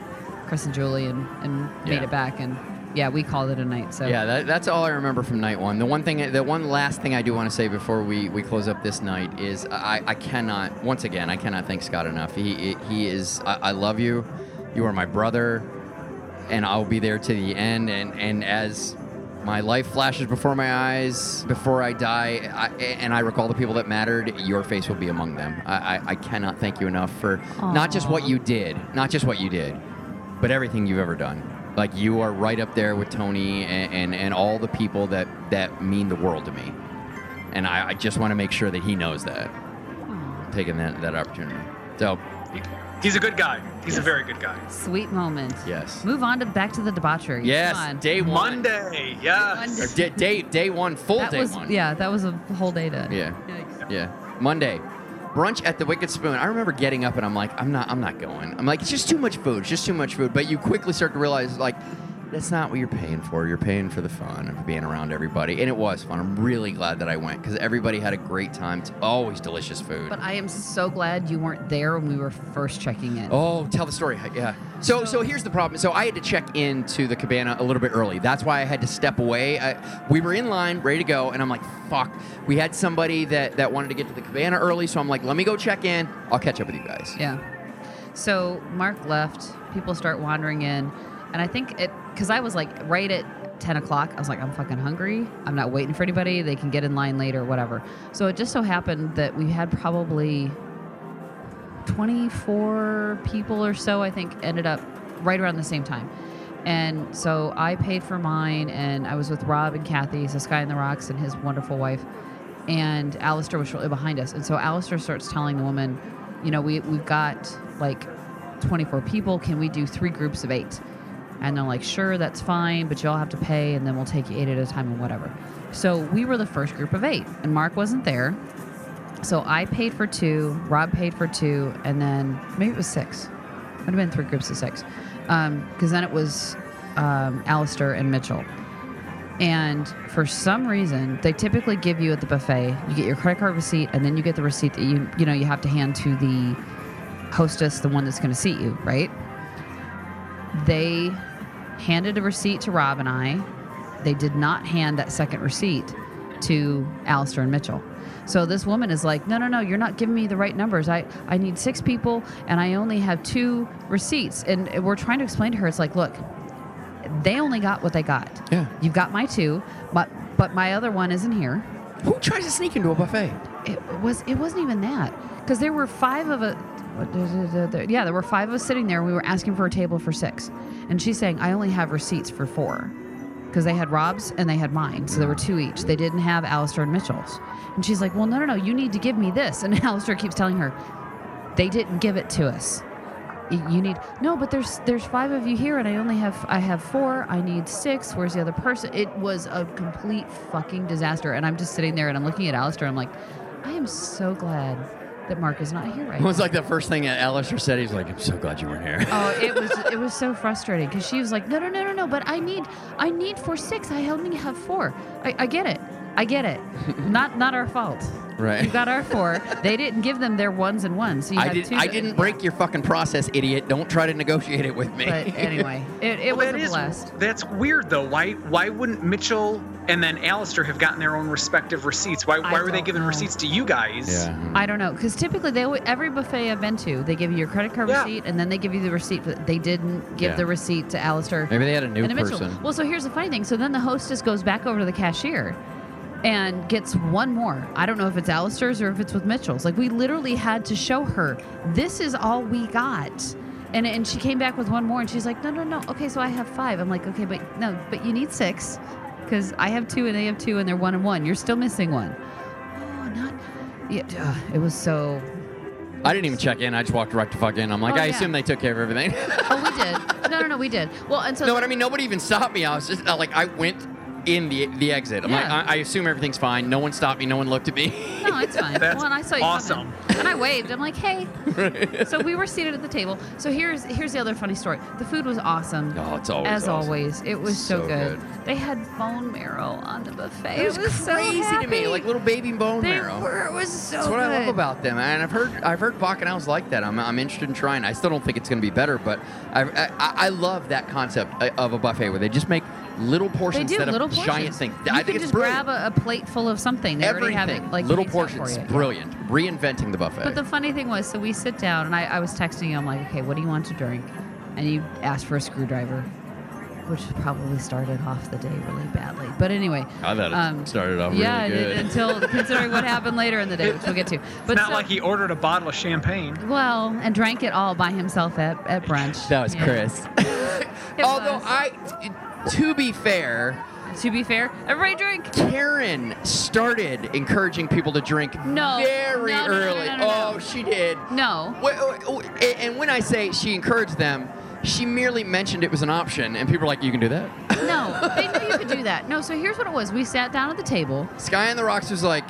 Chris and Julie and and made Yeah. it back, and yeah, we called it a night. So Yeah, that, that's all I remember from night one. The one thing, the one last thing I do want to say before we, we close up this night is I, I cannot, once again, I cannot thank Scott enough. He he is, I, I love you. You are my brother, and I'll be there to the end. And and as My life flashes before my eyes. Before I die, I, and I recall the people that mattered. Your face will be among them. I, I, I cannot thank you enough for not just what you did, not just what you did, but everything you've ever done. Like you are right up there with Tony and, and, and all the people that, that mean the world to me. And I, I just want to make sure that he knows that. Taking that, that opportunity. So, He's a good guy. He's a very good guy. Sweet moment. yes. Move on to back to the debauchery. Yes, on. day one. Monday, yes. Or day, day, day one, full that day was one. yeah, that was a whole day to Yeah. Yikes. Yeah. Monday. Brunch at the Wicked Spoon. I remember getting up and I'm like, I'm not I'm not going. I'm like, it's just too much food. It's just too much food. But you quickly start to realize like that's not what you're paying for. You're paying for the fun of being around everybody. And it was fun. I'm really glad that I went because everybody had a great time. It's always delicious food. But I am so glad you weren't there when we were first checking in. Oh, tell the story. Yeah. So, so here's the problem. So I had to check into the cabana a little bit early. That's why I had to step away. I, we were in line, ready to go, and I'm like, "Fuck!" We had somebody that that wanted to get to the cabana early, so I'm like, "Let me go check in. I'll catch up with you guys." Yeah. So Mark left. People start wandering in, and I think it because I was like right at ten o'clock. I was like, I'm fucking hungry. I'm not waiting for anybody. They can get in line later, whatever. So it just so happened that we had probably 24 people or so. I think ended up right around the same time. And so I paid for mine, and I was with Rob and Kathy, this guy in the Rocks, and his wonderful wife. And Alistair was shortly behind us. And so Alistair starts telling the woman, you know, we, we've got like 24 people. Can we do three groups of eight? And they're like, sure, that's fine, but you all have to pay, and then we'll take you eight at a time and whatever. So we were the first group of eight, and Mark wasn't there. So I paid for two, Rob paid for two, and then maybe it was six. It Would have been three groups of six. Because then it was um, Alistair and Mitchell. And for some reason, they typically give you at the buffet, you get your credit card receipt, and then you get the receipt that you you know you have to hand to the hostess, the one that's going to seat you, right? They handed a receipt to Rob and I. They did not hand that second receipt to Alistair and Mitchell. So this woman is like, no, no, no, you're not giving me the right numbers. I, I need six people and I only have two receipts. And we're trying to explain to her, it's like, look, they only got what they got. Yeah. You've got my two, but but my other one isn't here. Who tries to sneak into a buffet? It was it wasn't even that because there were five of a. Yeah, there were five of us sitting there. And we were asking for a table for six, and she's saying I only have receipts for four, because they had Rob's and they had mine, so there were two each. They didn't have Alistair and Mitchell's, and she's like, "Well, no, no, no, you need to give me this." And Alistair keeps telling her, "They didn't give it to us. You need no, but there's there's five of you here, and I only have I have four. I need six. Where's the other person?" It was a complete fucking disaster, and I'm just sitting there and I'm looking at Alistair. I'm like, I am so glad that Mark is not here right It was now. like the first thing that Alistair said. He's like, "I'm so glad you weren't here." Oh, it was it was so frustrating because she was like, no, no, no, no, no, but I need I need for six. I only have four. I, I get it. I get it. not not our fault. Right. You got our four. They didn't give them their ones and ones. So you I had did, two I didn't break your fucking process, idiot. Don't try to negotiate it with me. But anyway, it, it Well, was that a is- blast. That's weird though. Why why wouldn't Mitchell and then Alistair have gotten their own respective receipts? Why why were they giving know. receipts to you guys? yeah. I don't know because typically they every buffet I've been to they give you your credit card Yeah. receipt and then they give you the receipt. But they didn't give Yeah. the receipt to Alistair. Maybe they had a new and to Mitchell. person. Well, so here's the funny thing. So then the hostess goes back over to the cashier and gets one more. I don't know if it's Alistair's or if it's with Mitchell's. Like we literally had to show her this is all we got. And, and she came back with one more and she's like, no, no, no. Okay, so I have five. I'm like, okay, but no, but you need six because I have two and they have two and they're one and one. You're still missing one. Oh, not. Yeah, it was so. I didn't even check in. I just walked right to fuck in. I'm like, Oh, I yeah. assume they took care of everything. Oh, we did. No, no, no, we did. Well, and so. no, but I mean, nobody even stopped me. I was just like, I went in the the exit. I'm like, I, I assume everything's fine. No one stopped me. No one looked at me. No, it's fine. That's well, and I saw you awesome. coming, and I waved. I'm like, hey. so we were seated at the table. So here's here's the other funny story. The food was awesome. Oh, it's always As awesome. always, it was so, So good. good. They had bone marrow on the buffet. It was, so crazy to me, like little baby bone they marrow. were. It was so That's what good. I love about them, and I've heard I've heard Bacchanals like that. I'm, I'm interested in trying. I still don't think it's going to be better, but I, I I love that concept uh, of a buffet where they just make little They portions do instead little of portions. giant things. You I can think it's just brilliant. grab a, a plate full of something. They already have Everything, it like little portions, For you. brilliant. Reinventing the buffet. But the funny thing was, so we sit down, and I, I was texting you. I'm like, okay, what do you want to drink? And you asked for a screwdriver. which probably started off the day really badly. But anyway, I thought it um, started off yeah, really good. did, until considering what happened later in the day, which we'll get to. But It's not so- like he ordered a bottle of champagne. well, and drank it all by himself at, at brunch. That was Yeah. Chris. Although was. I, to be fair, To be fair, everybody drink. Karen started encouraging people to drink No. very No, no, early. no. Oh, she did. No. And when I say she encouraged them, she merely mentioned it was an option, and people were like, "You can do that." No, they knew you could do that. No, so here's what it was. We sat down at the table. Sky and the Rocks was like,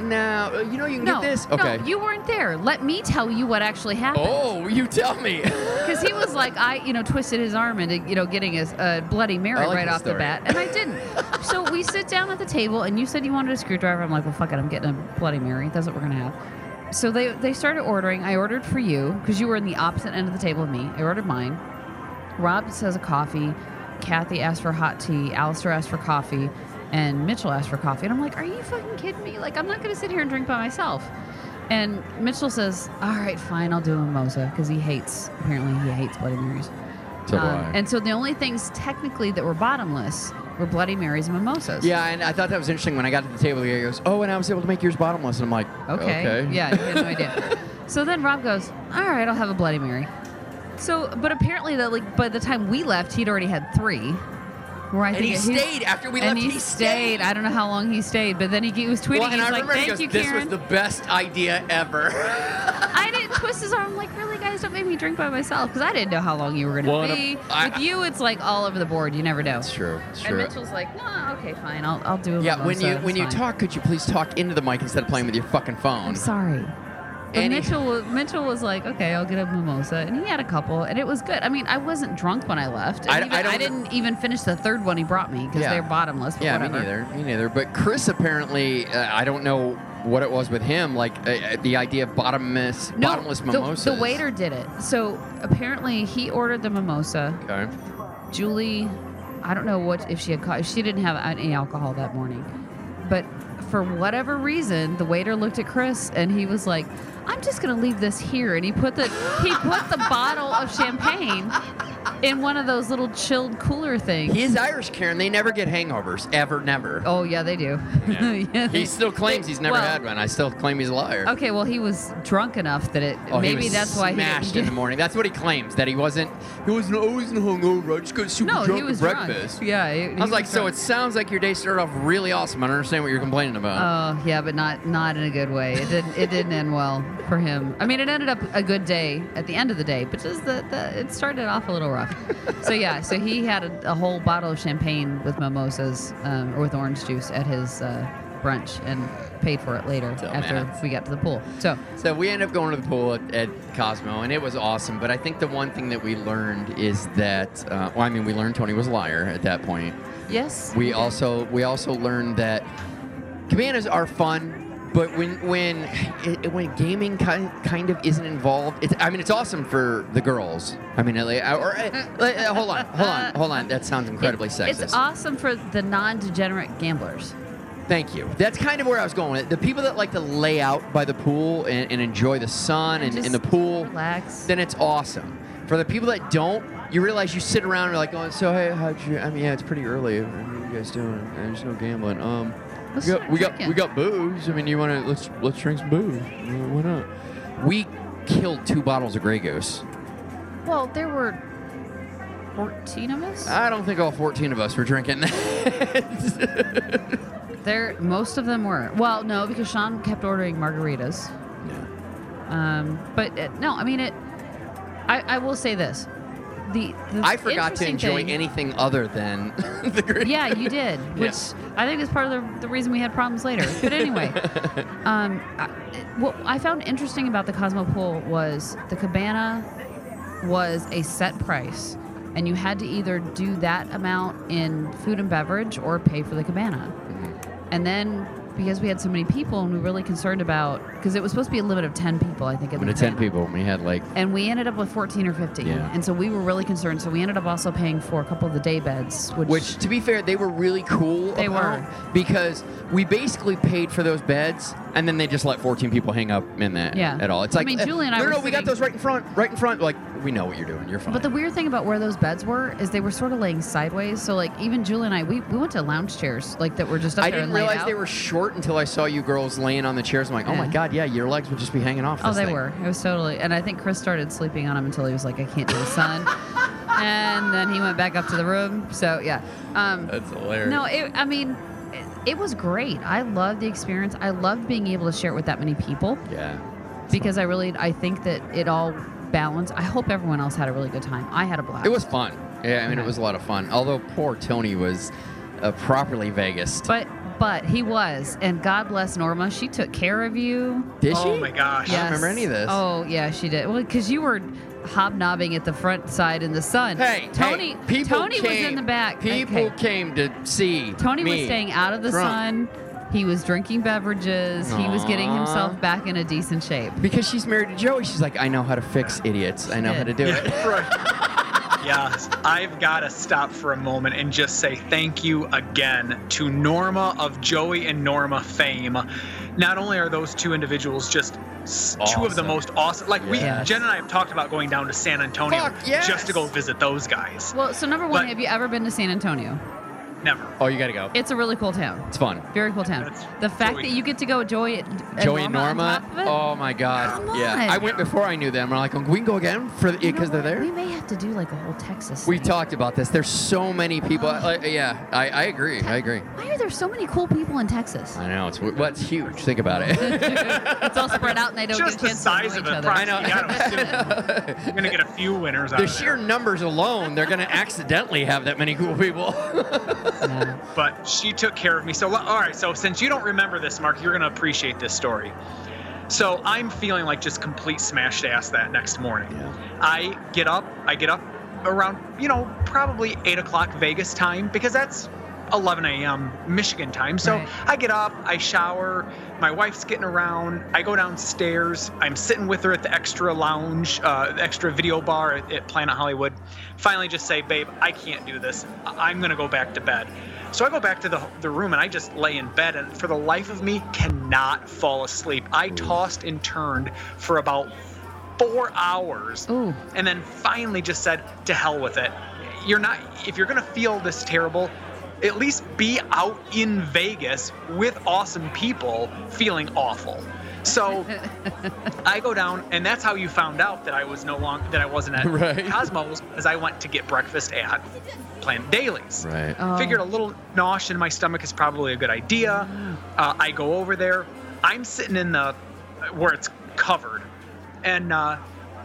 "No, uh, you know you can No, get this." Okay. no, you weren't there. Let me tell you what actually happened. oh, you tell me. Because he was like, I, you know, twisted his arm into, you know, getting a, a Bloody Mary like right this off the bat, and I didn't. so we sit down at the table, and you said you wanted a screwdriver. I'm like, well, fuck it, I'm getting a Bloody Mary. That's what we're gonna have. So they they started ordering. I ordered for you because you were in the opposite end of the table of me. I ordered mine. Rob says a coffee. Kathy asked for hot tea. Alistair asked for coffee. And Mitchell asked for coffee. And I'm like, are you fucking kidding me? Like, I'm not going to sit here and drink by myself. And Mitchell says, all right, fine, I'll do a mimosa because he hates, apparently, he hates Bloody Marys. So Um, And so the only things technically that were bottomless were Bloody Marys and mimosas. Yeah, and I thought that was interesting when I got to the table. He goes, "Oh, and I was able to make yours bottomless." And I'm like, Okay. "Okay, Yeah, had no idea. So then Rob goes, all right, I'll have a Bloody Mary. So, but apparently, that like by the time we left, he'd already had three. Where I And think he it- stayed after we and left. He, He stayed. stayed. I don't know how long he stayed, but then he, he was tweeting. Well, and He's I like, remember "Thank he goes, you, "This Karen." was the best idea ever." I didn't twist his arm. Like, really, guys, don't make me drink by myself because I didn't know how long you were going to Well, and be. I- With you, it's like all over the board. You never know. That's true. It's And true. Mitchell's like, no, okay, fine, I'll, I'll do it." Yeah, when you it's when you fine." talk, could you please talk into the mic instead of playing with your fucking phone? I'm sorry. But Any- Mitchell, was, Mitchell was like, okay, I'll get a mimosa, and he had a couple, and it was good. I mean, I wasn't drunk when I left. And I- even, I don't- didn't even finish the third one he brought me because Yeah. they're bottomless. Yeah, whatever. me neither. Me neither. But Chris apparently, uh, I don't know what it was with him. Like uh, uh, the idea of bottomless, No, bottomless the- mimosas. The, waiter did it. So apparently he ordered the mimosa. Okay. Julie, I don't know what if she had if she didn't have any alcohol that morning, but for whatever reason, the waiter looked at Chris and he was like, "I'm just gonna leave this here," and he put the he put the bottle of champagne in one of those little chilled cooler things. He is Irish, Karen. They never get hangovers. Ever, never. oh yeah, they do. Yeah, they- he still claims he's never well, had one. I still claim he's a liar. Okay, well he was drunk enough that it Oh, he maybe was that's why he smashed in the morning. That's what he claims. That he wasn't. He wasn't always hungover. I just got super No, drunk he was at drunk. breakfast. Yeah, he- I he was like, was so it sounds like your day started off really awesome. I don't understand what you're complaining about. Oh yeah, but not not in a good way. It didn't it didn't end well for him. I mean, it ended up a good day at the end of the day, but just the, the it started off a little rough. so yeah, so he had a, a whole bottle of champagne with mimosas um, or with orange juice at his uh, brunch and paid for it later after Dumbass. we got to the pool. So So we ended up going to the pool at, at Cosmo, and it was awesome. But I think the one thing that we learned is that, uh, well, I mean, we learned Tony was a liar at that point. yes, We also we also learned that cabanas are fun, but when when it, when gaming kind kind of isn't involved, it's, I mean, it's awesome for the girls. I mean, like, or uh, uh, hold on, hold on, hold on. That sounds incredibly It- sexist. It's awesome for the non-degenerate gamblers. Thank you. That's kind of where I was going with it. The people that like to lay out by the pool and, and enjoy the sun and, Just in the pool, relax. then it's awesome. For the people that don't, you realize you sit around and you're like, going, so hey, how'd you? I mean, yeah, it's pretty early. What are you guys doing? There's no gambling. Um, Let's we got we got we got booze. I mean, you want to let's let's drink some booze. Why not? We killed two bottles of Grey Goose. Well, there were 14 of us. I don't think all 14 of us were drinking. There, most of them were. Well, no, because Sean kept ordering margaritas. Yeah. Um, but uh, no, I mean it. I, I will say this: the, the I forgot to enjoy thing- anything other than the Grey Yeah, you did, which I think is part of the, the reason we had problems later. But anyway, um, I, what I found interesting about the Cosmo Pool was the cabana was a set price, and you had to either do that amount in food and beverage or pay for the cabana. And then because we had so many people and we were really concerned about because it was supposed to be a limit of 10 people, I think. at When the 10 cabana. people, we had like And we ended up with 14 or 15. Yeah. And so we were really concerned. So we ended up also paying for a couple of the day beds, which, Which, to be fair, they were really cool. They were. because we basically paid for those beds And then they just let 14 people hang up in that Yeah. at all. It's like, I like, mean, uh, Julie and I no, were no, we got those right in front, right in front. Like, we know what you're doing. You're fine. But the weird thing about where those beds were is they were sort of laying sideways. So like even Julie and I, we, we went to lounge chairs like that were just up I there didn't and laid realize out. they were short until I saw you girls laying on the chairs. I'm like, oh my Yeah. God, yeah, your legs would just be hanging off. Oh, they thing. were. It was totally. And I think Chris started sleeping on him until he was like, I can't do the sun. and then he went back up to the room. So yeah. Um, That's hilarious. no, it, I mean, it, it was great. I loved the experience. I loved being able to share it with that many people Yeah. because I really, I think that it all balanced. I hope everyone else had a really good time. I had a blast. It was fun. Yeah, I mean, it was a lot of fun. Although poor Tony was uh, properly Vegas. But but he was, and God bless Norma. She took care of you. Did she? oh my gosh. I don't remember any of this. Oh yeah, she did. Well, because you were hobnobbing at the front side in the sun. Hey, Tony. hey, people Tony was came, in the back. People Okay. came to see. Tony was me staying out of the drunk. sun. He was drinking beverages. He was getting Aw. himself back in a decent shape. Because she's married to Joey. She's like, I know how to fix idiots. I know how to do it. Right. yes, I've got to stop for a moment and just say thank you again to Norma of Joey and Norma fame. Not only are those two individuals just s- two of the most awesome, like Yes. we, Jen and I have talked about going down to San Antonio Fuck, yes. just to go visit those guys. Well, so number one, But- have you ever been to San Antonio? Never. Oh, you got to go. It's a really cool town. It's fun. Very cool town. That's The fact Joey. that you get to go with uh, Joey, and Joey and Norma. on top of it, Oh my God. Come Yeah. on. I went before I knew them. We're like, we can go again for You know because they're what? there. We may have to do like a whole Texas. We thing. talked about this. There's so many people. Oh. Like, yeah, I, I agree. I agree. Why are there so many cool people in Texas? I know it's well, huge. Think about it. it's all spread out and they don't Just get a the chance to know size each other. probably. I know. You gotta assume you're gonna get a few winners out the of sheer there. numbers alone, they're gonna accidentally have that many cool people. Yeah. but she took care of me. So, all right. So, since you don't remember this, Mark, you're going to appreciate this story. So, I'm feeling like just complete smashed ass that next morning. I get up. I get up around, you know, probably eight o'clock Vegas time because that's 11 a.m. Michigan time. So, Right. I get up. I shower. My wife's getting around. I go downstairs. I'm sitting with her at the extra lounge, uh, extra video bar at, at Planet Hollywood. Finally, just say, babe, I can't do this. I- I'm gonna go back to bed. So I go back to the the room and I just lay in bed and for the life of me cannot fall asleep. I tossed and turned for about four hours Ooh. and then finally just said to hell with it you're not if you're going to feel this terrible at least be out in vegas with awesome people feeling awful so i go down and that's how you found out that i was no longer that i wasn't at Right. cosmos as i went to get breakfast at planet dailies right. Oh. figured a little nosh in my stomach is probably a good idea. Uh, I go over there. I'm sitting in the where it's covered, and uh,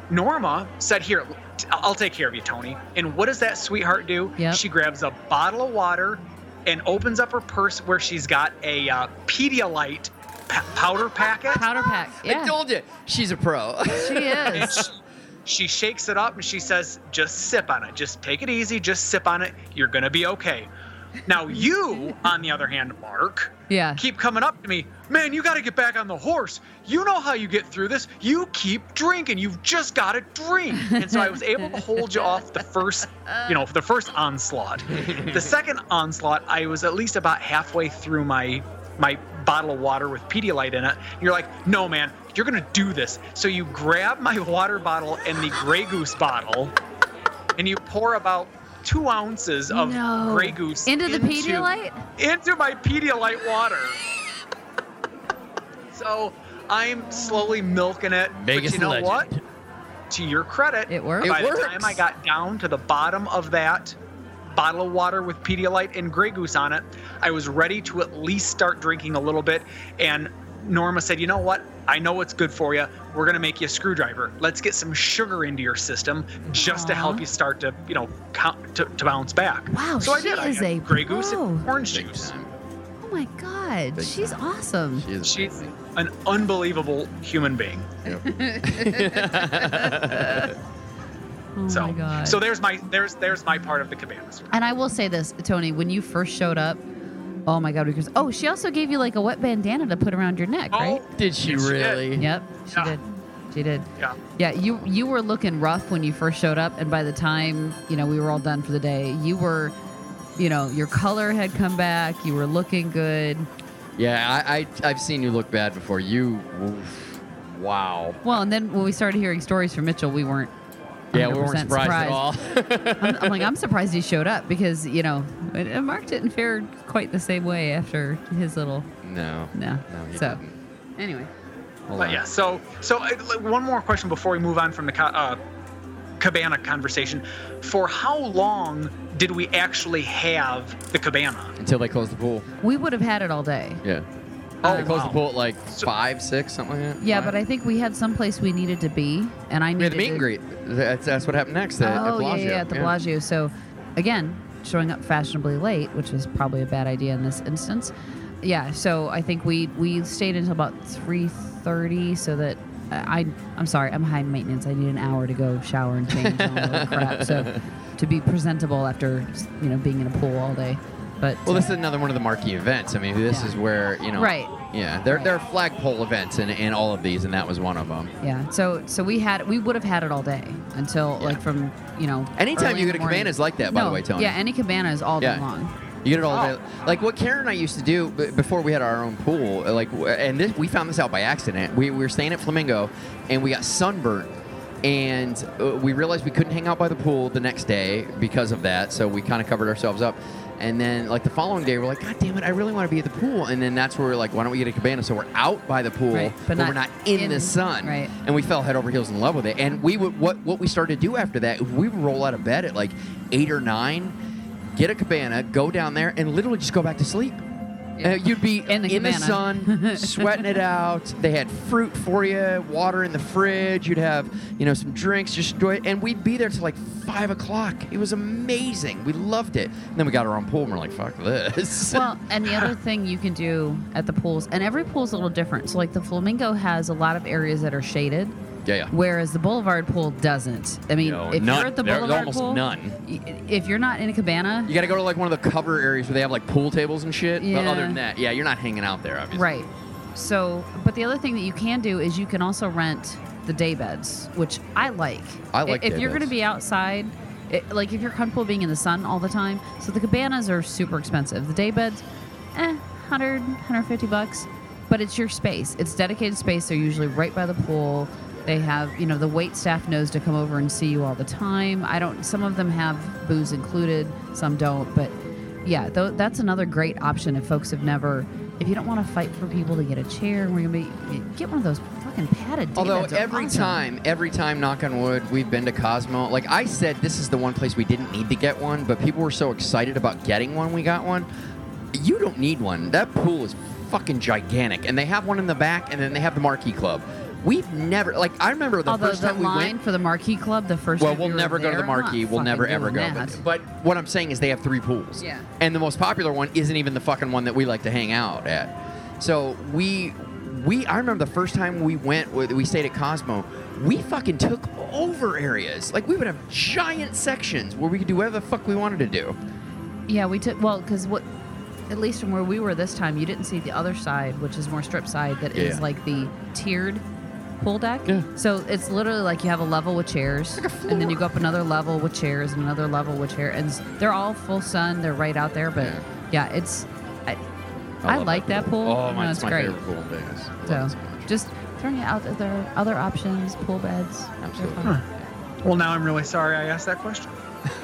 Norma said, "Here, t- I'll take care of you, Tony." And what does that sweetheart do? Yep. She grabs a bottle of water and opens up her purse where she's got a uh, Pedialyte pa- powder packet. Powder pack. Yeah. I told you, she's a pro. she And is. she, she shakes it up and she says, just sip on it. Just take it easy. Just sip on it. You're going to be okay. Now, you, on the other hand, Mark, Yeah. keep coming up to me. Man, you got to get back on the horse. You know how you get through this. You keep drinking. You've just got to drink. And so I was able to hold you off the first, you know, the first onslaught. The second onslaught, I was at least about halfway through my my bottle of water with Pedialyte in it. You're like, no, man, you're gonna do this. So you grab my water bottle and the Grey Goose bottle, and you pour about two ounces of No. Grey Goose Into the Pedialyte? into my Pedialyte water. So I'm slowly milking it. Vegas but you know legend. what? To your credit, It worked. It by the time I got down to the bottom of that bottle of water with Pedialyte and Grey Goose on it, I was ready to at least start drinking a little bit. And Norma said, "You know what? I know what's good for you. We're gonna make you a screwdriver. Let's get some sugar into your system just to help you start to, you know, count, to, to bounce back." Wow, so I she did. Is had a Grey Goose and orange Big juice. time. Oh my God. Big She's time. awesome. She is She's amazing. an unbelievable human being. Oh So, my God. so there's my there's there's my part of the cabana story. and I will say this, Tony, when you first showed up, oh my God, because oh, she also gave you like a wet bandana to put around your neck, right? Oh, did she Yes, she did. really? Yep, she Yeah. did. She did. Yeah. Yeah, you you were looking rough when you first showed up, and by the time you know we were all done for the day, you were, you know, your color had come back. You were looking good. Yeah, I, I I've seen you look bad before. You, oof, wow. Well, and then when we started hearing stories from Mitchell, we weren't. Yeah, we weren't 100% surprised, at all. I'm, I'm like, I'm surprised he showed up because you know Mark didn't fare quite the same way after his little no. no. No, he so didn't. anyway, Hold But on. yeah, so so uh, like, one more question before we move on from the uh, cabana conversation. For how long did we actually have the cabana? Until they closed the pool. we would have had it all day. Yeah. Oh, they closed wow. the pool at like So- five, six, something like that. Yeah, Five? but I think we had someplace we needed to be, and I we needed had the meet to, and greet. That's, that's what happened next at, at oh yeah, Bellagio. yeah, at the Bellagio. So again, showing up fashionably late, which was probably a bad idea in this instance. Yeah, so I think we we stayed until about three thirty, so that I I'm sorry, I'm high maintenance. I need an hour to go shower and change and all that crap. So to be presentable after you know being in a pool all day. But Well, uh, this is another one of the marquee events. I mean, this Yeah. is where you know. Right. Yeah, there Right. there are flagpole events in, in all of these, and that was one of them. yeah, so so we had we would have had it all day until Yeah. like from you know. Anytime you get a the cabana is like that, by the way, Tony. Yeah, any cabana is all Yeah. day long. You get it all Oh. day. Like what Karen and I used to do before we had our own pool. uh, Like, and this we found this out by accident. We, we were staying at Flamingo, and we got sunburned and uh, we realized we couldn't hang out by the pool the next day because of that. So we kind of covered ourselves up. And then, like the following day, we're like, God damn it, I really want to be at the pool. And then that's where we're like, why don't we get a cabana? So we're out by the pool, Right, but, but we're not not in, in- the sun. right. And we fell head over heels in love with it. And we would what what we started to do after that, we would roll out of bed at like eight or nine get a cabana, go down there, and literally just go back to sleep. Yeah. Uh, you'd be In the cabana. sun, sweating it out. They had fruit for you, water in the fridge. You'd have, you know, some drinks. Just enjoy it, and we'd be there till like five o'clock. It was amazing. We loved it. And then we got our own pool, and we're like, "Fuck this." Well, and the other thing you can do at the pools, and every pool's a little different. So, like the Flamingo has a lot of areas that are shaded, yeah, yeah. whereas the Boulevard pool doesn't. I mean, No, if none. you're at the There- Boulevard almost pool, none. y- if you're not in a cabana, You got to go to like one of the cover areas where they have like pool tables and shit. But Yeah. other than that, yeah, you're not hanging out there, obviously. right? So, but the other thing that you can do is you can also rent the day beds, which I like. I like If day you're going to beds. be outside, it, like if you're comfortable being in the sun all the time, so the cabanas are super expensive. The day beds, eh, 100, 150 bucks, but it's your space. It's dedicated space. They're usually right by the pool. They have, you know, the wait staff knows to come over and see you all the time. I don't. Some of them have booze included, some don't. But yeah, tho- that's another great option if folks have never. If you don't want to fight for people to get a chair, we're gonna be get one of those fucking padded. Although. Every awesome. time, every time, knock on wood, we've been to Cosmo. Like I said, this is the one place we didn't need to get one, but people were so excited about getting one, we got one. You don't need one. That pool is fucking gigantic, and they have one in the back, and then they have the Marquee Club. We've never, like, I remember the oh, Although first the time we line went. for the Marquee Club, the first Well, time we'll we were never go to the I'm not Marquee. We'll never ever go. But, but what I'm saying is they have three pools. Yeah. And the most popular one isn't even the fucking one that we like to hang out at. So we we I remember the first time we went with we stayed at Cosmo, we fucking took over areas. Like we would have giant sections where we could do whatever the fuck we wanted to do. Yeah, we took well because what, at least from where we were this time, you didn't see the other side, which is more strip side. That is Yeah. like the tiered pool deck. Yeah. So it's literally like you have a level with chairs, Like a and then you go up another level with chairs and another level with chairs, and they're all full sun. They're right out there, but Yeah. yeah, it's. I, I, love like that pool. Oh No, my, it's it's my great. favorite pool in Vegas. I So it so much. just throwing out other other options, pool beds. Absolutely. fun. Well, now I'm really sorry I asked that question.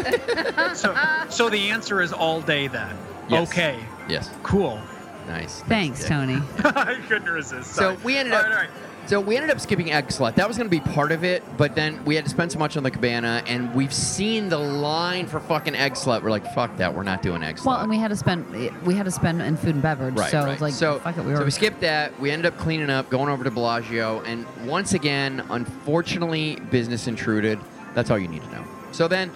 so, so the answer is all day then. Yes. Okay, Yes. cool. Nice. Thanks, Yeah. Tony. I couldn't resist. So Sorry. we ended All up. right, all right. So we ended up skipping Eggslut. That was going to be part of it, but then we had to spend so much on the cabana, and we've seen the line for fucking Eggslut. We're like, fuck that. We're not doing Eggslut. Well, and we had to spend we had to spend in food and beverage. Right, so right. like so, fuck it, we were. so we skipped that. We ended up cleaning up, going over to Bellagio, and once again, unfortunately, business intruded. That's all you need to know. So then,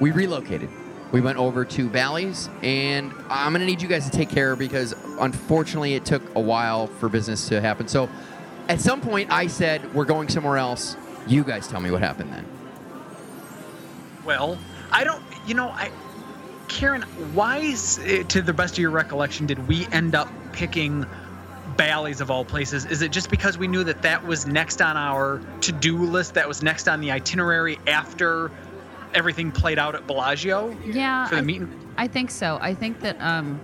we relocated. We went over to Bally's, and I'm gonna need you guys to take care because unfortunately, it took a while for business to happen. So, at some point, I said we're going somewhere else. You guys tell me what happened then. Well, I don't. You know, I. Karen, why, is, eh, to the best of your recollection, did we end up picking Bally's of all places? Is it just because we knew that that was next on our to-do list? That was next on the itinerary after everything played out at Bellagio yeah. for the I, meeting? I think so. I think that um,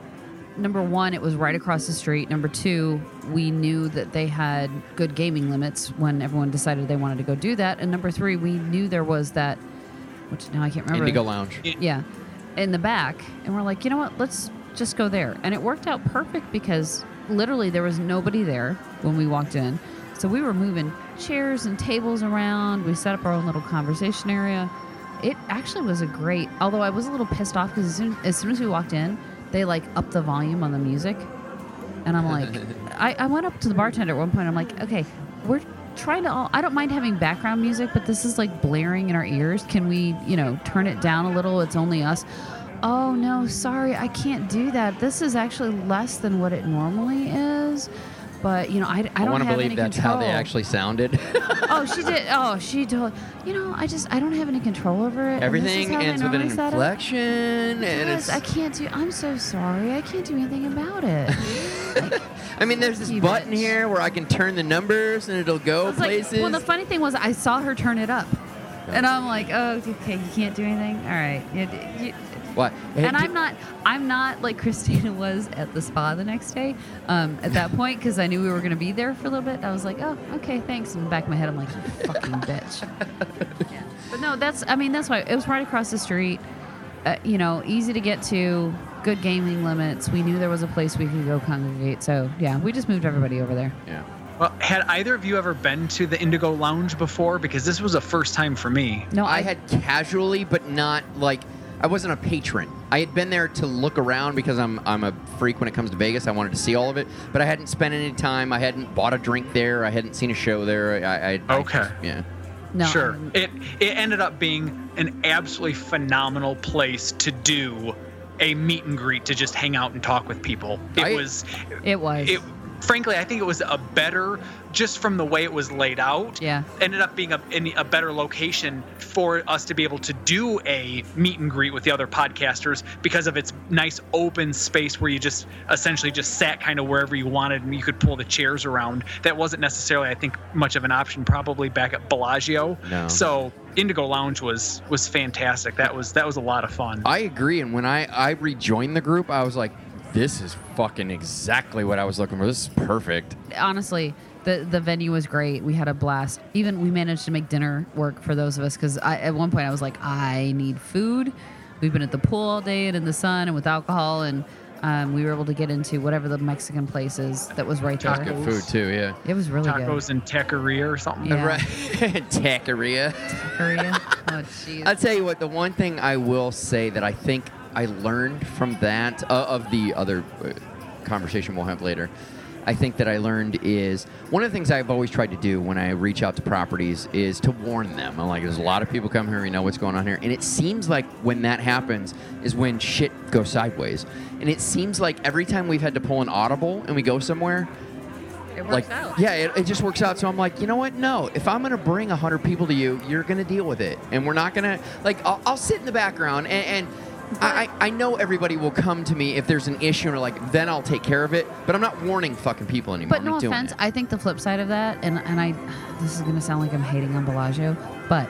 number one, it was right across the street. Number two, we knew that they had good gaming limits when everyone decided they wanted to go do that. And number three, we knew there was that, which now I can't remember. Indigo Lounge. Yeah, in the back, and we're like, you know what? Let's just go there. And it worked out perfect because literally there was nobody there when we walked in. So we were moving chairs and tables around. We set up our own little conversation area. It actually was a great. Although I was a little pissed off because as soon, as soon as we walked in, they like up the volume on the music, and I'm like, I, I went up to the bartender at one point. I'm like, okay, we're trying to all. I don't mind having background music, but this is like blaring in our ears. Can we, you know, turn it down a little? It's only us. Oh no, sorry, I can't do that. This is actually less than what it normally is. But you know, I, I don't want to believe any that's control. how they actually sounded. oh, she did. Oh, she told. You know, I just I don't have any control over it. and this is Everything ends with an normally set it. inflection, and Yes, it's. I can't do. I'm so sorry. I can't do anything about it. I mean, there's this You button bitch. here where I can turn the numbers and it'll go was like, places. well, the funny thing was, I saw her turn it up, and I'm like, oh, okay, you can't do anything. All right. You, you, what? Hey, and I'm not, I'm not like Christina was at the spa the next day. Um, at that point, because I knew we were going to be there for a little bit, I was like, oh, okay, thanks. In the back of my head, I'm like, you fucking bitch. Yeah. But no, that's, I mean, that's why it was right across the street. Uh, you know, easy to get to, good gaming limits. We knew there was a place we could go congregate. So yeah, we just moved everybody over there. Yeah. Well, had either of you ever been to the Indigo Lounge before? Because this was a first time for me. No, I had casually, but not like I wasn't a patron. I had been there to look around because I'm I'm a freak when it comes to Vegas. I wanted to see all of it, but I hadn't spent any time. I hadn't bought a drink there. I hadn't seen a show there. I, I I Okay. just- yeah. No, sure. um, It it ended up being an absolutely phenomenal place to do a meet and greet to just hang out and talk with people. It I- was It was. it frankly I think it was a better just from the way it was laid out. Yeah. Ended up being a in a better location for us to be able to do a meet and greet with the other podcasters because of its nice open space where you just essentially just sat kind of wherever you wanted and you could pull the chairs around. That wasn't necessarily I think much of an option probably back at Bellagio. No. So Indigo Lounge was was fantastic. That was that was a lot of fun. I agree. And when I I rejoined the group, I was like, this is fucking exactly what I was looking for. This is perfect. honestly the the venue was great we had a blast even we managed to make dinner work for those of us because at one point i was like i need food we've been at the pool all day and in the sun and with alcohol and um, we were able to get into whatever the mexican place is that was right there Good food too. Yeah. it was really Tacos and taqueria or something. Yeah. Right. Taqueria. good Korea. oh jeez I'll tell you what, the one thing I will say that I think I learned from that, uh, of the other uh, conversation we'll have later, I think that I learned is one of the things I've always tried to do when I reach out to properties is to warn them. I'm like, there's a lot of people come here, we know what's going on here. And it seems like when that happens is when shit goes sideways. And it seems like every time we've had to pull an audible and we go somewhere, it works like out yeah it, it just works out so i'm like you know what no if i'm gonna bring 100 people to you you're gonna deal with it and we're not gonna like i'll, I'll sit in the background and, and I, I know everybody will come to me if there's an issue or like then I'll take care of it but I'm not warning fucking people anymore But I'm no not doing offense, it. I think the flip side of that, and and I, this is gonna sound like I'm hating on Bellagio, but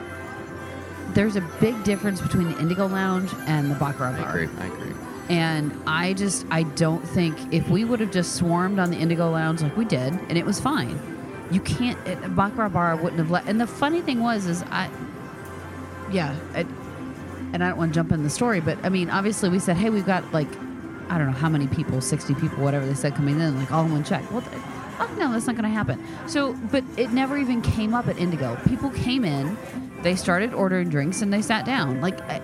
there's a big difference between the Indigo Lounge and the Baccarat Bar. I agree I agree And I just, I don't think if we would have just swarmed on the Indigo Lounge like we did, and it was fine, you can't. It, Baccarat Bar wouldn't have let. And the funny thing was, is I, yeah, I, and I don't want to jump in the story, but I mean, obviously we said, hey, we've got like, I don't know how many people, sixty people, whatever they said coming in, like all in one check. Well, oh no, that's not going to happen. So, but it never even came up at Indigo. People came in, they started ordering drinks, and they sat down. Like. I,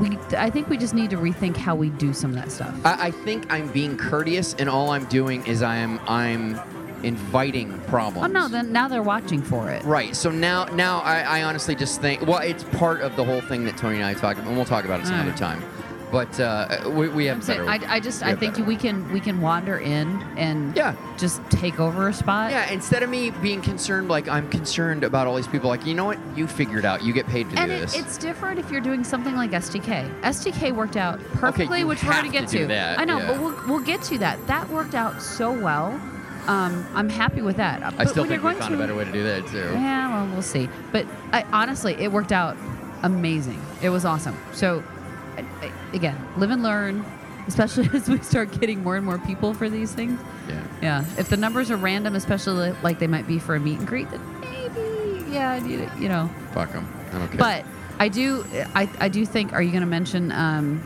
we, I think we just need to rethink how we do some of that stuff. I, I think I'm being courteous and all I'm doing is I am I'm inviting problems Oh no, then now they're watching for it. Right. So now, now I, I honestly just think, well, it's part of the whole thing that Tony and I talked about, and we'll talk about it some All other right. time. But uh, we, we have I'm saying, better. I, I just we I think better. we can we can wander in and Yeah. just take over a spot. Yeah, instead of me being concerned, like I'm concerned about all these people, like you know what, you figured out, you get paid to And do it, this. it's different if you're doing something like SDK. SDK worked out perfectly, you which we're gonna get to that, I know, yeah. but we'll, we'll get to that. That worked out so well. Um, I'm happy with that. I But still think we found a better way to do that too. Yeah, well, we'll see. But I, honestly, it worked out amazing. It was awesome. So, I- I- again, live and learn. especially as we start getting more and more people for these things. Yeah. Yeah, if the numbers are random, especially like they might be for a meet and greet, then maybe yeah, I need it. You know, Fuck them. I don't care. but I do, I, I do think. Are you going to mention um,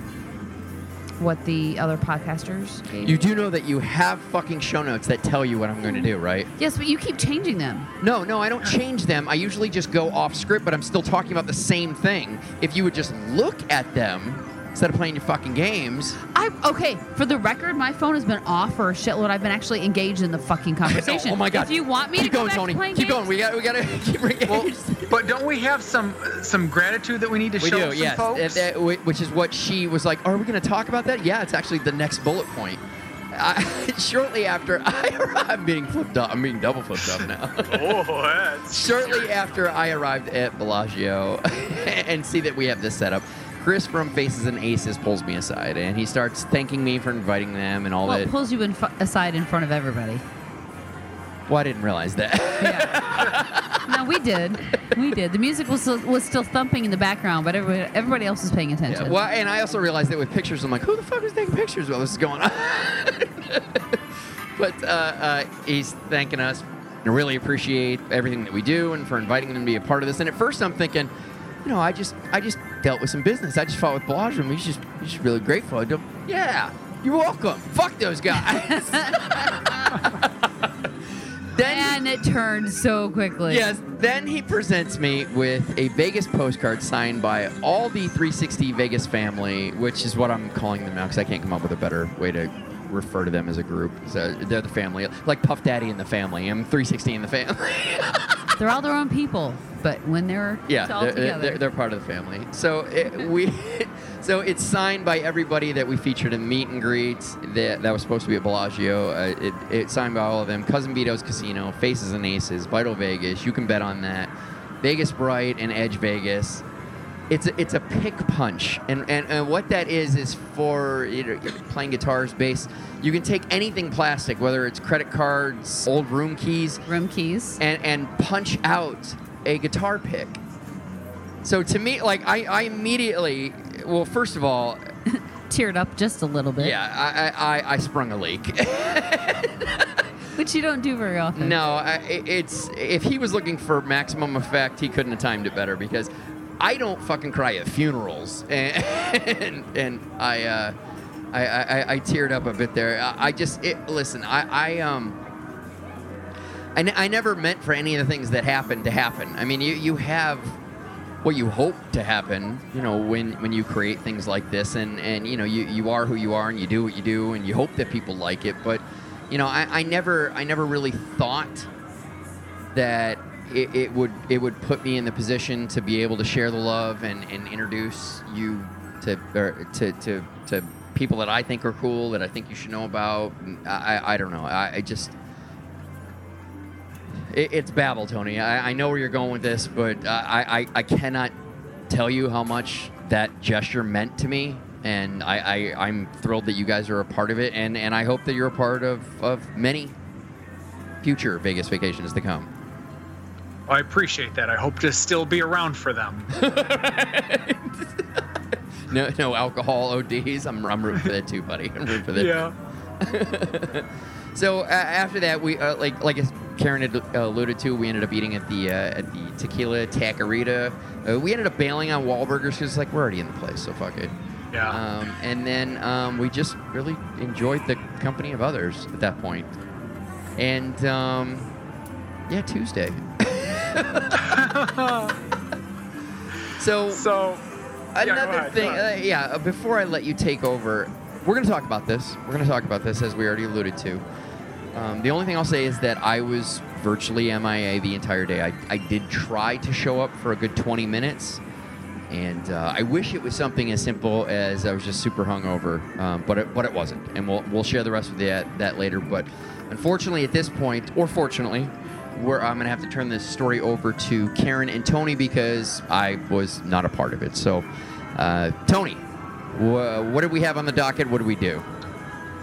what the other podcasters gave? you do know that you have fucking show notes that tell you what I'm going to do, right? Yes, but you keep changing them. No, no, I don't change them. I usually just go off script, but I'm still talking about the same thing. If you would just look at them instead of playing your fucking games. I okay. For the record, my phone has been off for a shitload. I've been actually engaged in the fucking conversation. oh my god! If you want me keep to go going, back Tony. to keep games, going. We got, we got to keep engaged. Well, but don't we have some some gratitude that we need to we show do, some yes. folks? That- that- whi- which is what she was like. Are we going to talk about that? Yeah, it's actually the next bullet point. I, shortly after I, arrived, I'm being flipped up. I'm being double flipped up now. oh, that's Shortly after I arrived at Bellagio and see that we have this set up, Chris from Faces and Aces pulls me aside and he starts thanking me for inviting them and all well, that. pulls you in aside in front of everybody. well, I didn't realize that. No, we did. We did. The music was still, was still thumping in the background, but everybody, everybody else was paying attention. Yeah, well, and I also realized that with pictures, I'm like, who the fuck is taking pictures while this is going on? but uh, uh, he's thanking us. I really appreciate everything that we do and for inviting them to be a part of this. And at first, I'm thinking, you know, I just I just dealt with some business. I just fought with Bellagio. He's just he's just really grateful. I go, yeah, you're welcome. Fuck those guys. then and it turned so quickly. Yes. Then he presents me with a Vegas postcard signed by all the 360 Vegas family, which is what I'm calling them now because I can't come up with a better way to refer to them as a group. So they're the family, like Puff Daddy and the family. I'm 360 in the family. They're all their own people, but when they're yeah, they're, together, they're, they're part of the family. So it, we, so it's signed by everybody that we featured in meet and greets that, that was supposed to be at Bellagio. Uh, it, it's signed by all of them. Cousin Vito's Casino, Faces and Aces, Vital Vegas. You can bet on that. Vegas Bright and Edge Vegas. It's a, it's a pick punch, and, and and what that is is for you know, playing guitars, bass. You can take anything plastic, whether it's credit cards, old room keys, room keys, and and punch out a guitar pick. So to me, like I, I immediately, well, first of all, teared up just a little bit. yeah, I, I, I sprung a leak. which you don't do very often. no, I, it's if he was looking for maximum effect, he couldn't have timed it better because I don't fucking cry at funerals, and and, and I, uh, I, I I teared up a bit there. I, I just it, listen. I, I um. I, n- I never meant for any of the things that happened to happen. I mean, you, you have what you hope to happen, you know, when, when you create things like this, and, and you know, you, you are who you are, and you do what you do, and you hope that people like it. But, you know, I, I never I never really thought that it, it would it would put me in the position to be able to share the love and, and introduce you to to, to to people that I think are cool that I think you should know about. I I, I don't know. I, I just it, it's babble, Tony. I, I know where you're going with this, but I, I, I cannot tell you how much that gesture meant to me. And I, I, I'm thrilled that you guys are a part of it. And, and I hope that you're a part of, of many future Vegas vacations to come. I appreciate that. I hope to still be around for them. No, no alcohol ODs. I'm, I'm rooting for that too, buddy. I'm rooting for that. Yeah. So uh, after that, we uh, like like as Karen had uh, alluded to, we ended up eating at the uh, at the Tequila Taquerita. Uh, we ended up bailing on Wahlburgers because like we're already in the place, so fuck it. Yeah. Um, and then um, we just really enjoyed the company of others at that point. And um, yeah, Tuesday. so so yeah, another ahead, thing, uh, yeah. uh, Before I let you take over, we're going to talk about this. We're going to talk about this as we already alluded to. Um, the only thing I'll say is that I was virtually MIA the entire day. I, I did try to show up for a good 20 minutes, and uh, I wish it was something as simple as I was just super hungover, um, but it, but it wasn't. And we'll we'll share the rest of that that later. But unfortunately, at this point, or fortunately, we're, I'm going to have to turn this story over to Karen and Tony because I was not a part of it. So, uh, Tony, wha what did we have on the docket? What do we do?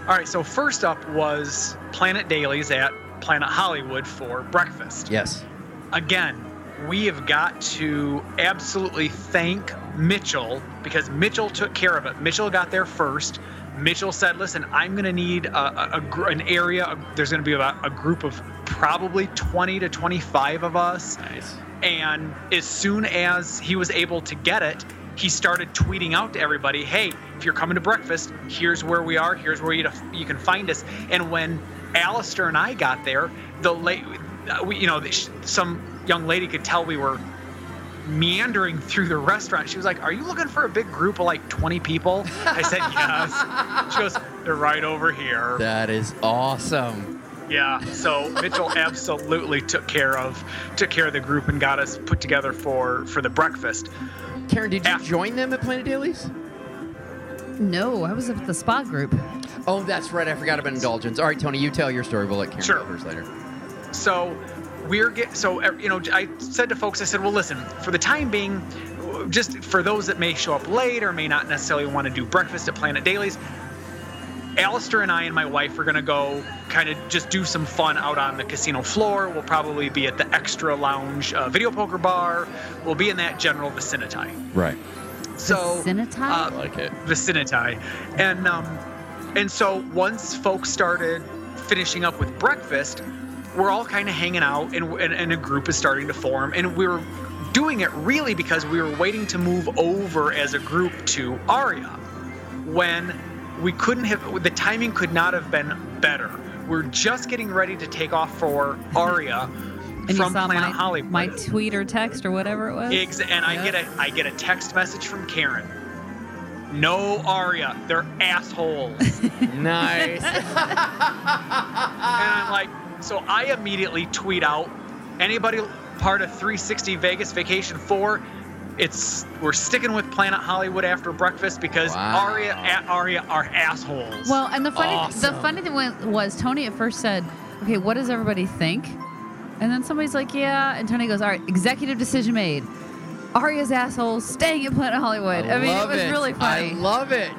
All right, so first up was Planet Dailies at Planet Hollywood for breakfast. Yes. Again, we have got to absolutely thank Mitchell because Mitchell took care of it. Mitchell got there first. Mitchell said, "Listen, I'm going to need a, a, a an area. There's going to be about a group of probably 20 to 25 of us." Nice. And as soon as he was able to get it, he started tweeting out to everybody, "Hey, if you're coming to breakfast, here's where we are. Here's where you you can find us." And when Alistair and I got there, the late, uh, we, you know, some young lady could tell we were meandering through the restaurant. She was like, "Are you looking for a big group of like 20 people?" I said, "Yes." She goes, "They're right over here." That is awesome. Yeah. So Mitchell absolutely took care of took care of the group and got us put together for for the breakfast. Karen, did you After- join them at Planet Dailies? No, I was with the spa group. Oh, that's right. I forgot about indulgence. All right, Tony, you tell your story. We'll let Karen Sure. go first later. So we're get so uh, you know I said to folks I said well listen for the time being just for those that may show up late or may not necessarily want to do breakfast at Planet Dailies Alistair and I and my wife are going to go kind of just do some fun out on the casino floor. We'll probably be at the Extra Lounge uh, video poker bar. We'll be in that general vicinity. Right. So Vicinity? I uh, like it. vicinity. And um, and so once folks started finishing up with breakfast, we're all kind of hanging out, and, and and a group is starting to form, and we're doing it really because we were waiting to move over as a group to Aria, when we couldn't have the timing could not have been better. We're just getting ready to take off for Aria from you saw Planet my, Hollywood. my tweet or text or whatever it was? Ex- and I get a I get a text message from Karen. No Aria, they're assholes. Nice. and I'm like, so I immediately tweet out, anybody part of 360 Vegas Vacation 4, it's we're sticking with Planet Hollywood after breakfast because Wow. Aria at Aria are assholes. Well, and the funny the funny thing wa- was Tony at first said, "Okay, what does everybody think?" And then somebody's like, "Yeah," and Tony goes, "All right, executive decision made. Aria's assholes staying at Planet Hollywood." I, mean, it love was really funny. I love it.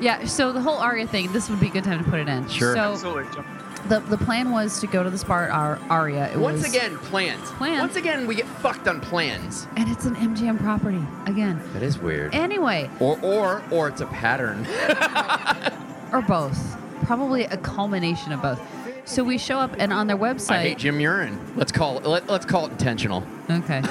yeah. So the whole Aria thing, this would be a good time to put it in. Sure. So absolutely. The the plan was to go to the Spa at Ar- Aria. It Once was, again, plans. Plans. Once again, we get fucked on plans. and it's an MGM property again. That is weird. Anyway, Or or or it's a pattern. or both. Probably a culmination of both. So we show up, and on their website, I hate Jim Urine. Let's call it. Let, let's call it intentional. Okay.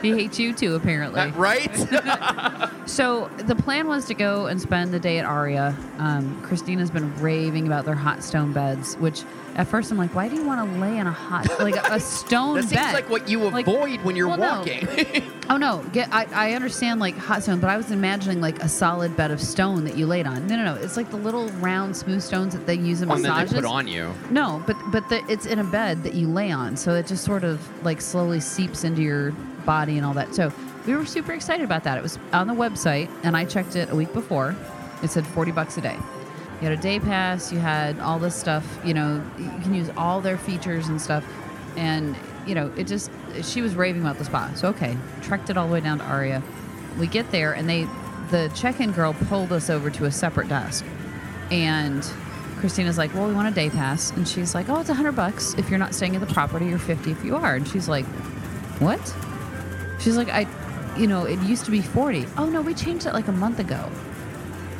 he hates you too, apparently. Uh, right? So the plan was to go and spend the day at Aria. Um, Christina's been raving about their hot stone beds, which at first I'm like, why do you want to lay on a hot, like a, stone that bed? seems like what you Like- avoid when you're well, no. walking. Oh no, get I, I understand like hot stone, but I was imagining like a solid bed of stone that you laid on. No, no, no. It's like the little round smooth stones that they use in and then massages. they put on you. No, but but the, it's in a bed that you lay on, so it just sort of like slowly seeps into your body and all that. So we were super excited about that. It was on the website, and I checked it a week before. It said forty bucks a day. You had a day pass. You had all this stuff. You know, you can use all their features and stuff. And you know, it just she was raving about the spa. So okay, trekked it all the way down to Aria. We get there, and they the check-in girl pulled us over to a separate desk, and Christina's like, "Well, we want a day pass," and she's like, "Oh, it's a hundred bucks if you're not staying at the property, or fifty if you are." And she's like, "What?" She's like, "I, you know, it used to be forty. Oh no, we changed it like a month ago."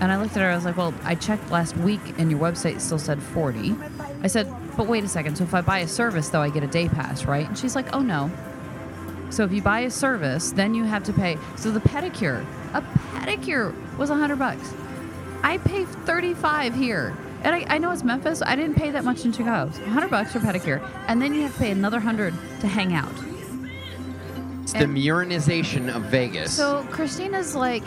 And I looked at her. I was like, "Well, I checked last week, and your website still said 40. I said, "But wait a second. So if I buy a service, though, I get a day pass, right?" And she's like, "Oh no." So if you buy a service, then you have to pay. So the pedicure, a pedicure was a hundred bucks. I pay 35 here. And I, I know it's Memphis. I didn't pay that much in Chicago. It's 100 bucks for pedicure. And then you have to pay another 100 to hang out. It's the And- Murrenization of Vegas. So Christina's like,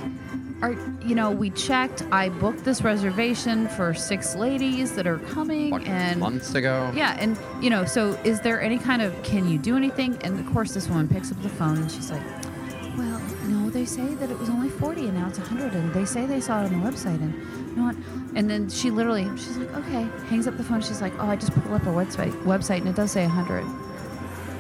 are you know, we checked. I booked this reservation for six ladies that are coming and months ago. yeah, and you know, so is there any kind of can you do anything? And of course, this woman picks up the phone and she's like, "Well, no, they say that it was only forty, and now it's hundred, and they say they saw it on the website, and you know what?" And then she literally, she's like, "Okay," hangs up the phone. She's like, "Oh, I just pulled up a website, website, and it does say hundred.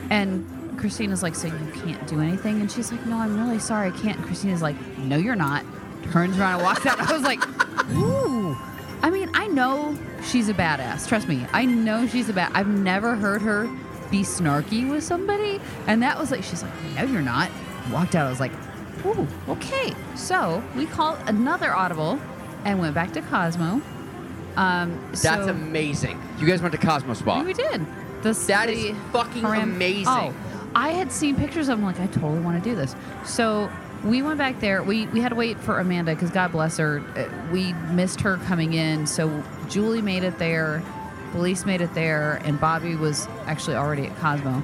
And Christina's like, "So you can't do anything?" And she's like, "No, I'm really sorry, I can't." And Christina's like, "No, you're not." Turns around and walks out. I was like, "Ooh." I mean, I know she's a badass. Trust me, I know she's a bad. I've never heard her be snarky with somebody, and that was like, she's like, "No, you're not." Walked out. I was like, "Ooh, okay." So we called another audible and went back to Cosmo, Um, That's so, amazing. You guys went to Cosmo Spa. We did. This, That is the fucking amazing. Oh, I had seen pictures of them. Like, I totally want to do this. So we went back there. We we had to wait for Amanda because God bless her. uh, We missed her coming in. So Julie made it there. Felice made it there, and Bobby was actually already at Cosmo.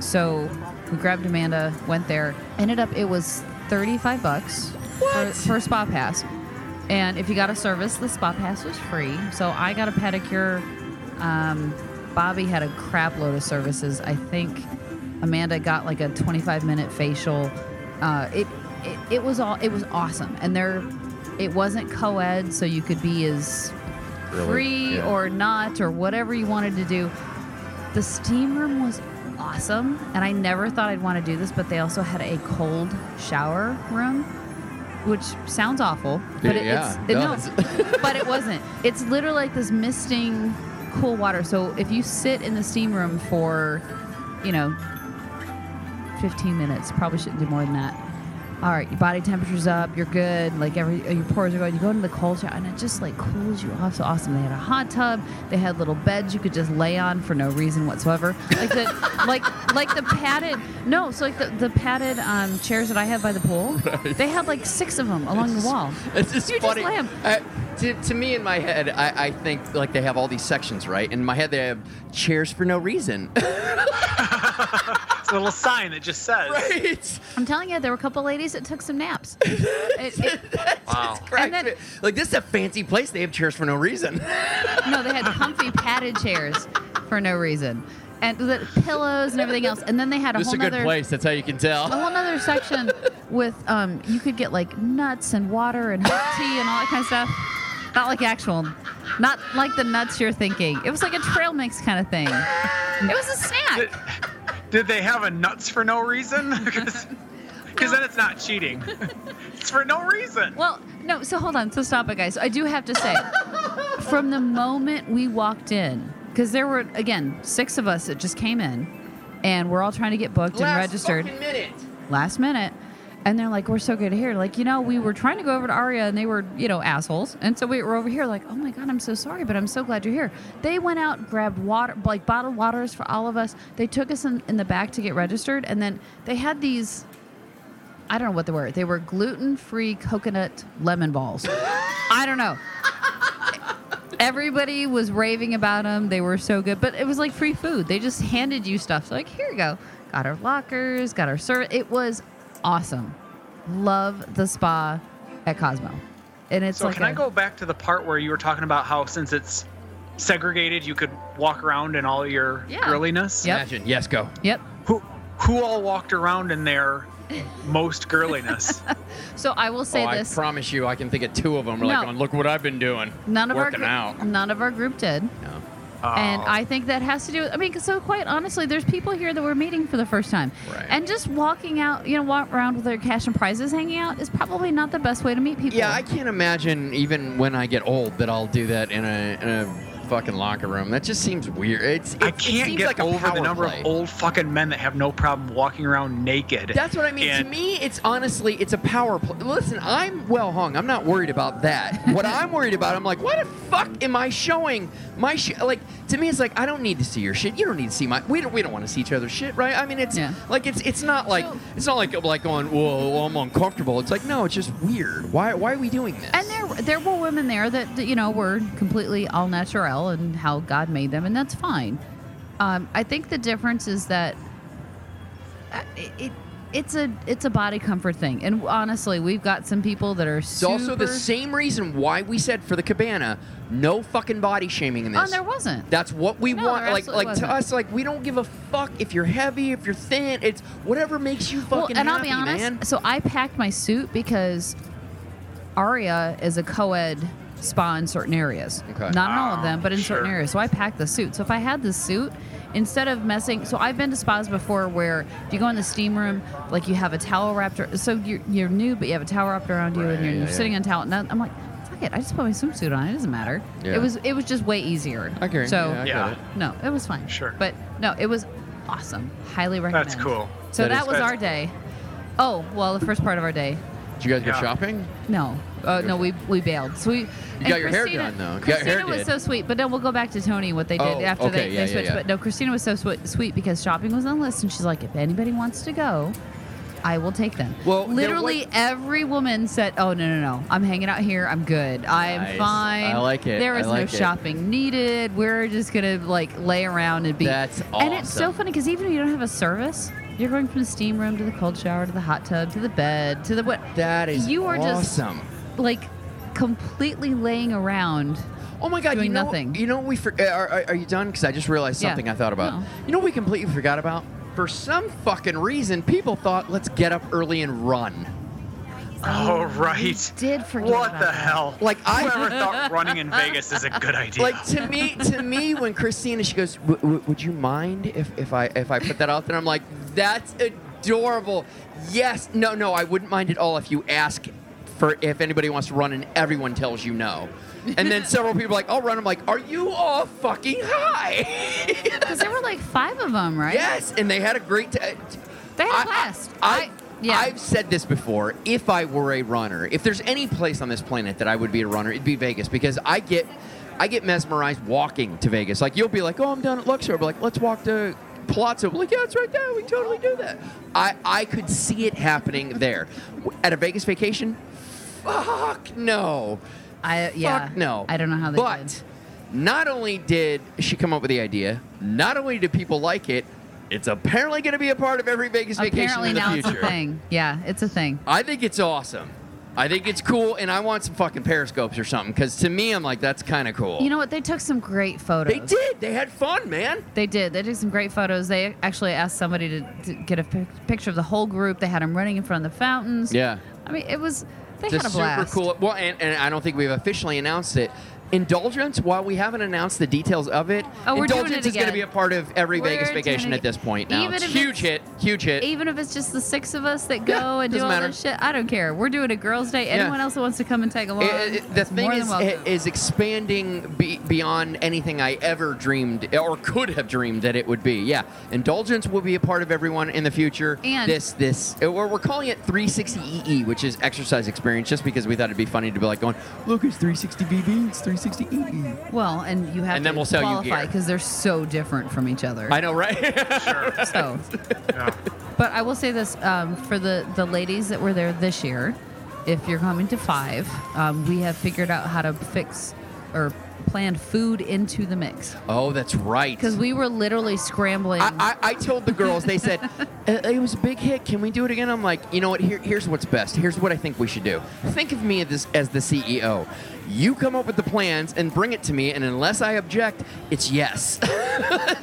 So we grabbed Amanda, went there. Ended up it was thirty five bucks for, for a spa pass. And if you got a service, the spa pass was free. So I got a pedicure. Um, Bobby had a crap load of services. I think Amanda got like a 25 minute facial. Uh, it, it it was all it was awesome, and there it wasn't co-ed, so you could be as Really? free Yeah. or not or whatever you wanted to do. The steam room was awesome, and I never thought I'd want to do this, but they also had a cold shower room, which sounds awful, but it, Yeah, it's it no, but it wasn't. It's literally like this misting cool water. So if you sit in the steam room for, you know, 15 minutes, probably shouldn't do more than that. All right, your body temperature's up, you're good. Like every your pores are going. You go into the cold shower, and it just like cools you off. So awesome. They had a hot tub. They had little beds you could just lay on for no reason whatsoever. Like the like like the padded no, so like the, the padded um, chairs that I had by the pool. They had like six of them along the wall. It's just You just funny. lay 'em. Uh, to, to me, in my head, I, I think like they have all these sections, right? In my head, they have chairs for no reason. It's a little sign that just says. right? I'm telling you, there were a couple ladies that took some naps. It- it- Wow. Correct. then- like this is a fancy place. They have chairs for no reason. no, they had comfy padded chairs for no reason, and the pillows and everything else. And then they had a this is whole a good other place. That's how you can tell. a tell. whole other section with um, you could get like nuts and water and hot tea and all that kind of stuff. Not like actual, not like the nuts you're thinking. It was like a trail mix kind of thing. It was a snack. Did, did they have a nuts for no reason? Because then it's not cheating. it's for no reason. Well, no, so hold on. So stop it, guys. I do have to say, from the moment we walked in, because there were, again, six of us that just came in, and we're all trying to get booked and registered fucking minute. last minute. And they're like, we're so good here. Like, you know, we were trying to go over to Aria and they were, you know, assholes. And so we were over here like, oh my God, I'm so sorry, but I'm so glad you're here. They went out, grabbed water, like bottled waters for all of us. They took us in, in the back to get registered. And then they had these, I don't know what they were. They were gluten free coconut lemon balls. I don't know. Everybody was raving about them. They were so good, but it was like free food. They just handed you stuff. So like, here you go. Got our lockers, got our service. It was awesome. Love the spa at Cosmo. And it's So like can I a- go back to the part where you were talking about how since it's segregated, you could walk around in all your Yeah. girliness? Yep. Imagine. Yes, go. Yep. Who who all walked around in their most girliness? So I will say oh, this: I promise you, I can think of two of them. No. like, going, look what I've been doing. none of working our out. none of our group did. No. And. I think that has to do with, I mean, so quite honestly, there's people here that we're meeting for the first time. Right. And just walking out, you know, walk around with their cash and prizes hanging out is probably not the best way to meet people. Yeah, I can't imagine even when I get old that I'll do that in a, in a fucking locker room. That just seems weird. It's it, I can't seems get like a over the number play. of old fucking men that have no problem walking around naked. That's what I mean. And- to me, it's honestly, it's a power play. Listen, I'm well hung. I'm not worried about that. what I'm worried about, I'm like, why the fuck am I showing my shit? Like, to me, it's like I don't need to see your shit. You don't need to see my. We don't. We don't want to see each other's shit, right? I mean, it's Yeah. like it's it's not like So- it's not like like going, whoa, I'm uncomfortable. It's like no, it's just weird. Why why are we doing this? And there, there were women there that, that, you know were completely all natural and how God made them, and that's fine. Um, I think the difference is that uh, it, it it's a it's a body comfort thing, and honestly, we've got some people that are It's super. also the same reason why we said for the cabana, no fucking body shaming in this. Oh, there wasn't. That's what we No, want. there Like, absolutely like to wasn't. us, like we don't give a fuck if you're heavy, if you're thin. It's whatever makes you well, fucking and happy, I'll be honest. man. So I packed my suit because Aria is a co-ed spa in certain areas. Okay. Not in all of them, but in certain areas. So I packed the suit. So if I had the suit, instead of messing, so I've been to spas before where if you go in the steam room, like you have a towel wrapped. ar- So you're you're new, but you have a towel wrapped around you, and you're, yeah, you're yeah. sitting on a towel. And I'm like, fuck it, I just put my swimsuit on. It doesn't matter. Yeah. It was it was just way easier. I agree. So yeah, I Yeah. it. no, it was fine. Sure. But no, it was awesome. Highly recommend. That's cool. So That that, is- was our day. Oh, well, the first part of our day. Did you guys go Yeah. shopping? No, uh, no, we we bailed. So we. You got your hair done, though. You got your Christina was did. so sweet, but then we'll go back to Tony what they did Oh, after okay, they, yeah, they switched. yeah. But no, Christina was so sweet, sweet because shopping was on the list, and she's like, if anybody wants to go. I will take them. Well, literally was- every woman said, "Oh no, no, no! I'm hanging out here. I'm good. I am Nice. fine. I like it. There is like no it. shopping needed. We're just gonna like lay around and be. That's awesome. And it's so funny because even if you don't have a service, you're going from the steam room to the cold shower to the hot tub to the bed to the what. That is You are just awesome. like completely laying around. Oh my God! doing you know, nothing. You know what we for, uh, are, are, are you done? Because I just realized Yeah. something I thought about. No. You know what we completely forgot about? For some fucking reason, people thought let's get up early and run. Oh, right. Did forget What about the that. hell? Like, I- Whoever thought running in Vegas is a good idea. Like to me, to me, when Christina she goes, "W- w- "Would you mind if, if I if I put that out there?" I'm like, "That's adorable." Yes, no, no, I wouldn't mind at all if you ask for if anybody wants to run and everyone tells you no. And then several people are like, "I'll run." I'm like, "Are you all fucking high?" Because there were like five of them, right? yes, and they had a great. T- They had I- a blast. I, I- yeah. I've said this before. If I were a runner, if there's any place on this planet that I would be a runner, it'd be Vegas because I get, I get mesmerized walking to Vegas. Like you'll be like, oh, I'm down at Luxor. I'll be like, let's walk to Palazzo. Like, yeah, it's right there. We totally do that. I, I could see it happening there. At a Vegas vacation, fuck no. I yeah. Fuck no. I don't know how they did. But did. not only did she come up with the idea, not only did people like it, it's apparently going to be a part of every Vegas vacation Apparently in the now future. it's a thing. Yeah, it's a thing. I think it's awesome. I think it's cool, and I want some fucking periscopes or something. Because to me, I'm like, that's kind of cool. You know what? They took some great photos. they did. They had fun, man. They did. They took some great photos. They actually asked somebody to, to get a pic- picture of the whole group. They had them running in front of the fountains. Yeah. I mean, it was. They It's had a super cool. Well, and, and I don't think we've officially announced it. Indulgence, while we haven't announced the details of it, Oh, we're doing Indulgence it is going to be a part of every We're Vegas vacation at this point now. Even It's huge hit, huge hit. Even if it's just the six of us that go Yeah, and do all matter. this shit, I don't care. We're doing a girls' day. Anyone else that wants to come and tag along, It- it- the thing is, is expanding be, beyond anything I ever dreamed or could have dreamed that it would be. Yeah, indulgence will be a part of everyone in the future. And- this, this, uh, we're, we're calling it 360 EE, which is exercise experience, just because we thought it'd be funny to be like going, look, it's 360 VB, it's 360 EE. well, and you have And to then we'll sell you qualify gear. because they're so different from each other. I know, right? so, Yeah. but I will say this um, for the the ladies that were there this year, if you're coming to five, um, we have figured out how to fix or plan food into the mix oh, that's right. because we were literally scrambling. I, I, I told the girls, they said, "Uh, it was a big hit. Can we do it again? I'm like, you know what? Here, here's what's best. Here's what I think we should do. Think of me as, as the CEO. You come up with the plans and bring it to me, and unless I object, it's yes.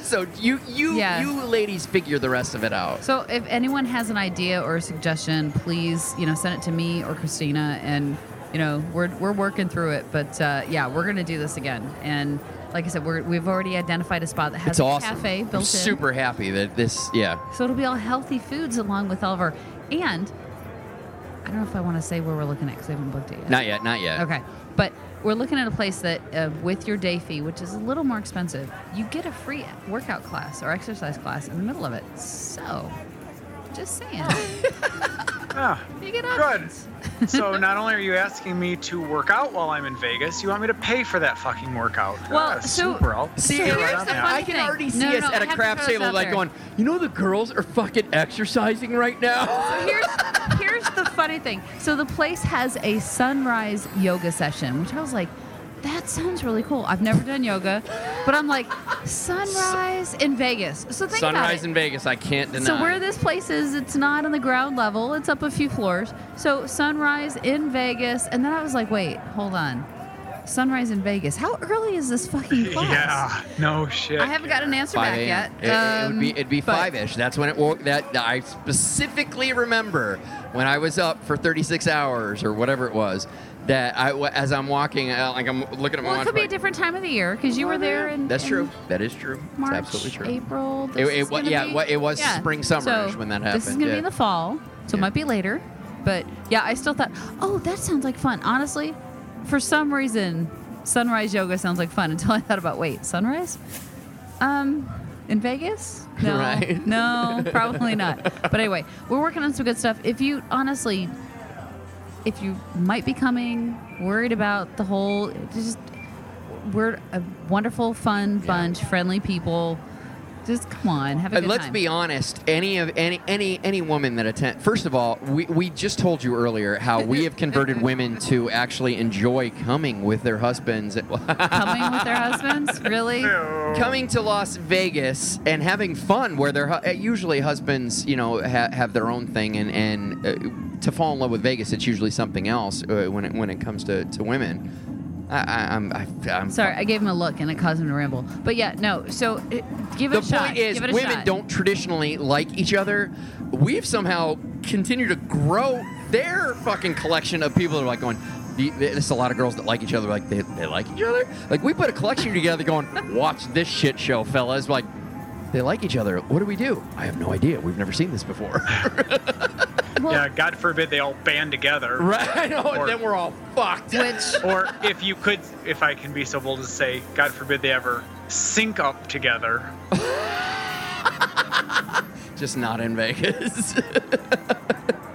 so you you Yeah. you ladies figure the rest of it out. So if anyone has an idea or a suggestion, please, you know, send it to me or Christina, and you know, we're we're working through it. But uh, yeah, we're gonna do this again. And like I said, we're, we've already identified a spot that has It's a awesome. cafe built I'm in. super happy that this. Yeah. So it'll be all healthy foods along with all of our and I don't know if I want to say where we're looking at because we haven't booked it yet. Not yet. Not yet. Okay, but we're looking at a place that, uh, with your day fee, which is a little more expensive, you get a free workout class or exercise class in the middle of it. So, just saying, Yeah. you get Good. So not only are you asking me to work out while I'm in Vegas, you want me to pay for that fucking workout. Well, Ah, so- super. I'll See, So here's right the funny I can thing. already see No, no, us no, at I a have to craft table, like there. going, you know, the girls are fucking exercising right now. So here's here's the funny thing. So the place has a sunrise yoga session, which I was like, that sounds really cool. I've never done yoga, but I'm like, sunrise in Vegas. So think about Sunrise it. in Vegas, I can't deny. So where this place is, it's not on the ground level. It's up a few floors. So sunrise in Vegas, and then I was like, wait, hold on, sunrise in Vegas. How early is this fucking class? Yeah. No shit. I haven't got an answer 5 back a.m. yet. It, it would be Um, it'd be but- five ish. That's when it woke. That that I specifically remember when I was up for 36 hours or whatever it was. That I as I'm walking, uh, like I'm looking at my Well, it watch. could be a different time of the year because you were there in. That's in true. That is true. March, it's absolutely true. April. It- it yeah, be- it was yeah. spring, summerish So when that happened. This is gonna be in the fall, so it might be later. But yeah, I still thought, oh, that sounds like fun. Honestly, for some reason, sunrise yoga sounds like fun until I thought about wait, sunrise? Um, in Vegas? No, Right. no, probably not. But anyway, we're working on some good stuff. If you honestly, if you might be coming, worried about the whole, just we're a wonderful, fun bunch, friendly people. Just come on, have a good let's time. be honest. Any of any any any woman that attend. First of all, we, we just told you earlier how we have converted women to actually enjoy coming with their husbands. coming with their husbands, really? coming to Las Vegas and having fun, where their hu- uh, usually husbands, you know, ha- have their own thing, and and uh, to fall in love with Vegas, it's usually something else uh, when it when it comes to, to women. I, I, I'm I, I'm Sorry, I gave him a look and it caused him to ramble. But yeah, no. So uh, give it the a shot. The point is, give it a women shot. don't traditionally like each other. We've somehow continued to grow their fucking collection of people that are like going. There's a lot of girls that like each other. Like they, they like each other. Like we put a collection together, going, "Watch this shit show, fellas." Like they like each other. What do we do? I have no idea. We've never seen this before. yeah, God forbid they all band together. right? Oh, I know. Or- and then we're all fucked. Which Or if you could, if I can be so bold as to say, God forbid they ever sync up together. Just not in Vegas.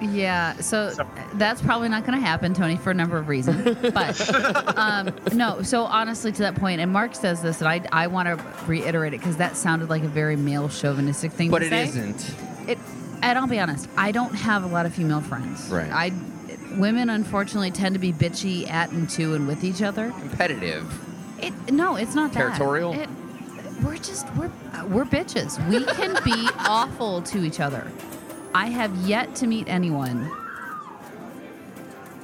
Yeah, so So- that's probably not going to happen, Tony, for a number of reasons. But um, no, so honestly, to that point, and Mark says this, and I, I want to reiterate it because that sounded like a very male chauvinistic thing but to it say. isn't. It, and I'll be honest, I don't have a lot of female friends. Right. I, women unfortunately tend to be bitchy at and to and with each other. Competitive. It no, it's not that. Territorial? It, we're just we're we're bitches. We can be awful to each other. I have yet to meet anyone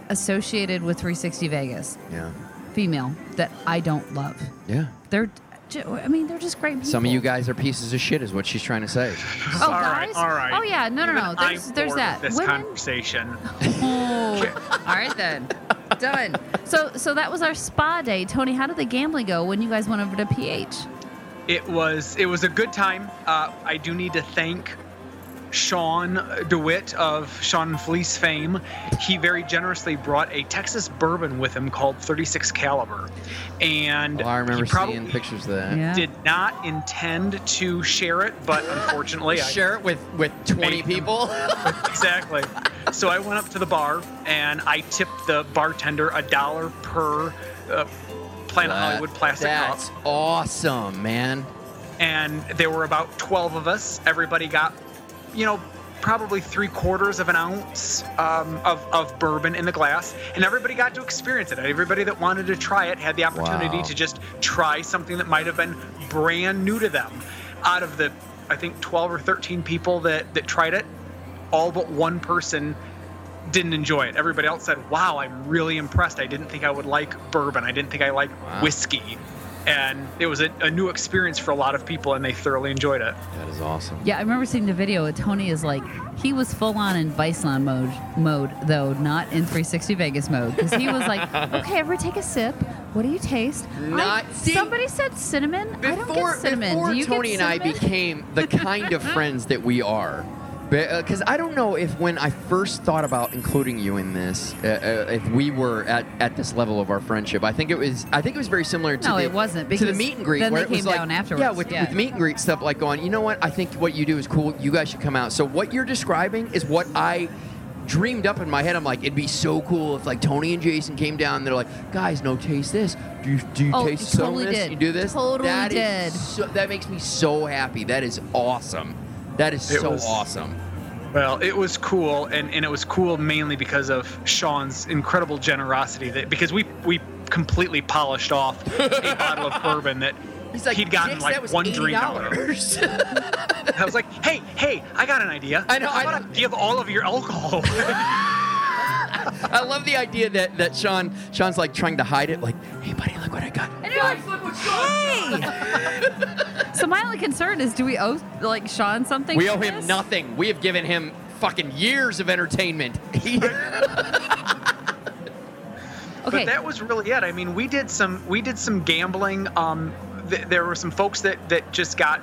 associated with 360 Vegas, Yeah. female, that I don't love. Yeah. They're, ju- I mean, they're just great people. Some of you guys are pieces of shit, is what she's trying to say. Oh, all right, guys? all right. Oh, yeah, no, no, Even no. There's, I'm there's bored that. with This Women, conversation. Oh, all right then. Done. So, so that was our spa day. Tony, how did the gambling go when you guys went over to PH? It was it was a good time. Uh, I do need to thank Sean DeWitt of Sean and Felice fame. He very generously brought a Texas bourbon with him called 36 Caliber, and Oh, I remember he probably seeing pictures of that. Yeah. Did not intend to share it, but unfortunately, I Share it with with 20 people. exactly. So I went up to the bar and I tipped the bartender a dollar per uh, Planet Hollywood plastic cup. That's awesome, man. and there were about 12 of us. Everybody got, you know, probably three quarters of an ounce um, of, of bourbon in the glass, and everybody got to experience it. Everybody that wanted to try it had the opportunity Wow. to just try something that might have been brand new to them. Out of the, I think, 12 or 13 people that, that tried it, all but one person didn't enjoy it. Everybody else said, "Wow, I'm really impressed. I didn't think I would like bourbon. I didn't think I liked Wow. whiskey." And it was a, a new experience for a lot of people, and they thoroughly enjoyed it. That is awesome. Yeah, I remember seeing the video. and Tony is like, he was full on in Viceland mode, mode though, not in 360 Vegas mode. Because he was like, okay, everybody take a sip. What do you taste? Not- I- see, somebody said cinnamon. I don't Before, get cinnamon. before do you Tony get and I became the kind of friends that we are, because I don't know if when I first thought about including you in this, uh, uh, if we were at, at this level of our friendship, I think it was I think it was very similar to No, the, it wasn't, to the meet and greet then where they it was came like afterwards, yeah with, yeah. with meet and greet stuff like going you know what I think what you do is cool you guys should come out so what you're describing is what I dreamed up in my head I'm like it'd be so cool if like Tony and Jason came down and they're like guys no taste this do you, do you Oh, taste you totally this did. you do this Totally That did. so, that makes me so happy. That is awesome. That is It so was- awesome. Well, it was cool, and, and it was cool mainly because of Sean's incredible generosity. That because we we completely polished off a bottle of bourbon that He's like, he'd gotten like one drink out of. $80." I was like, hey, hey, I got an idea. I know, How I about know. give all of your alcohol. I love the idea that that Sean Sean's like trying to hide it. Like, hey, buddy, look what I got. And you're like, hey! so my only concern is, do we owe like Sean something? We owe him this? nothing. We have given him fucking years of entertainment. Okay. But that was really it. I mean, we did some we did some gambling. Um, th- there were some folks that that just got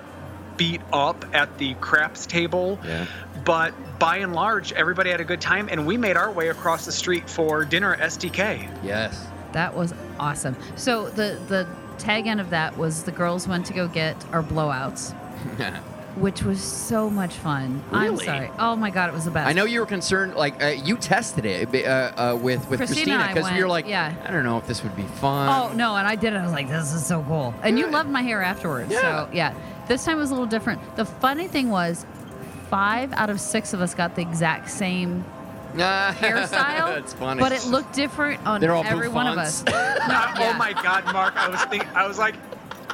beat up at the craps table. Yeah. But by and large, everybody had a good time, and we made our way across the street for dinner at STK. yes. That was awesome. So the the tag end of that was the girls went to go get our blowouts. which was so much fun. I'm Really? sorry. Oh my god, it was the best. I know you were concerned, like uh, you tested it uh, uh, with with Christina Christina and I because you're like, yeah. I don't know if this would be fun. Oh no, and I did it. I was like, this is so cool. And you loved my hair afterwards. Yeah. So yeah, this time was a little different. The funny thing was, five out of six of us got the exact same hairstyle. It's funny. But it looked different on They're all every one of us. bouffants. Yeah. Oh my God, Mark! I was thinking, I was like,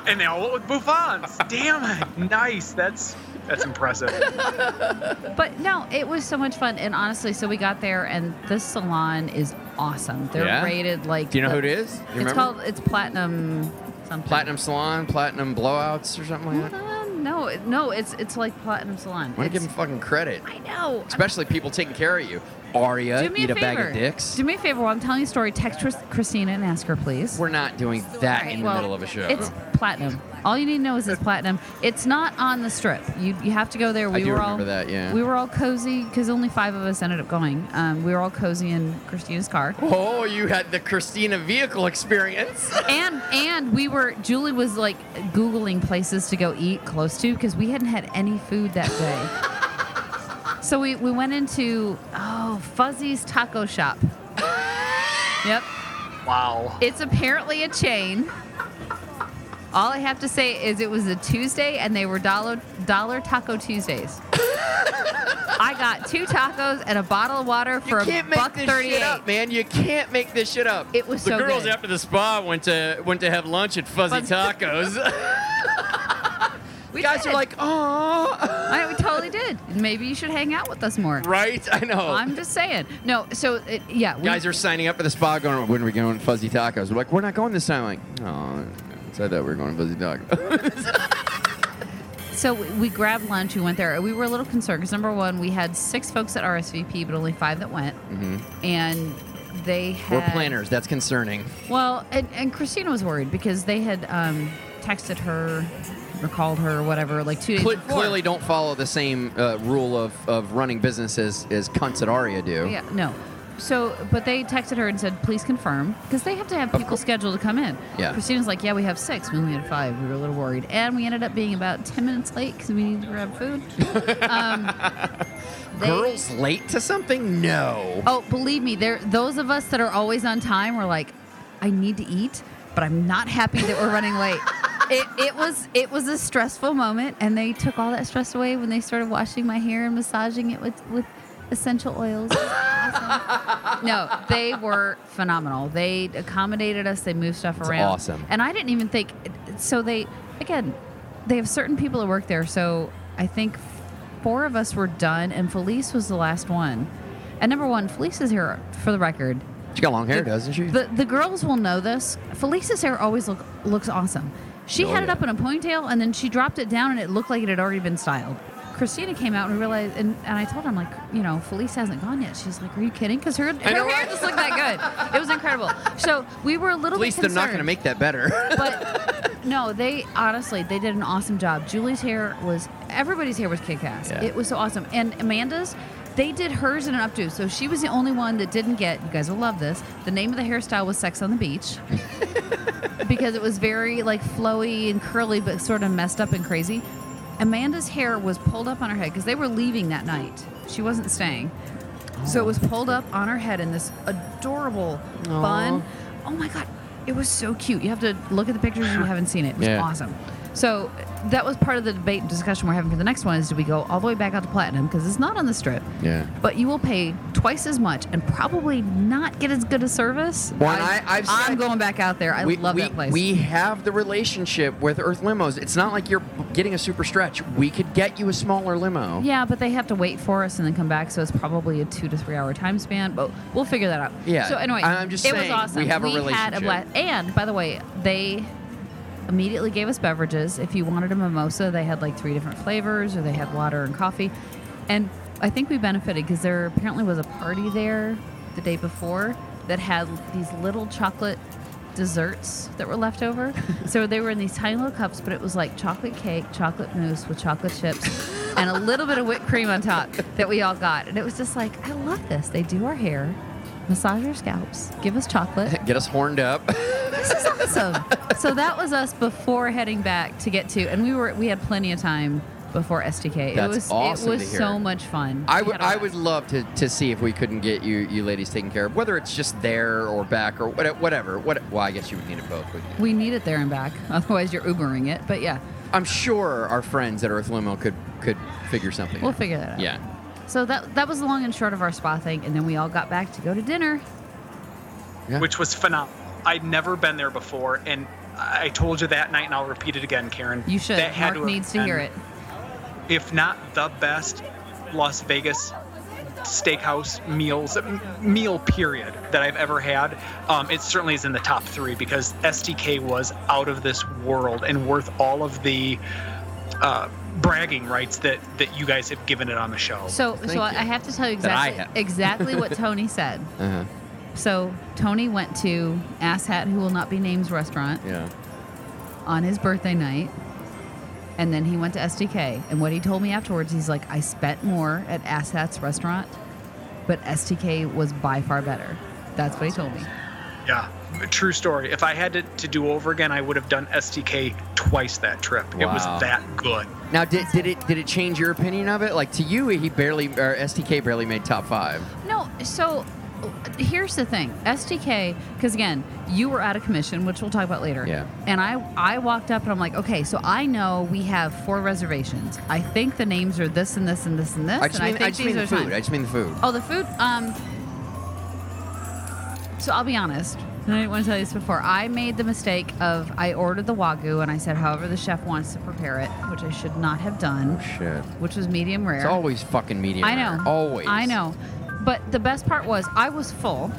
and they all went with bouffants. Damn it! Nice. That's that's impressive. But no, it was so much fun. And honestly, so we got there, and this salon is awesome. They're Yeah? rated like. Do you know the- who it is? You it's remember? called. It's platinum. Something. Platinum Salon, Platinum Blowouts, or something like that. No, it- no, it's it's like platinum salon. Want to give It's- them fucking credit, I know. especially people taking care of you. Aria, Do me eat a bag favor. of dicks. Do me a favor while I'm telling you a story. Text Chris- Christina and ask her, please. We're not doing that All right, in the well, middle of a show. It's platinum. All you need to know is it's platinum. It's not on the strip. You you have to go there. We do were remember all that, yeah. We were all cozy because only five of us ended up going. Um, we were all cozy in Christina's car. oh, you had the Christina vehicle experience. and and we were Julie was like googling places to go eat close to because we hadn't had any food that day. so we we went into oh Fuzzy's Taco Shop. yep, Wow. it's apparently a chain. All I have to say is it was a Tuesday and they were dollar dollar taco Tuesdays. I got two tacos and a bottle of water for you a can't make buck this thirty shit up, man. You can't make this shit up. It was the so girls good. after the spa went to went to have lunch at Fuzzy Fuzzy- Tacos. We guys did. are like, oh, I, we totally did. Maybe you should hang out with us more. right? I know. I'm just saying. No, so it, yeah, we, guys are signing up for the spa, going, when are we going to Fuzzy Tacos? We're like, we're not going this time. like, oh, I thought we were going to Fuzzy Tacos. so we, we grabbed lunch. We went there. We were a little concerned because number one, we had six folks at RSVP, but only five that went, mm-hmm. and they had we're planners. That's concerning. Well, and, and Christina was worried because they had um, texted her or called her or whatever like two days Cle- before. clearly don't follow the same uh, rule of, of running businesses as cunts at Aria do. Yeah, no. So, but they texted her and said, please confirm, because they have to have people scheduled to come in. Yeah. Christina's like, yeah, we have six. We only had five. We were a little worried. And we ended up being about 10 minutes late because we needed to grab food. um, they- Girls late to something? No. Oh, believe me, there. those of us that are always on time were like, I need to eat, but I'm not happy that we're running late. It, it was it was a stressful moment, and they took all that stress away when they started washing my hair and massaging it with with essential oils. Awesome. No, they were phenomenal. They accommodated us. They moved stuff That's around. awesome. And I didn't even think. So they again, they have certain people that work there. So I think four of us were done, and Felice was the last one. And number one, Felice is here for the record. She got long hair, doesn't she? The the girls will know this. Felice's hair always look looks awesome. She Oh, had it up in a ponytail and then she dropped it down and it looked like it had already been styled. Christina came out and realized, and, and I told her, I'm like, you know, Felice hasn't gone yet. She's like, Are you kidding? Because her, her hair right? just looked that good. It was incredible. So we were a little At least they're not going to make that better. But no, they honestly they did an awesome job. Julie's hair was everybody's hair was kick ass. Yeah. It was so awesome. And Amanda's, they did hers in an updo. So she was the only one that didn't get. You guys will love this. The name of the hairstyle was Sex on the Beach. because it was very like flowy and curly, but sort of messed up and crazy. Amanda's hair was pulled up on her head because they were leaving that night. She wasn't staying. So it was oh. pulled up on her head in this adorable bun. Oh my god, it was so cute. You have to look at the pictures if you haven't seen it. It was Yeah. awesome. So that was part of the debate and discussion we're having for the next one is do we go all the way back out to platinum because it's not on the strip. Yeah. But you will pay twice as much and probably not get as good a service. Well, I- I've I'm said- going back out there. I we, love we, that place. we have the relationship with Earth Limos. It's not like you're getting a super stretch. We could get you a smaller limo. Yeah, but they have to wait for us and then come back, so it's probably a two to three hour time span. But we'll figure that out. Yeah, So anyway, I'm just it saying, was awesome. we have a we relationship. Had a blast. And by the way, they immediately gave us beverages. If you wanted a mimosa, they had like three different flavors, or they had water and coffee. And I think we benefited because there apparently was a party there the day before that had these little chocolate desserts that were left over. so they were in these tiny little cups, but it was like chocolate cake, chocolate mousse with chocolate chips, and a little bit of whipped cream on top that we all got. And it was just like, I love this. They do our hair, massage our scalps, give us chocolate. Get us horned up. This is awesome. so that was us before heading back to get to, and we were we had plenty of time before STK. That's it was awesome it was so much fun. I would I would love to, to see if we couldn't get you you ladies taken care of, whether it's just there or back or what- whatever. What well, I guess you would need it both. Wouldn't you? We need it there and back. Otherwise, you're Ubering it. But yeah, I'm sure our friends at Earth Limo could could figure something. we'll out. figure that out. Yeah. So that that was the long and short of our spa thing, and then we all got back to go to dinner. Yeah. which was phenomenal. I'd never been there before, and I told you that night, and I'll repeat it again, Karen. You should. That had Mark have needs to hear it. If not the best Las Vegas steakhouse meals m- meal period that I've ever had, um, it certainly is in the top three because STK was out of this world and worth all of the uh, bragging rights that that you guys have given it on the show. So, Thank so I you. I have to tell you exactly exactly what Tony said. Uh-huh. So Tony went to Ass Hat, who will not be named's restaurant, Yeah. on his birthday night, and then he went to STK. And what he told me afterwards, he's like, I spent more at Ass Hat's restaurant, but STK was by far better. That's what he told me. Yeah, true story. If I had to, to do over again, I would have done STK twice that trip. It was that good. Now, did, did it did it change your opinion of it? Like to you, he barely or STK barely made top five. No, so here's the thing STK, because again, you were out of commission, which we'll talk about later. Yeah. And I, I walked up and I'm like, okay, so I know we have four reservations. I think the names are this and this and this and this. I just and mean I think I just these mean the food. fine. I just mean the food. Oh, the food. Um. So I'll be honest. I didn't want to tell you this before. I made the mistake of I ordered the wagyu and I said however the chef wants to prepare it, which I should not have done, Oh, Shit. which was medium rare. It's always fucking medium. I know. rare. Always. I know. But the best part was I was full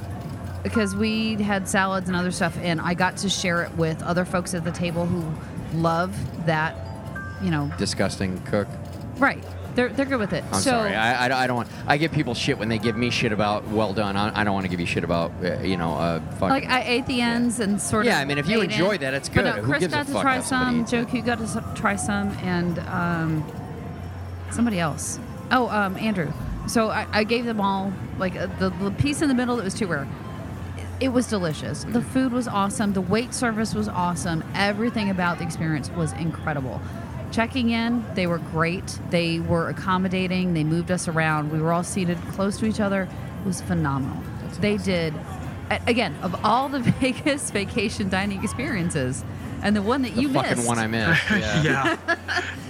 because we had salads and other stuff, and I got to share it with other folks at the table who love that, you know, Disgusting cook. right. They're, they're good with it. I'm so, sorry. I, I, I don't want. I give people shit when they give me shit about well done. I, I don't want to give you shit about uh, you know uh, fucking. like I ate the ends and sort Yeah, of. Yeah, I mean, if you enjoy that, it's But good. no, Who Chris gives a got to try some. Joe Q got to try some, and um, somebody else. Oh, um, Andrew. So I, I gave them all like uh, the, the piece in the middle that was too rare. It was delicious. The food was awesome. The wait service was awesome. Everything about the experience was incredible. Checking in, they were great. They were accommodating. They moved us around. We were all seated close to each other. It was phenomenal. they did, again, of all the Vegas vacation dining experiences, and the one that you missed. the you fucking missed. one I missed. Yeah. Yeah,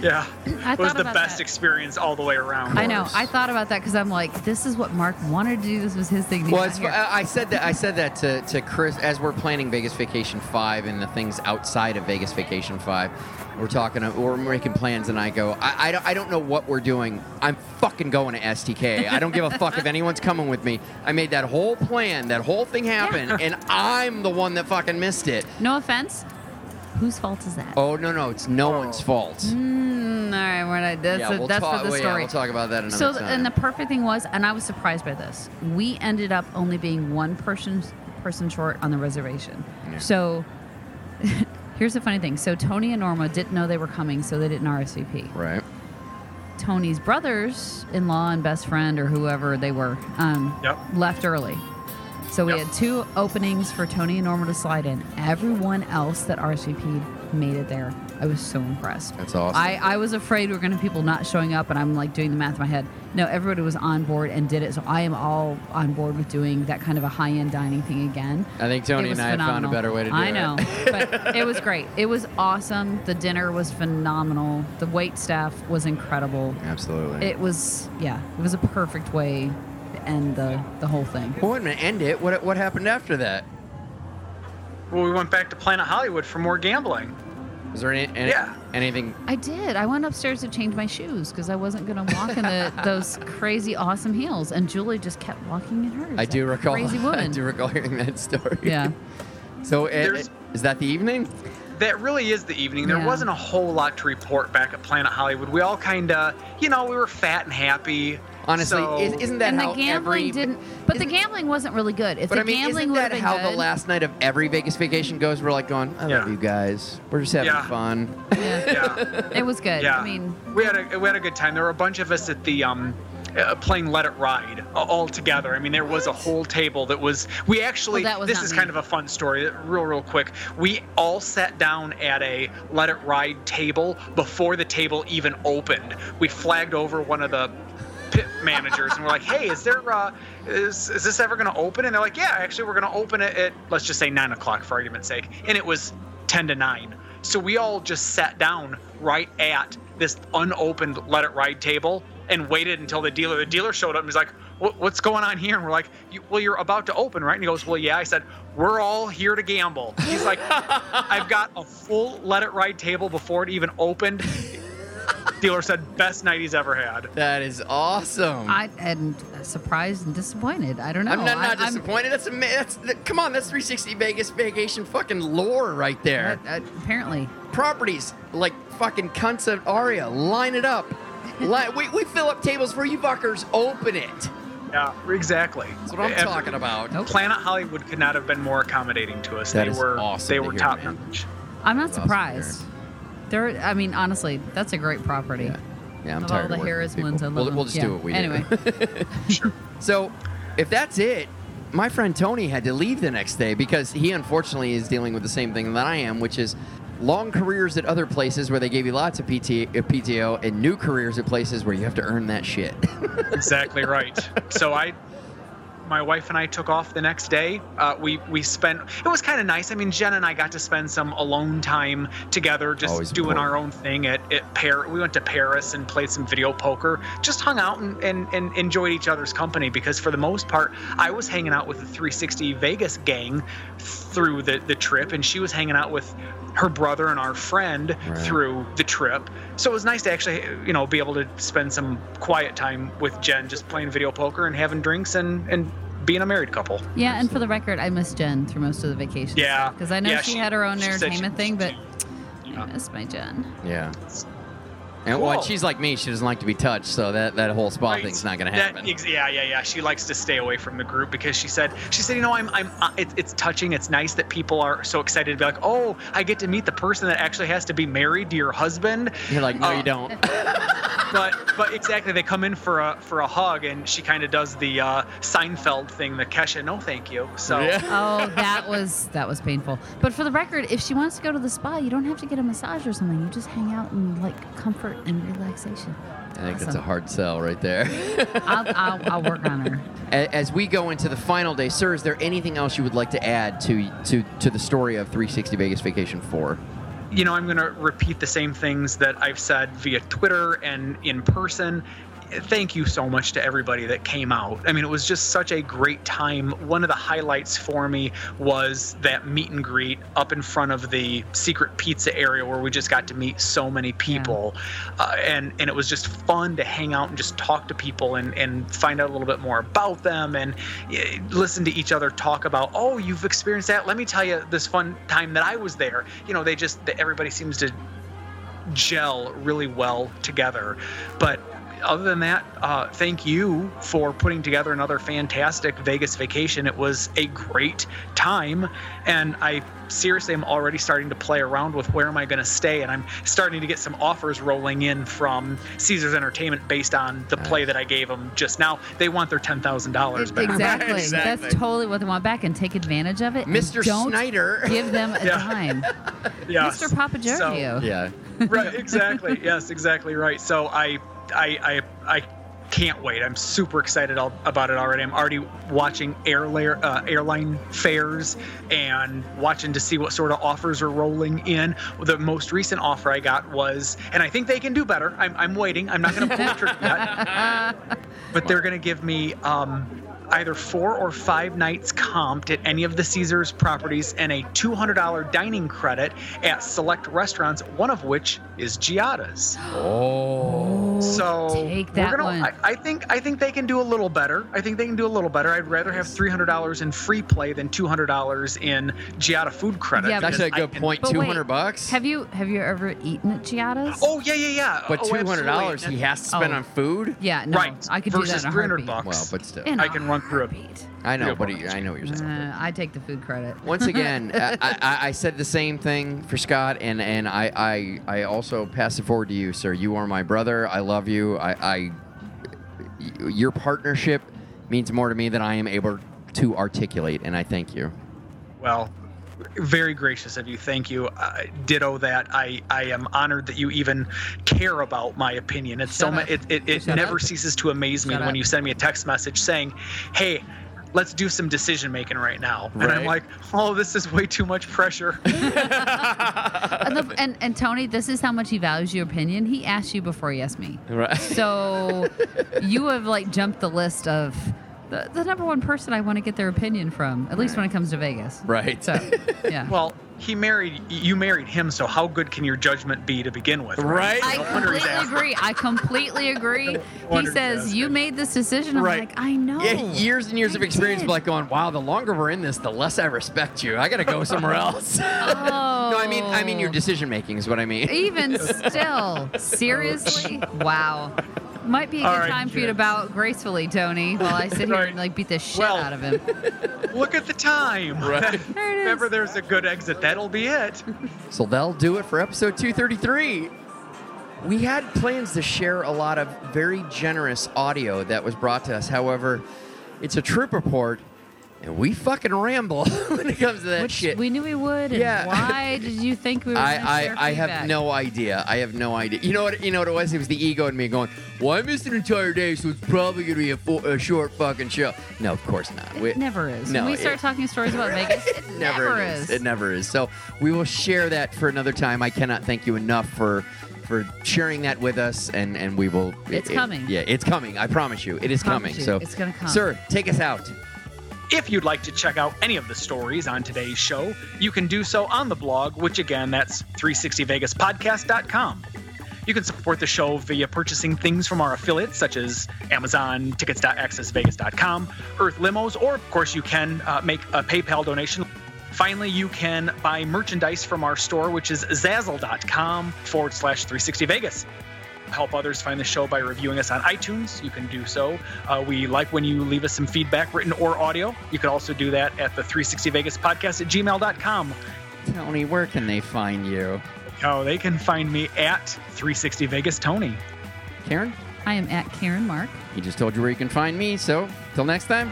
yeah. I it was the best that. experience all the way around. I know. I thought about that because I'm like, this is what Mark wanted to do. This was his thing. Well, it's, I I said that I said that to, to Chris as we're planning Vegas Vacation Five and the things outside of Vegas Vacation Five. We're talking, we're making plans, and I go, I, I, don't, I don't know what we're doing. I'm fucking going to STK. I don't give a fuck if anyone's coming with me. I made that whole plan, that whole thing happen, and I'm the one that fucking missed it. no offense. Whose fault is that? Oh no, no, it's no one's fault. Mm, all right, we're not. That's, yeah, a- we'll that's talk. for the well, yeah, story. we'll talk about that another so, time. and the perfect thing was, and I was surprised by this. We ended up only being one person person short on the reservation. Yeah. So, here's the funny thing. So Tony and Norma didn't know they were coming, so they didn't RSVP. right. Tony's brothers-in-law and best friend, or whoever they were, um, Yep. left early. So we Yep. had two openings for Tony and Norma to slide in. Everyone else that RSVP'd made it there. I was so impressed. That's awesome. I, I was afraid we were going to have people not showing up, and I'm like doing the math in my head. No, everybody was on board and did it. So I am all on board with doing that kind of a high end dining thing again. I think Tony It was and I have found a better way to do it. I it. know, but it was great. It was awesome. The dinner was phenomenal. The wait staff was incredible. Absolutely. It was yeah, it was a perfect way to end the the whole thing. well, wait a minute. End it. What what happened after that? Well, we went back to Planet Hollywood for more gambling. Was there any, any Yeah. anything? I did. I went upstairs to change my shoes because I wasn't going to walk in the, those crazy awesome heels, and Julie just kept walking in hers. I do recall. Crazy woman. I do recall hearing that story. Yeah. So it, There's- eh, is that the evening? That really is the evening. There Yeah. wasn't a whole lot to report back at Planet Hollywood. We all kind of, you know, we were fat and happy. Honestly, so- is, isn't that and how the gambling every? didn't. But the isn't- gambling wasn't really good. If But the I mean, gambling isn't would have that been how good, the last night of every Vegas vacation goes? We're like going, I love Yeah. you guys. We're just having Yeah. fun. yeah, yeah. it was good. Yeah, I mean, we had a we had a good time. There were a bunch of us at the um uh, playing Let It Ride uh, all together. I mean, there was a whole table that was. We actually. Oh, that was this not is me. kind of a fun story, real, real quick. We all sat down at a Let It Ride table before the table even opened. We flagged over one of the pit managers and we're like, "Hey, is there uh, is is this ever going to open?" And they're like, "Yeah, actually, we're going to open it at let's just say nine o'clock for argument's sake." And it was ten to nine. So we all just sat down right at this unopened Let It Ride table and waited until the dealer. The dealer showed up and was like, "What's going on here?" And we're like, "Well, you're about to open, right?" And he goes, "Well, yeah." I said, "We're all here to gamble." He's like, "I've got a full Let It Ride table before it even opened." Dealer said, "Best night he's ever had." That is awesome. I am surprised and disappointed. I don't know. I'm not, not I- I'm- disappointed. That's, ama- that's that, come on. That's 360 Vegas vacation fucking lore right there. apparently. Properties like fucking cunts of Aria. Line it up. Li- we, we fill up tables for you fuckers. Open it. Yeah, exactly. That's what I'm Every- talking about. Nope. Planet Hollywood could not have been more accommodating to us. That they is were awesome they were hear, top man. notch. I'm not That's awesome surprised. There, I mean, honestly, that's a great property. Yeah. Yeah, I'm Of tired all the of working Harrah's ones, I love we'll, them. we'll just Yeah. do what we Anyway. do. So, if that's it, my friend Tony had to leave the next day because he unfortunately is dealing with the same thing that I am, which is long careers at other places where they gave you lots of PT, uh, PTO and new careers at places where you have to earn that shit. exactly right. So I, my wife and I took off the next day. Uh, we we spent. It was kind of nice. I mean, Jen and I got to spend some alone time together, just Always doing important. our own thing at at Paris. We went to Paris and played some video poker. Just hung out and, and and enjoyed each other's company because for the most part, I was hanging out with the 360 Vegas gang through the the trip, and she was hanging out with her brother and our friend Right. through the trip. So it was nice to actually, you know, be able to spend some quiet time with Jen, just playing video poker and having drinks and and being a married couple. Yeah, and for the record, I miss Jen through most of the vacation. Yeah. Because I know Yeah, she, she- had her own she said she entertainment thing, but Yeah. I miss my Jen. yeah. And well, she's like me; she doesn't like to be touched, so that, that whole spa Right. thing's not gonna happen. ex- yeah, yeah, yeah. She likes to stay away from the group because she said she said, you know, I'm I'm uh, it's it's touching. It's nice that people are so excited to be like, oh, I get to meet the person that actually has to be married to your husband. You're like, no, Uh, you don't. but but exactly they come in for a for a hug and she kind of does the uh, Seinfeld thing, the Kesha, no thank you. So Yeah. Oh, that was that was painful. But for the record, if she wants to go to the spa, you don't have to get a massage or something. You just hang out and like comfort and relaxation. I think that's a hard sell right there. I'll, I'll, I'll work on her. As we go into the final day, sir, is there anything else you would like to add to to to the story of 360 Vegas Vacation 4? You know, I'm going to repeat the same things that I've said via Twitter and in person. Thank you so much to everybody that came out. I mean, it was just such a great time. One of the highlights for me was that meet and greet up in front of the secret pizza area where we just got to meet so many people. Uh, and, and it was just fun to hang out and just talk to people and, and find out a little bit more about them and listen to each other talk about, oh, you've experienced that. Let me tell you this fun time that I was there. You know, they just, everybody seems to gel really well together. But other than that, uh, thank you for putting together another fantastic Vegas vacation. It was a great time, and I seriously am already starting to play around with where am I going to stay, and I'm starting to get some offers rolling in from Caesars Entertainment based on the play that I gave them just now. They want their ten thousand dollars back. Exactly. Exactly. That's totally what they want back and take advantage of it. and Mr. Don't Snyder. give them a Yeah. dime. Yes. Mr. Papa So- Yeah. right exactly yes exactly right so i i i, I can't wait. I'm super excited al- about it already. I'm already watching airla- uh, airline fares and watching to see what sort of offers are rolling in. The most recent offer i got was and i think they can do better. I'm, I'm waiting. I'm not going to pull the trigger yet. But they're going to give me um, either four or five nights comped at any of the Caesars properties and a $200 dining credit at select restaurants, one of which is Giada's. Oh. So take that we're gonna, one. I, I think I think they can do a little better. I think they can do a little better. I'd rather have $300 in free play than $200 in Giada food credit. Yeah, That's a good can- point. But wait, hundred bucks. Have you have you ever eaten at Giada's? Oh yeah, yeah, yeah. but Oh, two hundred dollars absolutely. he has to spend Oh. on food. Yeah, no, right. I could do versus that in a 300 bucks. Well, but still, In I a can run through it. I know, Yeah, but I know what you're saying. Uh, I take the food credit. Once again, I, I, I said the same thing for Scott, and and I, I I also pass it forward to you, sir. You are my brother. I love you. I, I y- your partnership means more to me than I am able to articulate, and I thank you. Well, very gracious of you. Thank you. Uh, ditto that. I, I am honored that you even care about my opinion. It's so Shut ma- up. it it, it Shut never up. ceases to amaze me Shut when up. you send me a text message saying, "Hey, let's do some decision making right now." And I'm like, "Oh, this is way too much pressure." and, the- and and Tony, this is how much he values your opinion. He asked you before he asked me. Right. So you have like jumped the list of the, the number one person I want to get their opinion from, at least when it comes to Vegas. Right. So, yeah. well, he married you married him, so how good can your judgment be to begin with? Right. I No wonder he's completely agree. I completely agree. He says. You made this decision. I'm Right. like, I know. Yeah, years and years I of experience, did. like going, wow, the longer we're in this, the less I respect you. I got to go somewhere else. Oh. no, I mean, I mean your oh. decision making is what I mean. Even still, seriously? Wow. Might be a good All right, time for you to bow gracefully, Tony, while I sit here Right. and like beat the shit Well, out of him. Look at the time. Right. There it is. if ever there's a good exit, that'll be it. So that'll do it for episode 233. We had plans to share a lot of very generous audio that was brought to us. However, it's a troop report, and we fucking ramble when it comes to that Which shit. we knew we would. Yeah. Why did you think we were I, I, I have no idea. I have no idea. You know what? You know what it was? It was the ego in me going, "Well, I missed an entire day, so it's probably gonna be a, fo- a short fucking show." No, of course not. It We- never is. No, when we it- start talking stories about Vegas, it never, never, is. is. It never is. So we will share that for another time. I cannot thank you enough for for sharing that with us, and and we will. It's it- coming. Yeah, it's coming. I promise you, it is coming. you, So it's gonna come. Sir, take us out. If you'd like to check out any of the stories on today's show, you can do so on the blog, which again, that's 360vegaspodcast.com. You can support the show via purchasing things from our affiliates, such as Amazon, tickets.accessvegas.com, Earth Limos, or of course, you can uh, make a PayPal donation. Finally, you can buy merchandise from our store, which is zazzle.com forward slash 360vegas help others find the show by reviewing us on iTunes. You can do so. Uh, we like when you leave us some feedback, written or audio. You can also do that at the 360 Vegas podcast at gmail.com. Tony, where can they find you? Oh, they can find me at 360 Vegas Tony. Karen, I am at Karen Mark. he just told you where you can find me. So till next time.